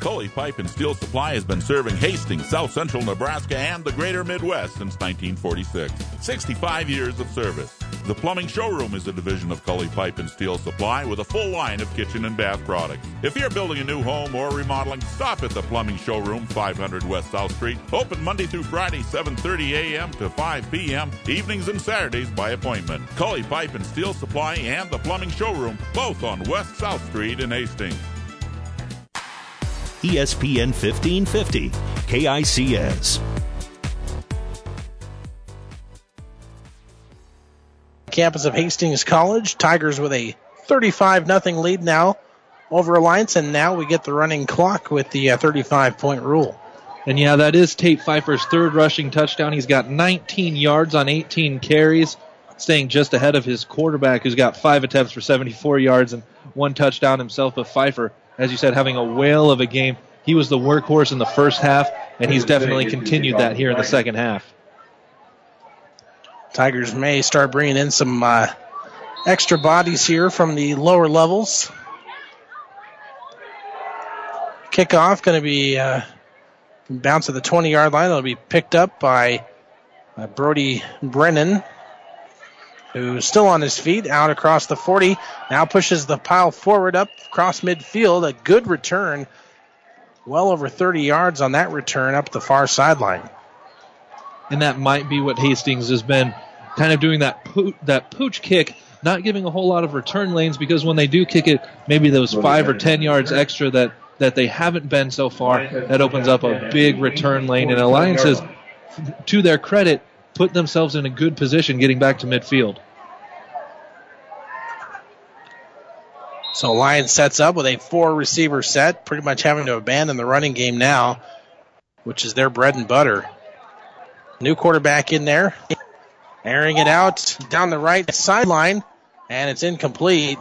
Kully Pipe and Steel Supply has been serving Hastings, South Central Nebraska, and the greater Midwest since 1946. 65 years of service. The Plumbing Showroom is a division of Kully Pipe and Steel Supply with a full line of kitchen and bath products. If you're building a new home or remodeling, stop at the Plumbing Showroom, 500 West South Street. Open Monday through Friday, 7:30 a.m. to 5 p.m. Evenings and Saturdays by appointment. Kully Pipe and Steel Supply and the Plumbing Showroom, both on West South Street in Hastings. ESPN 1550, KICS. Campus of Hastings College. Tigers with a 35 0 lead now over Alliance, and now we get the running clock with the uh, 35 point rule. And yeah, that is Tate Pfeiffer's third rushing touchdown. He's got 19 yards on 18 carries, staying just ahead of his quarterback, who's got five attempts for 74 yards and one touchdown himself. But Pfeiffer, as you said, having a whale of a game. He was the workhorse in the first half, and he's definitely continued that here in the second half. Tigers may start bringing in some uh, extra bodies here from the lower levels. Kickoff going to be uh, bounce at the 20 yard line. It'll be picked up by uh, Brody Brennan, who's still on his feet, out across the 40. Now pushes the pile forward up across midfield. A good return. Well over 30 yards on that return up the far sideline. And that might be what Hastings has been kind of doing that pooch, that pooch kick, not giving a whole lot of return lanes because when they do kick it, maybe those five or ten yards extra that that they haven't been so far, that opens up a big return lane. And Alliance has, to their credit, put themselves in a good position getting back to midfield. So Lions sets up with a four receiver set, pretty much having to abandon the running game now, which is their bread and butter. New quarterback in there, airing it out down the right sideline, and it's incomplete.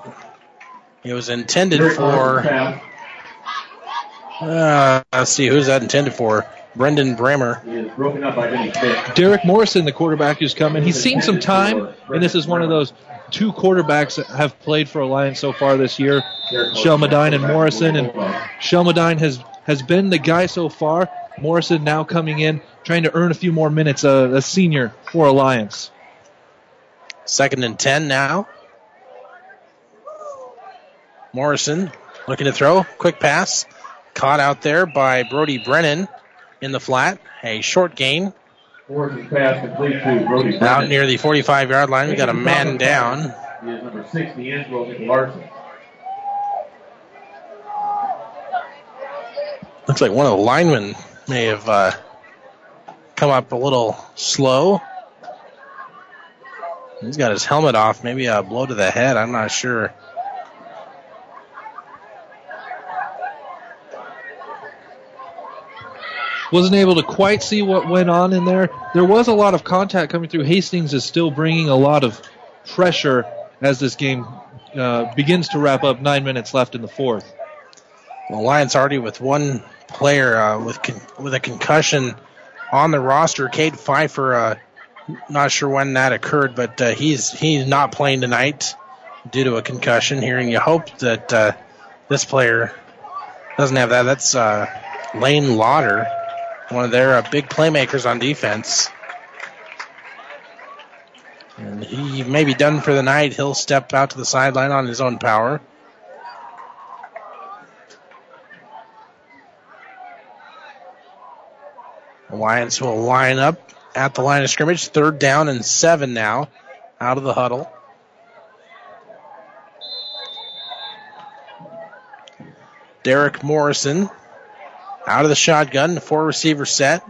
It was intended for. Uh, let's see, who's that intended for? Brendan Brammer. Derek Morrison, the quarterback who's coming. He's seen some time, and this is one of those two quarterbacks that have played for Alliance so far this year, Shelmadine and Morrison. And Shelmadine has, has been the guy so far. Morrison now coming in, trying to earn a few more minutes, a senior for Alliance. Second and 10 now. Morrison looking to throw. Quick pass. Caught out there by Brody Brennan in the flat. A short gain. Out near the 45 yard line. We got a man down. number 60, Angelo Larson. Looks like one of the linemen may have uh, come up a little slow. He's got his helmet off. Maybe a blow to the head. I'm not sure. Wasn't able to quite see what went on in there. There was a lot of contact coming through. Hastings is still bringing a lot of pressure as this game uh, begins to wrap up. Nine minutes left in the fourth. Well, Lions already with one player uh, with con- with a concussion on the roster. Cade Pfeiffer, uh, not sure when that occurred, but uh, he's he's not playing tonight due to a concussion. Hearing you hope that uh, this player doesn't have that. That's uh, Lane Lauder, one of their uh, big playmakers on defense. And he may be done for the night. He'll step out to the sideline on his own power. Alliance will line up at the line of scrimmage. Third down and seven now out of the huddle. Derek Morrison out of the shotgun, four receiver set.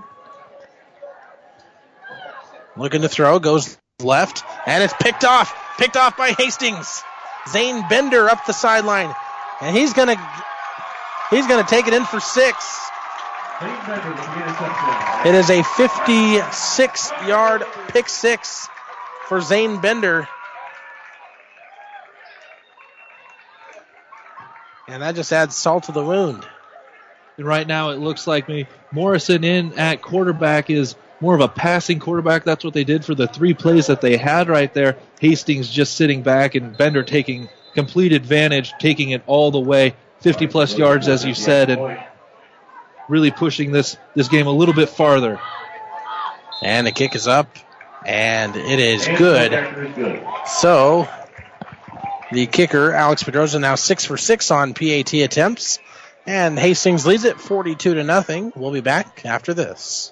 Looking to throw, goes left, and it's picked off. Picked off by Hastings. Zane Bender up the sideline. And he's gonna he's gonna take it in for six. It is a 56 yard pick six for Zane Bender. And that just adds salt to the wound. And right now it looks like me Morrison in at quarterback is more of a passing quarterback. That's what they did for the three plays that they had right there. Hastings just sitting back and Bender taking complete advantage, taking it all the way, 50 plus yards as you said, and really pushing this this game a little bit farther. And the kick is up. And it is good. So the kicker, Alex Pedrosa, now six for six on PAT attempts. And Hastings leads it 42 to nothing. We'll be back after this.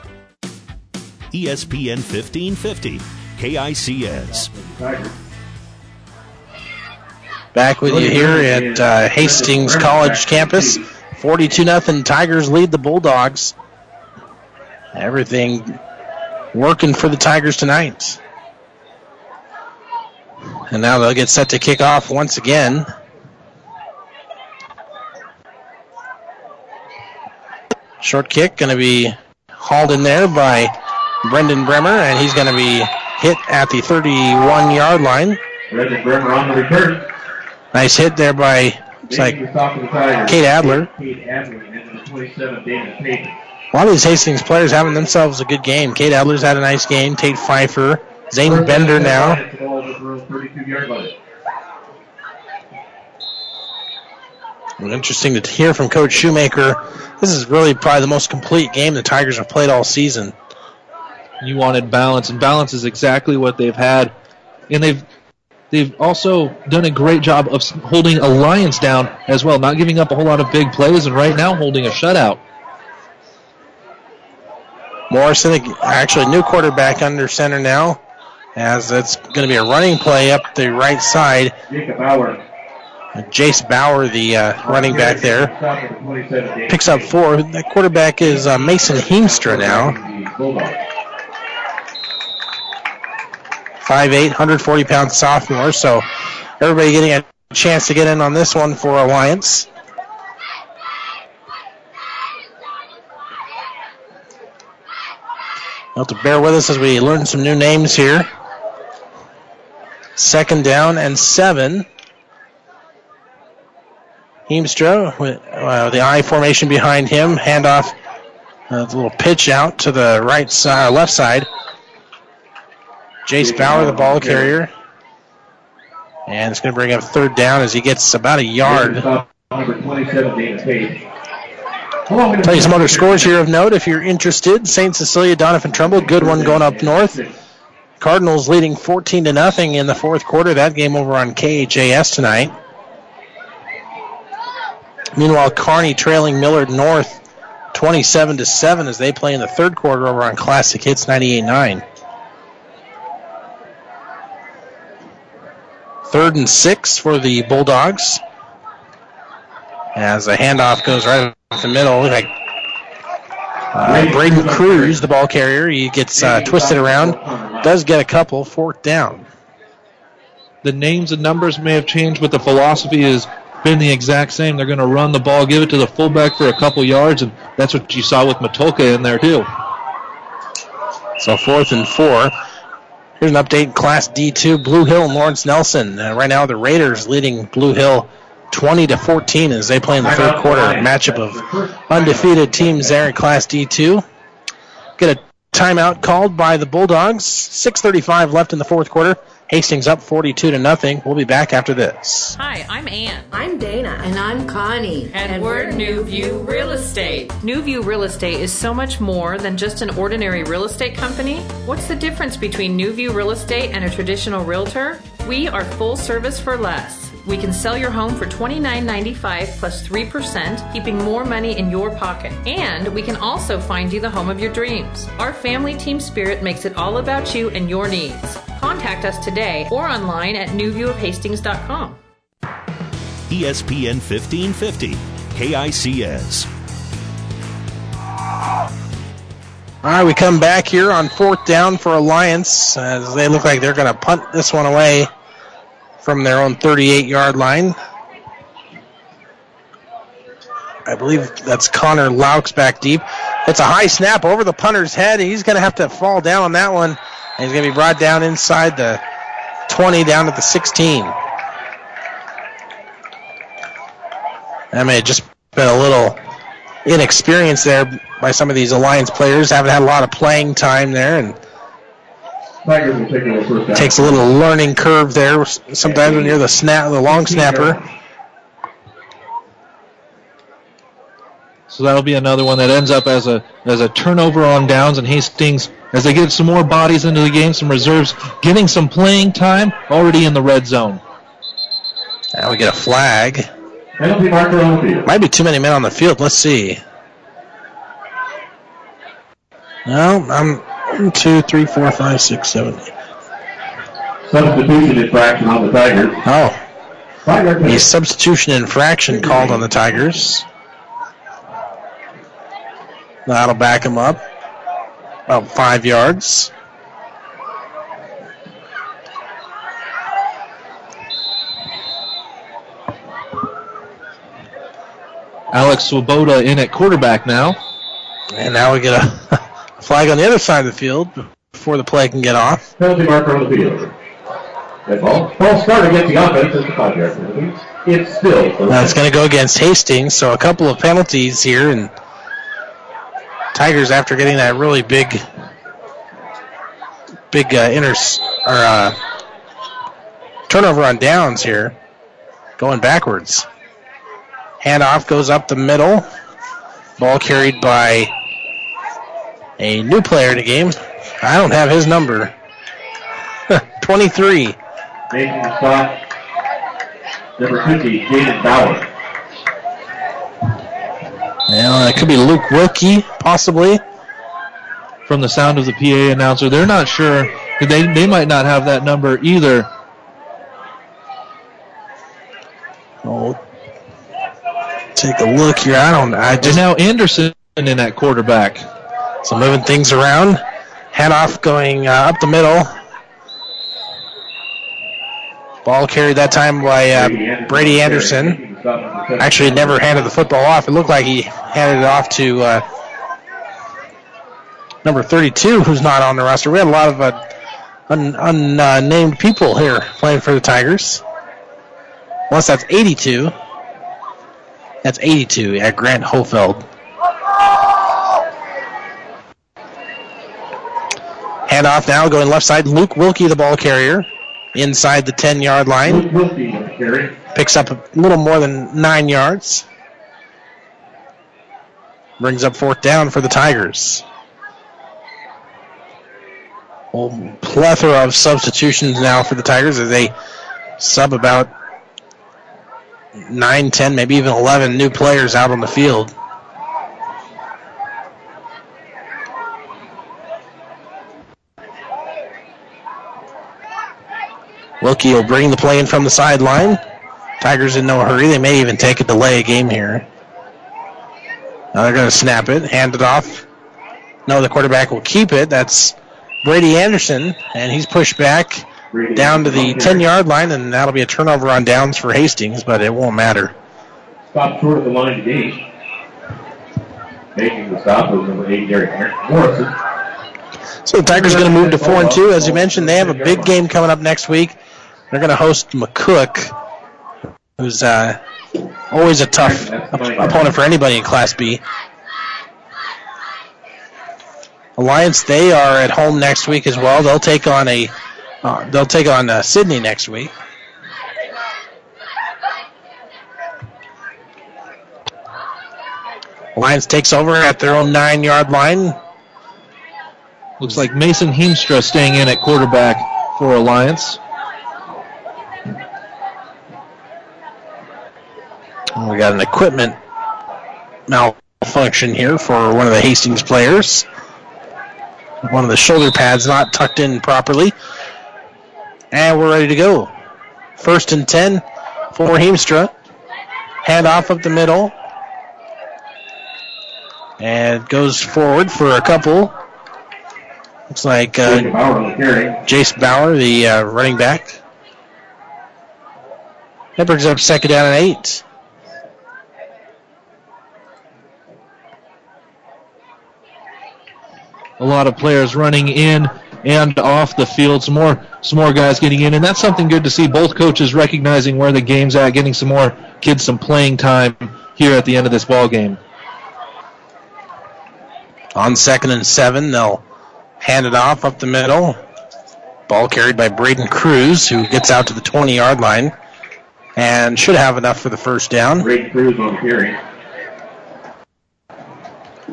ESPN 1550, KICS. Back with you here at uh, Hastings College campus. 42 nothing. Tigers lead the Bulldogs. Everything working for the Tigers tonight. And now they'll get set to kick off once again. Short kick going to be hauled in there by Brendan Bremer, and he's going to be hit at the 31 yard line. Brendan Bremer on the return. Nice hit there by looks like Cade Adler. Cade Adler, and the 27, Dana Payton. A lot of these Hastings players having themselves a good game. Cade Adler's had a nice game. Tate Pfeiffer, Zane Bender now. 32 yard line. Well, Interesting to hear from Coach Shoemaker. This is really probably the most complete game the Tigers have played all season. You wanted balance, and balance is exactly what they've had. And they've they've also done a great job of holding Alliance down as well, not giving up a whole lot of big plays, and right now holding a shutout. Morrison, actually new quarterback under center now, as it's going to be a running play up the right side. Bauer. Jace Bauer, the uh, running back there, picks up four. That quarterback is uh, Mason Heemstra now. 5'8", 140 pound sophomore. So everybody getting a chance to get in on this one for Alliance. You'll have to bear with us as we learn some new names here. Second down and seven. Heemstra with uh, the I formation behind him. Handoff, uh, the little pitch out to the right side, left side. Jace Bauer, the ball carrier. And it's going to bring up third down as he gets about a yard. Number 27, Tell you some other scores here of note if you're interested. St. Cecilia, Doniphan Trumble, good one going up north. Cardinals leading 14 to nothing in the fourth quarter. That game over on KHAS tonight. Meanwhile, Kearney trailing Millard North 27 to 7 as they play in the third quarter over on Classic Hits 98.9. Third and six for the Bulldogs. As the handoff goes right up the middle, like uh, Braden Cruz, the ball carrier, he gets uh, twisted around, does get a couple, fourth down. The names and numbers may have changed, but the philosophy has been the exact same. They're going to run the ball, give it to the fullback for a couple yards, and that's what you saw with Matulka in there too. So fourth and four. Here's an update, in Class D2, Blue Hill and Lawrence Nelson. Uh, right now, the Raiders leading Blue Hill 20 to 14 as they play in the third quarter. Matchup of undefeated teams there in Class D2. Get a timeout called by the Bulldogs. 6:35 left in the fourth quarter. Hastings up 42 to nothing. We'll be back after this. Hi, I'm Ann. I'm Dana. And I'm Connie. And, we're New View Real Estate. New View Real Estate is so much more than just an ordinary real estate company. What's the difference between New View Real Estate and a traditional realtor? We are full service for less. We can sell your home for $29.95 plus 3%, keeping more money in your pocket. And we can also find you the home of your dreams. Our family team spirit makes it all about you and your needs. Contact us today or online at newviewofhastings.com. ESPN 1550, KICS. All right, we come back here on fourth down for Alliance as they look like they're going to punt this one away from their own 38 yard line. I believe that's Connor Laux back deep. It's a high snap over the punter's head. And he's going to have to fall down on that one. And he's going to be brought down inside the 20 down to the 16. I mean, just been a little inexperience there by some of these Alliance players. Haven't had a lot of playing time there, and takes a little learning curve there. Sometimes when you're the snap, the long snapper. So that'll be another one that ends up as a as a turnover on downs, and Hastings, as they get some more bodies into the game, some reserves, getting some playing time, already in the red zone. Now we get a flag. Penalty marker on the field. Might be too many men on the field. Let's see. No, I'm one, two, three, four, five, six, seven, eight. Substitution infraction on the Tigers. Oh. A substitution infraction called on the Tigers. That'll back him up about five yards. Alex Swoboda in at quarterback now. And now we get a flag on the other side of the field before the play can get off. Penalty marker on the field. That ball. Ball start against the offense at the five yard penalty. It's still. That's going to go against Hastings, so a couple of penalties here, and Tigers after getting that really big, big uh, inter or uh, turnover on downs here, going backwards. Handoff goes up the middle. Ball carried by a new player in the game. I don't have his number. 23. Making the stop. Number 50, David Bauer. Well, it could be Luke Wilkie, possibly. From the sound of the PA announcer, they're not sure. They, they might not have that number either. Oh, take a look here. I don't. I just and now Anderson in that quarterback. So moving things around. Handoff going uh, up the middle. Ball carried that time by uh, Brady Anderson. Actually, never handed the football off. It looked like he handed it off to uh, number 32, who's not on the roster. We had a lot of uh, unnamed un, uh, people here playing for the Tigers. Unless that's 82. That's 82 at Grant Hofeld. Handoff now going left side. Luke Wilkie, the ball carrier, inside the 10 yard line. Wilkie, Picks up a little more than nine yards. Brings up fourth down for the Tigers. A plethora of substitutions now for the Tigers as they sub about 9, 10, maybe even 11 new players out on the field. Wilkie will bring the play in from the sideline. Tigers in no hurry. They may even take a delay game here. Now they're going to snap it, hand it off. No, the quarterback will keep it. That's Brady Anderson, and he's pushed back down to the 10 yard line, and that'll be a turnover on downs for Hastings, but it won't matter. Stop short of the line to gain. Making the stop was number 8, Derek Morrison. So the Tigers going to move to 4 and 2. As you mentioned, they have a big game coming up next week. They're going to host McCook, who's uh, always a tough opponent for anybody in Class B. Alliance, they are at home next week as well. They'll take on a, uh, they'll take on uh, Sidney next week. Alliance takes over at their own nine-yard line. Looks like Mason Heemstra staying in at quarterback for Alliance. We got an equipment malfunction here for one of the Hastings players. One of the shoulder pads not tucked in properly. And we're ready to go. First and 10 for Heemstra. Hand off up the middle. And goes forward for a couple. Looks like uh, Jace Bauer, the uh, running back. That brings up second down and eight. A lot of players running in and off the field. Some more, some more guys getting in, and that's something good to see. Both coaches recognizing where the game's at, getting some more kids some playing time here at the end of this ball game. On second and seven, they'll hand it off up the middle. Ball carried by Braden Cruz, who gets out to the 20 yard line and should have enough for the first down. Braden Cruz on carry.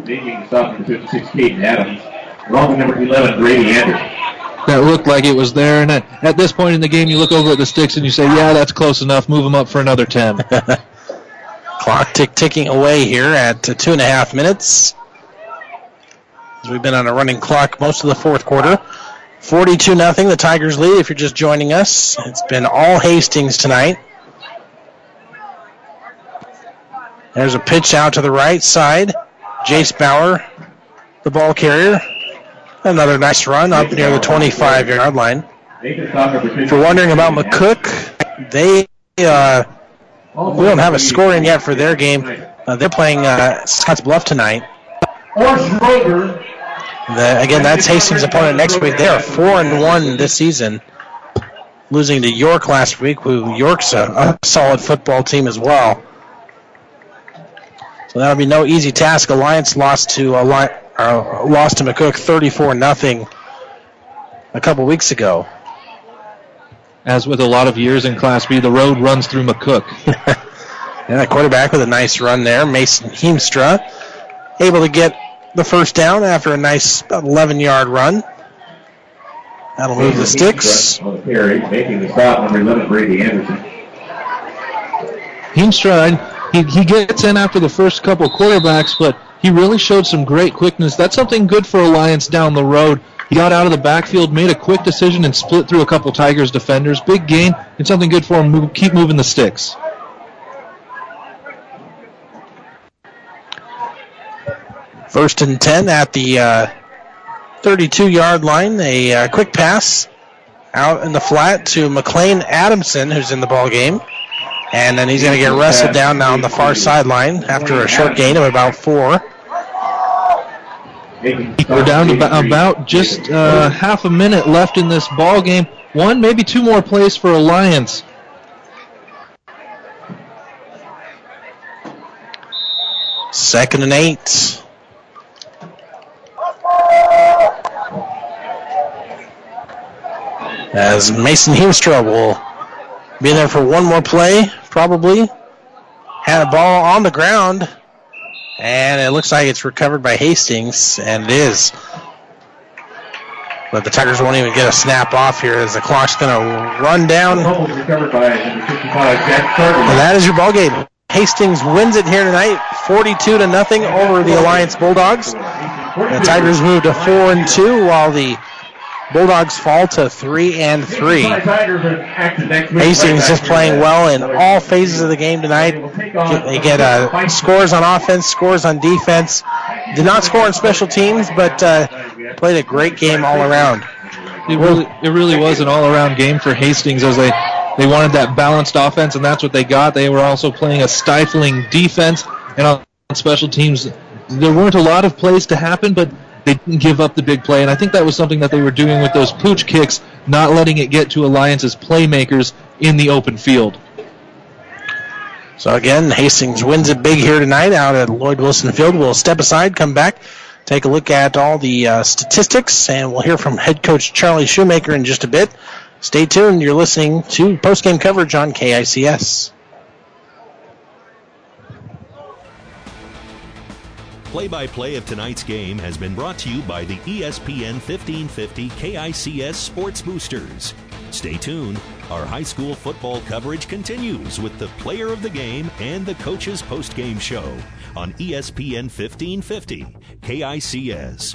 Making the stop number 56, Caden Adams. Wrong number 11, Brady Anderson. That looked like it was there, and at, at this point in the game, you look over at the sticks and you say, "Yeah, that's close enough. Move them up for another 10. Clock tick ticking away here at uh, two and a half minutes. We've been on a running clock most of the fourth quarter. 42 nothing. The Tigers lead. If you're just joining us, it's been all Hastings tonight. There's a pitch out to the right side. Jace Bauer, the ball carrier. Another nice run up near the 25 yard line. If you're wondering about McCook, they uh, we don't have a score in yet for their game. Uh, they're playing uh, Scotts Bluff tonight. The, again, that's Hastings' opponent next week. They are four and one this season, losing to York last week. Who York's a, a solid football team as well. So that'll be no easy task. Alliance lost to uh, lost to McCook 34 nothing a couple weeks ago. As with a lot of years in Class B, the road runs through McCook. And yeah, quarterback with a nice run there, Mason Heemstra, able to get the first down after a nice 11 yard run. That'll move the sticks. making the stop, number 11, Brady Anderson. Heemstra, he, he gets in after the first couple quarterbacks, but he really showed some great quickness. That's something good for Alliance down the road. He got out of the backfield, made a quick decision, and split through a couple Tigers defenders. Big gain, and something good for him. Move, keep moving the sticks. First and 10 at the uh, 32 yard line. A uh, quick pass out in the flat to McLean Adamson, who's in the ball game. And then he's going to get wrestled down now on the far sideline after a short gain of about four. We're down to about just uh, half a minute left in this ball game. One, maybe two more plays for Alliance. Second and eight. As Mason Heemstra will be there for one more play, probably. Had a ball on the ground, and it looks like it's recovered by Hastings, and it is. But the Tigers won't even get a snap off here as the clock's going to run down. And that is your ball game. Hastings wins it here tonight, 42 to nothing over the Alliance Bulldogs. The Tigers move to four and two, while the Bulldogs fall to three and three. Hastings just playing well in all phases of the game tonight. They get uh, scores on offense, scores on defense. Did not score on special teams, but uh, played a great game all around. It really, it really was an all-around game for Hastings as they they wanted that balanced offense, and that's what they got. They were also playing a stifling defense, and on special teams, there weren't a lot of plays to happen, but they didn't give up the big play, and I think that was something that they were doing with those pooch kicks, not letting it get to Alliance's playmakers in the open field. So again, Hastings wins it big here tonight out at Lloyd Wilson Field. We'll step aside, come back, take a look at all the uh, statistics, and we'll hear from head coach Charlie Shoemaker in just a bit. Stay tuned. You're listening to post-game coverage on KICS. Play-by-play of tonight's game has been brought to you by the ESPN 1550 KICS Sports Boosters. Stay tuned. Our high school football coverage continues with the player of the game and the coach's post-game show on ESPN 1550 KICS.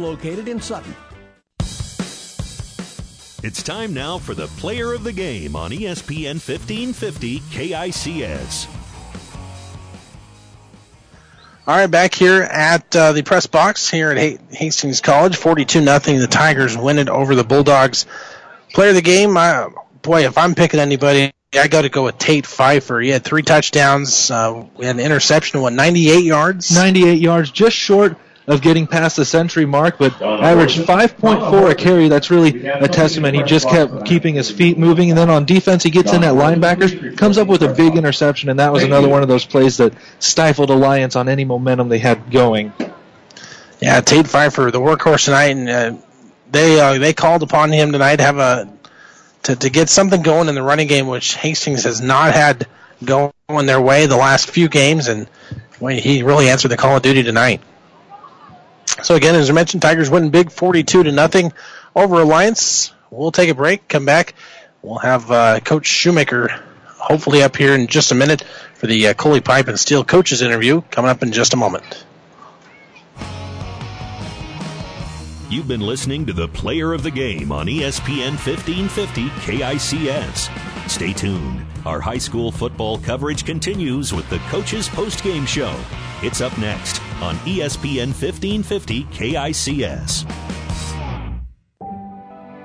located in Sutton. It's time now for the player of the game on ESPN 1550 KICS. All right, back here at uh, the press box here at Hastings College, 42 nothing. The Tigers win it over the Bulldogs. Player of the game, uh, boy, if I'm picking anybody, I got to go with Tate Pfeiffer. He had three touchdowns. Uh, we had an interception, what, 98 yards? 98 yards, just short of getting past the century mark, but averaged 5.4 a carry. That's really a testament. He just kept keeping his feet moving, and then on defense, he gets in at linebackers, comes up with a big interception, and that was another one of those plays that stifled Alliance on any momentum they had going. Yeah, Tate Pfeiffer, the workhorse tonight, and uh, they uh, they called upon him tonight to have a to, to get something going in the running game, which Hastings has not had going their way the last few games, and boy, he really answered the call of duty tonight. So again, as I mentioned, Tigers winning big, forty-two to nothing over Alliance. We'll take a break, come back. We'll have uh, Coach Shoemaker hopefully up here in just a minute for the uh, Kully Pipe and Steel coaches interview coming up in just a moment. You've been listening to the player of the game on ESPN 1550 KICS. Stay tuned. Our high school football coverage continues with the coaches post-game show. It's up next on ESPN 1550 KICS.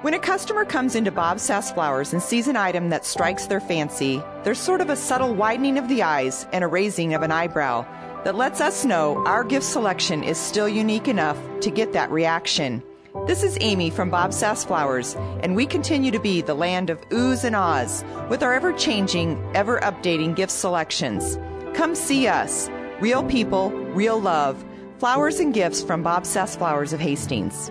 When a customer comes into Bob Sass Flowers and sees an item that strikes their fancy, there's sort of a subtle widening of the eyes and a raising of an eyebrow that lets us know our gift selection is still unique enough to get that reaction. This is Amy from Bob Sass Flowers, and we continue to be the land of oohs and ahs with our ever changing, ever updating gift selections. Come see us. Real people, real love. Flowers and gifts from Bob Sass Flowers of Hastings.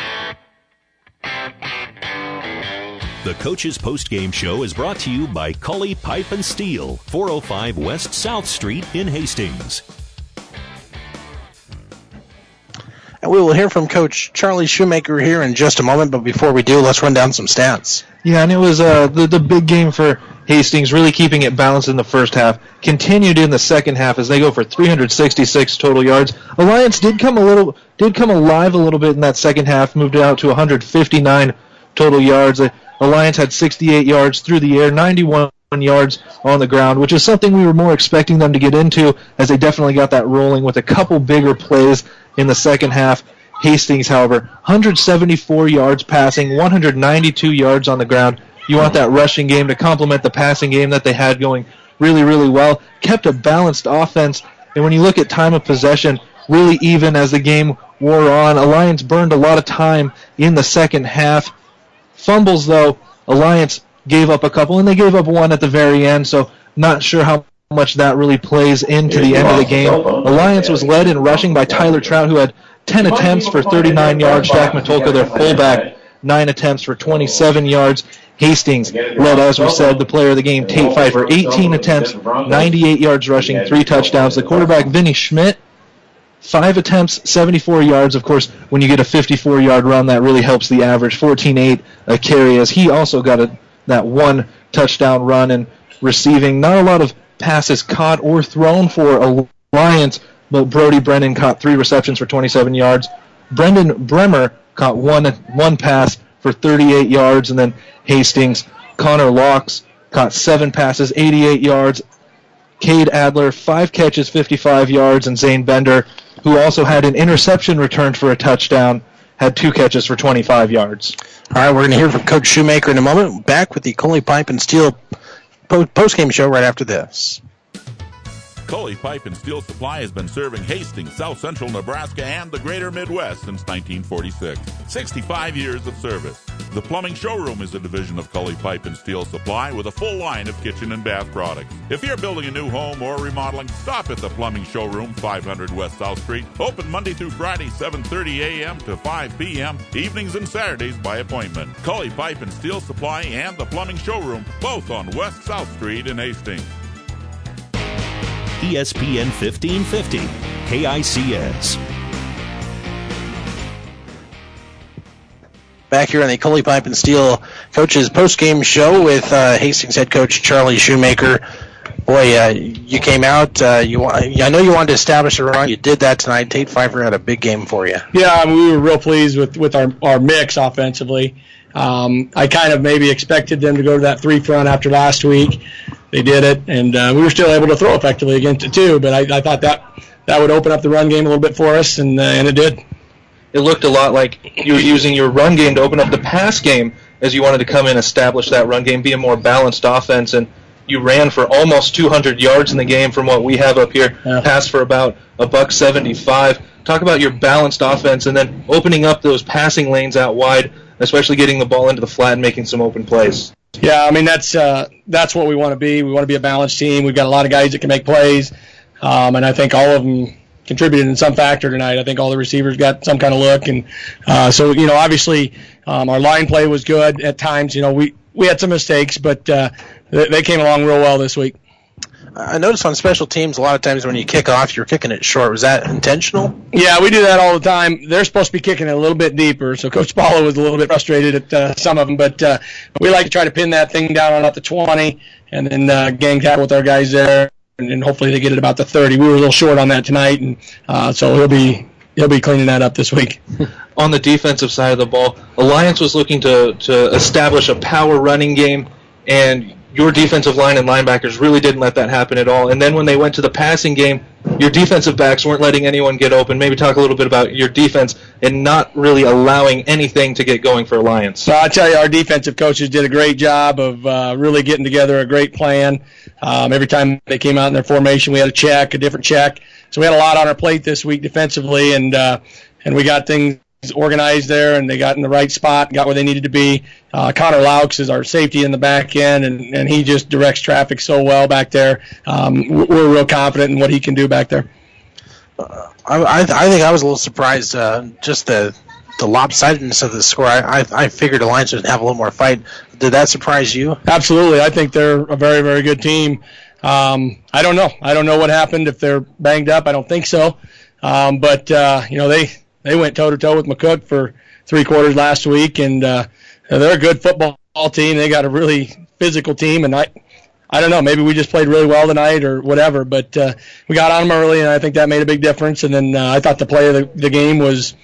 The Coach's Post Game Show is brought to you by Kully Pipe and Steel, 405 West South Street in Hastings. And we will hear from Coach Charlie Shoemaker here in just a moment, but before we do, let's run down some stats. Yeah, and it was uh, the, the big game for Hastings, really keeping it balanced in the first half. Continued in the second half as they go for 366 total yards. Alliance did come a little, did come alive a little bit in that second half, moved it out to 159 total yards. Uh, Alliance had 68 yards through the air, 91 yards on the ground, which is something we were more expecting them to get into, as they definitely got that rolling with a couple bigger plays in the second half. Hastings, however, 174 yards passing, 192 yards on the ground. You want that rushing game to complement the passing game that they had going really, really well. Kept a balanced offense, and when you look at time of possession, really even as the game wore on. Alliance burned a lot of time in the second half. Fumbles, though, Alliance gave up a couple, and they gave up one at the very end, so not sure how much that really plays into the end of the game. Alliance was led in rushing by Tyler Trout, who had 10 attempts for 39 yards. Jack Matulka, their fullback, 9 attempts for 27 yards. Hastings led, as we said, the player of the game, Tate Pfeiffer, 18 attempts, 98 yards rushing, 3 touchdowns. The quarterback, Vinny Schmidt, five attempts, 74 yards. Of course, when you get a 54 yard run, that really helps the average. 14-8 a carry as he also got a, that one touchdown run and receiving. Not a lot of passes caught or thrown for Alliance, but Brody Brennan caught three receptions for 27 yards. Brendan Bremer caught one one pass for 38 yards, and then Hastings Connor Laux caught seven passes, 88 yards. Cade Adler, five catches, 55 yards, and Zane Bender, who also had an interception returned for a touchdown, had two catches for 25 yards. All right, we're going to hear from Coach Shoemaker in a moment. Back with the Kully Pipe and Steel post game show right after this. Kully Pipe and Steel Supply has been serving Hastings, South Central Nebraska, and the greater Midwest since 1946. 65 years of service. The Plumbing Showroom is a division of Kully Pipe and Steel Supply with a full line of kitchen and bath products. If you're building a new home or remodeling, stop at the Plumbing Showroom, 500 West South Street. Open Monday through Friday, 7:30 a.m. to 5 p.m. Evenings and Saturdays by appointment. Kully Pipe and Steel Supply and the Plumbing Showroom, both on West South Street in Hastings. ESPN 1550, KICS. Back here on the Kully Pipe and Steel Coaches post-game show with uh, Hastings head coach Charlie Shoemaker. Boy, uh, you came out. Uh, you, I know you wanted to establish a run. You did that tonight. Tate Pfeiffer had a big game for you. Yeah, I mean, we were real pleased with with our our mix offensively. Um, I kind of maybe expected them to go to that three front after last week they did it, and uh, we were still able to throw effectively against it too. But I, I thought that that would open up the run game a little bit for us, and uh, and it did. It looked a lot like you were using your run game to open up the pass game as you wanted to come in, and establish that run game, be a more balanced offense, and you ran for almost 200 yards in the game from what we have up here. Yeah. Passed for about a buck 75. Talk about your balanced offense, and then opening up those passing lanes out wide, especially getting the ball into the flat and making some open plays. Yeah, I mean that's uh, that's what we want to be. We want to be a balanced team. We've got a lot of guys that can make plays, um, and I think all of them contributed in some factor tonight. I think all the receivers got some kind of look, and uh, so you know, obviously, um, our line play was good at times. You know, we we had some mistakes, but uh, they, they came along real well this week. I noticed on special teams a lot of times when you kick off, you're kicking it short. Was that intentional? Yeah, we do that all the time. They're supposed to be kicking it a little bit deeper, so Coach Paulo was a little bit frustrated at uh, some of them. But uh, we like to try to pin that thing down on about the 20 and then uh, gang tackle with our guys there, and, and hopefully they get it about the 30. We were a little short on that tonight, and uh, so he'll be he'll be cleaning that up this week. on the defensive side of the ball, Alliance was looking to to establish a power running game, and your defensive line and linebackers really didn't let that happen at all. And then when they went to the passing game, your defensive backs weren't letting anyone get open. Maybe talk a little bit about your defense and not really allowing anything to get going for Alliance. So I tell you, our defensive coaches did a great job of uh, really getting together a great plan. Um, every time they came out in their formation, we had a check, a different check. So we had a lot on our plate this week defensively, and uh, and we got things organized there and they got in the right spot, got where they needed to be. Uh, Connor Laux is our safety in the back end, and, and he just directs traffic so well back there. Um, we're real confident in what he can do back there. Uh, I, I think I was a little surprised uh, just the the lopsidedness of the score. I, I, I figured Alliance would have a little more fight. Did that surprise you? Absolutely. I think they're a very, very good team. Um, I don't know. I don't know what happened. If they're banged up, I don't think so. Um, but uh, you know they they went toe to toe with McCook for three quarters last week, and uh, they're a good football team. They got a really physical team, and I, I don't know, maybe we just played really well tonight or whatever, but uh, we got on them early, and I think that made a big difference. And then uh, I thought the play of the, the game was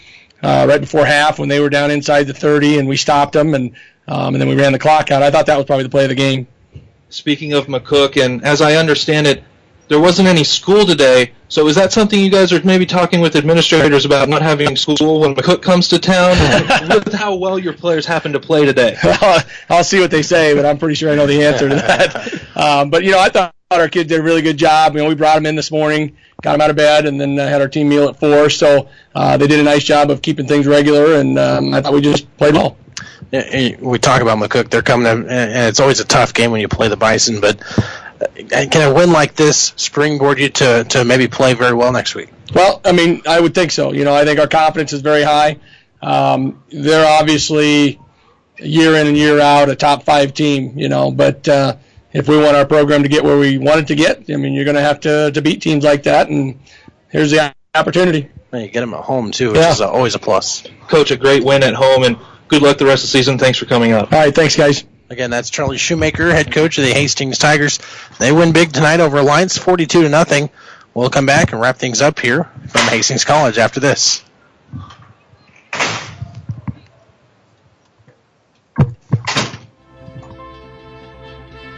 uh, right before half when they were down inside the 30, and we stopped them, and um, and then we ran the clock out. I thought that was probably the play of the game. Speaking of McCook, and as I understand it, there wasn't any school today. So is that something you guys are maybe talking with administrators about not having school when McCook comes to town? with how well your players happen to play today. I'll see what they say, but I'm pretty sure I know the answer to that. Um, but you know, I thought our kids did a really good job. You know, we brought them in this morning, got them out of bed, and then uh, had our team meal at four. So uh, they did a nice job of keeping things regular, and um, I thought we just played well. We talk about McCook; they're coming, in, and it's always a tough game when you play the Bison, but can a win like this springboard you to, to maybe play very well next week? Well, I mean, I would think so. You know, I think our confidence is very high. Um, they're obviously year in and year out a top five team, you know, but uh, if we want our program to get where we want it to get, I mean, you're going to have to to beat teams like that. And here's the opportunity. And you get them at home too, which yeah. is always a plus. Coach, a great win at home, and good luck the rest of the season. Thanks for coming up. All right, thanks, guys. Again, that's Charlie Shoemaker, head coach of the Hastings Tigers. They win big tonight over Alliance, 42 to nothing. We'll come back and wrap things up here from Hastings College after this.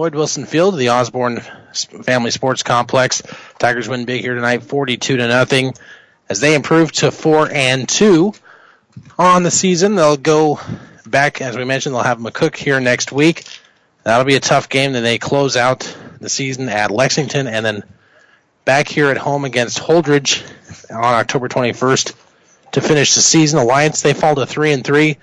Lloyd Wilson Field, the Osborne Family Sports Complex. Tigers win big here tonight, 42 to nothing, as they improve to four and two on the season. They'll go back, as we mentioned, they'll have McCook here next week. That'll be a tough game. Then they close out the season at Lexington, and then back here at home against Holdrege on October 21st to finish the season. Alliance they fall to three and three.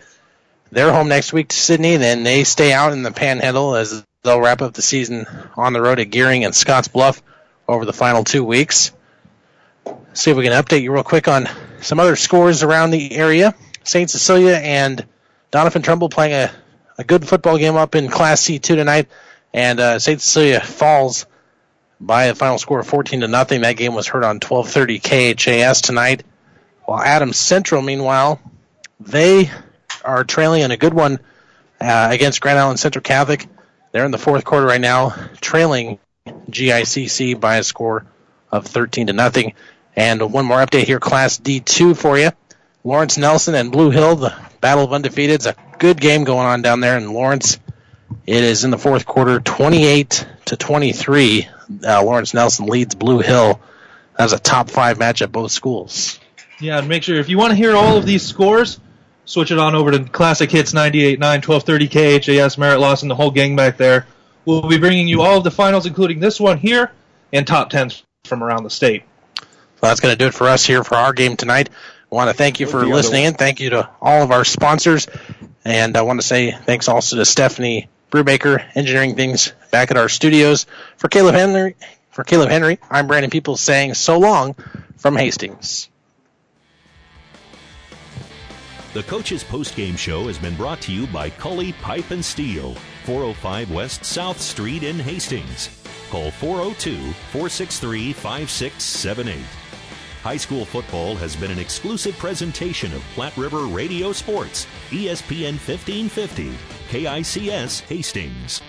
They're home next week to Sidney. Then they stay out in the Panhandle as They'll wrap up the season on the road at Gering and Scotts Bluff over the final two weeks. See if we can update you real quick on some other scores around the area. St. Cecilia and Doniphan Trumble playing a, a good football game up in Class C2 tonight, and uh, St. Cecilia falls by a final score of 14 to nothing. That game was heard on 12:30 KHAS tonight. While Adams Central, meanwhile, they are trailing in a good one uh, against Grand Island Central Catholic. They're in the fourth quarter right now, trailing GICC by a score of 13 to nothing. And one more update here, Class D2 for you. Lawrence Nelson and Blue Hill, the battle of undefeated. It's a good game going on down there in Lawrence. It is in the fourth quarter, 28 to 23. Uh, Lawrence Nelson leads Blue Hill. That's a top five match at both schools. Yeah, and make sure if you want to hear all of these scores, switch it on over to Classic Hits 98.9, 1230 KHAS, Merritt Lawson, the whole gang back there. We'll be bringing you all of the finals, including this one here, and top 10s from around the state. Well, that's going to do it for us here for our game tonight. I want to thank you for listening in. Thank you to all of our sponsors. And I want to say thanks also to Stephanie Brubaker, engineering things back at our studios. For Caleb Henry, for Caleb Henry, I'm Brandon People saying so long from Hastings. The Coach's Postgame Show has been brought to you by Kully Pipe and Steel, 405 West South Street in Hastings. Call 402 463 5678. High school football has been an exclusive presentation of Platte River Radio Sports, ESPN 1550, KICS Hastings.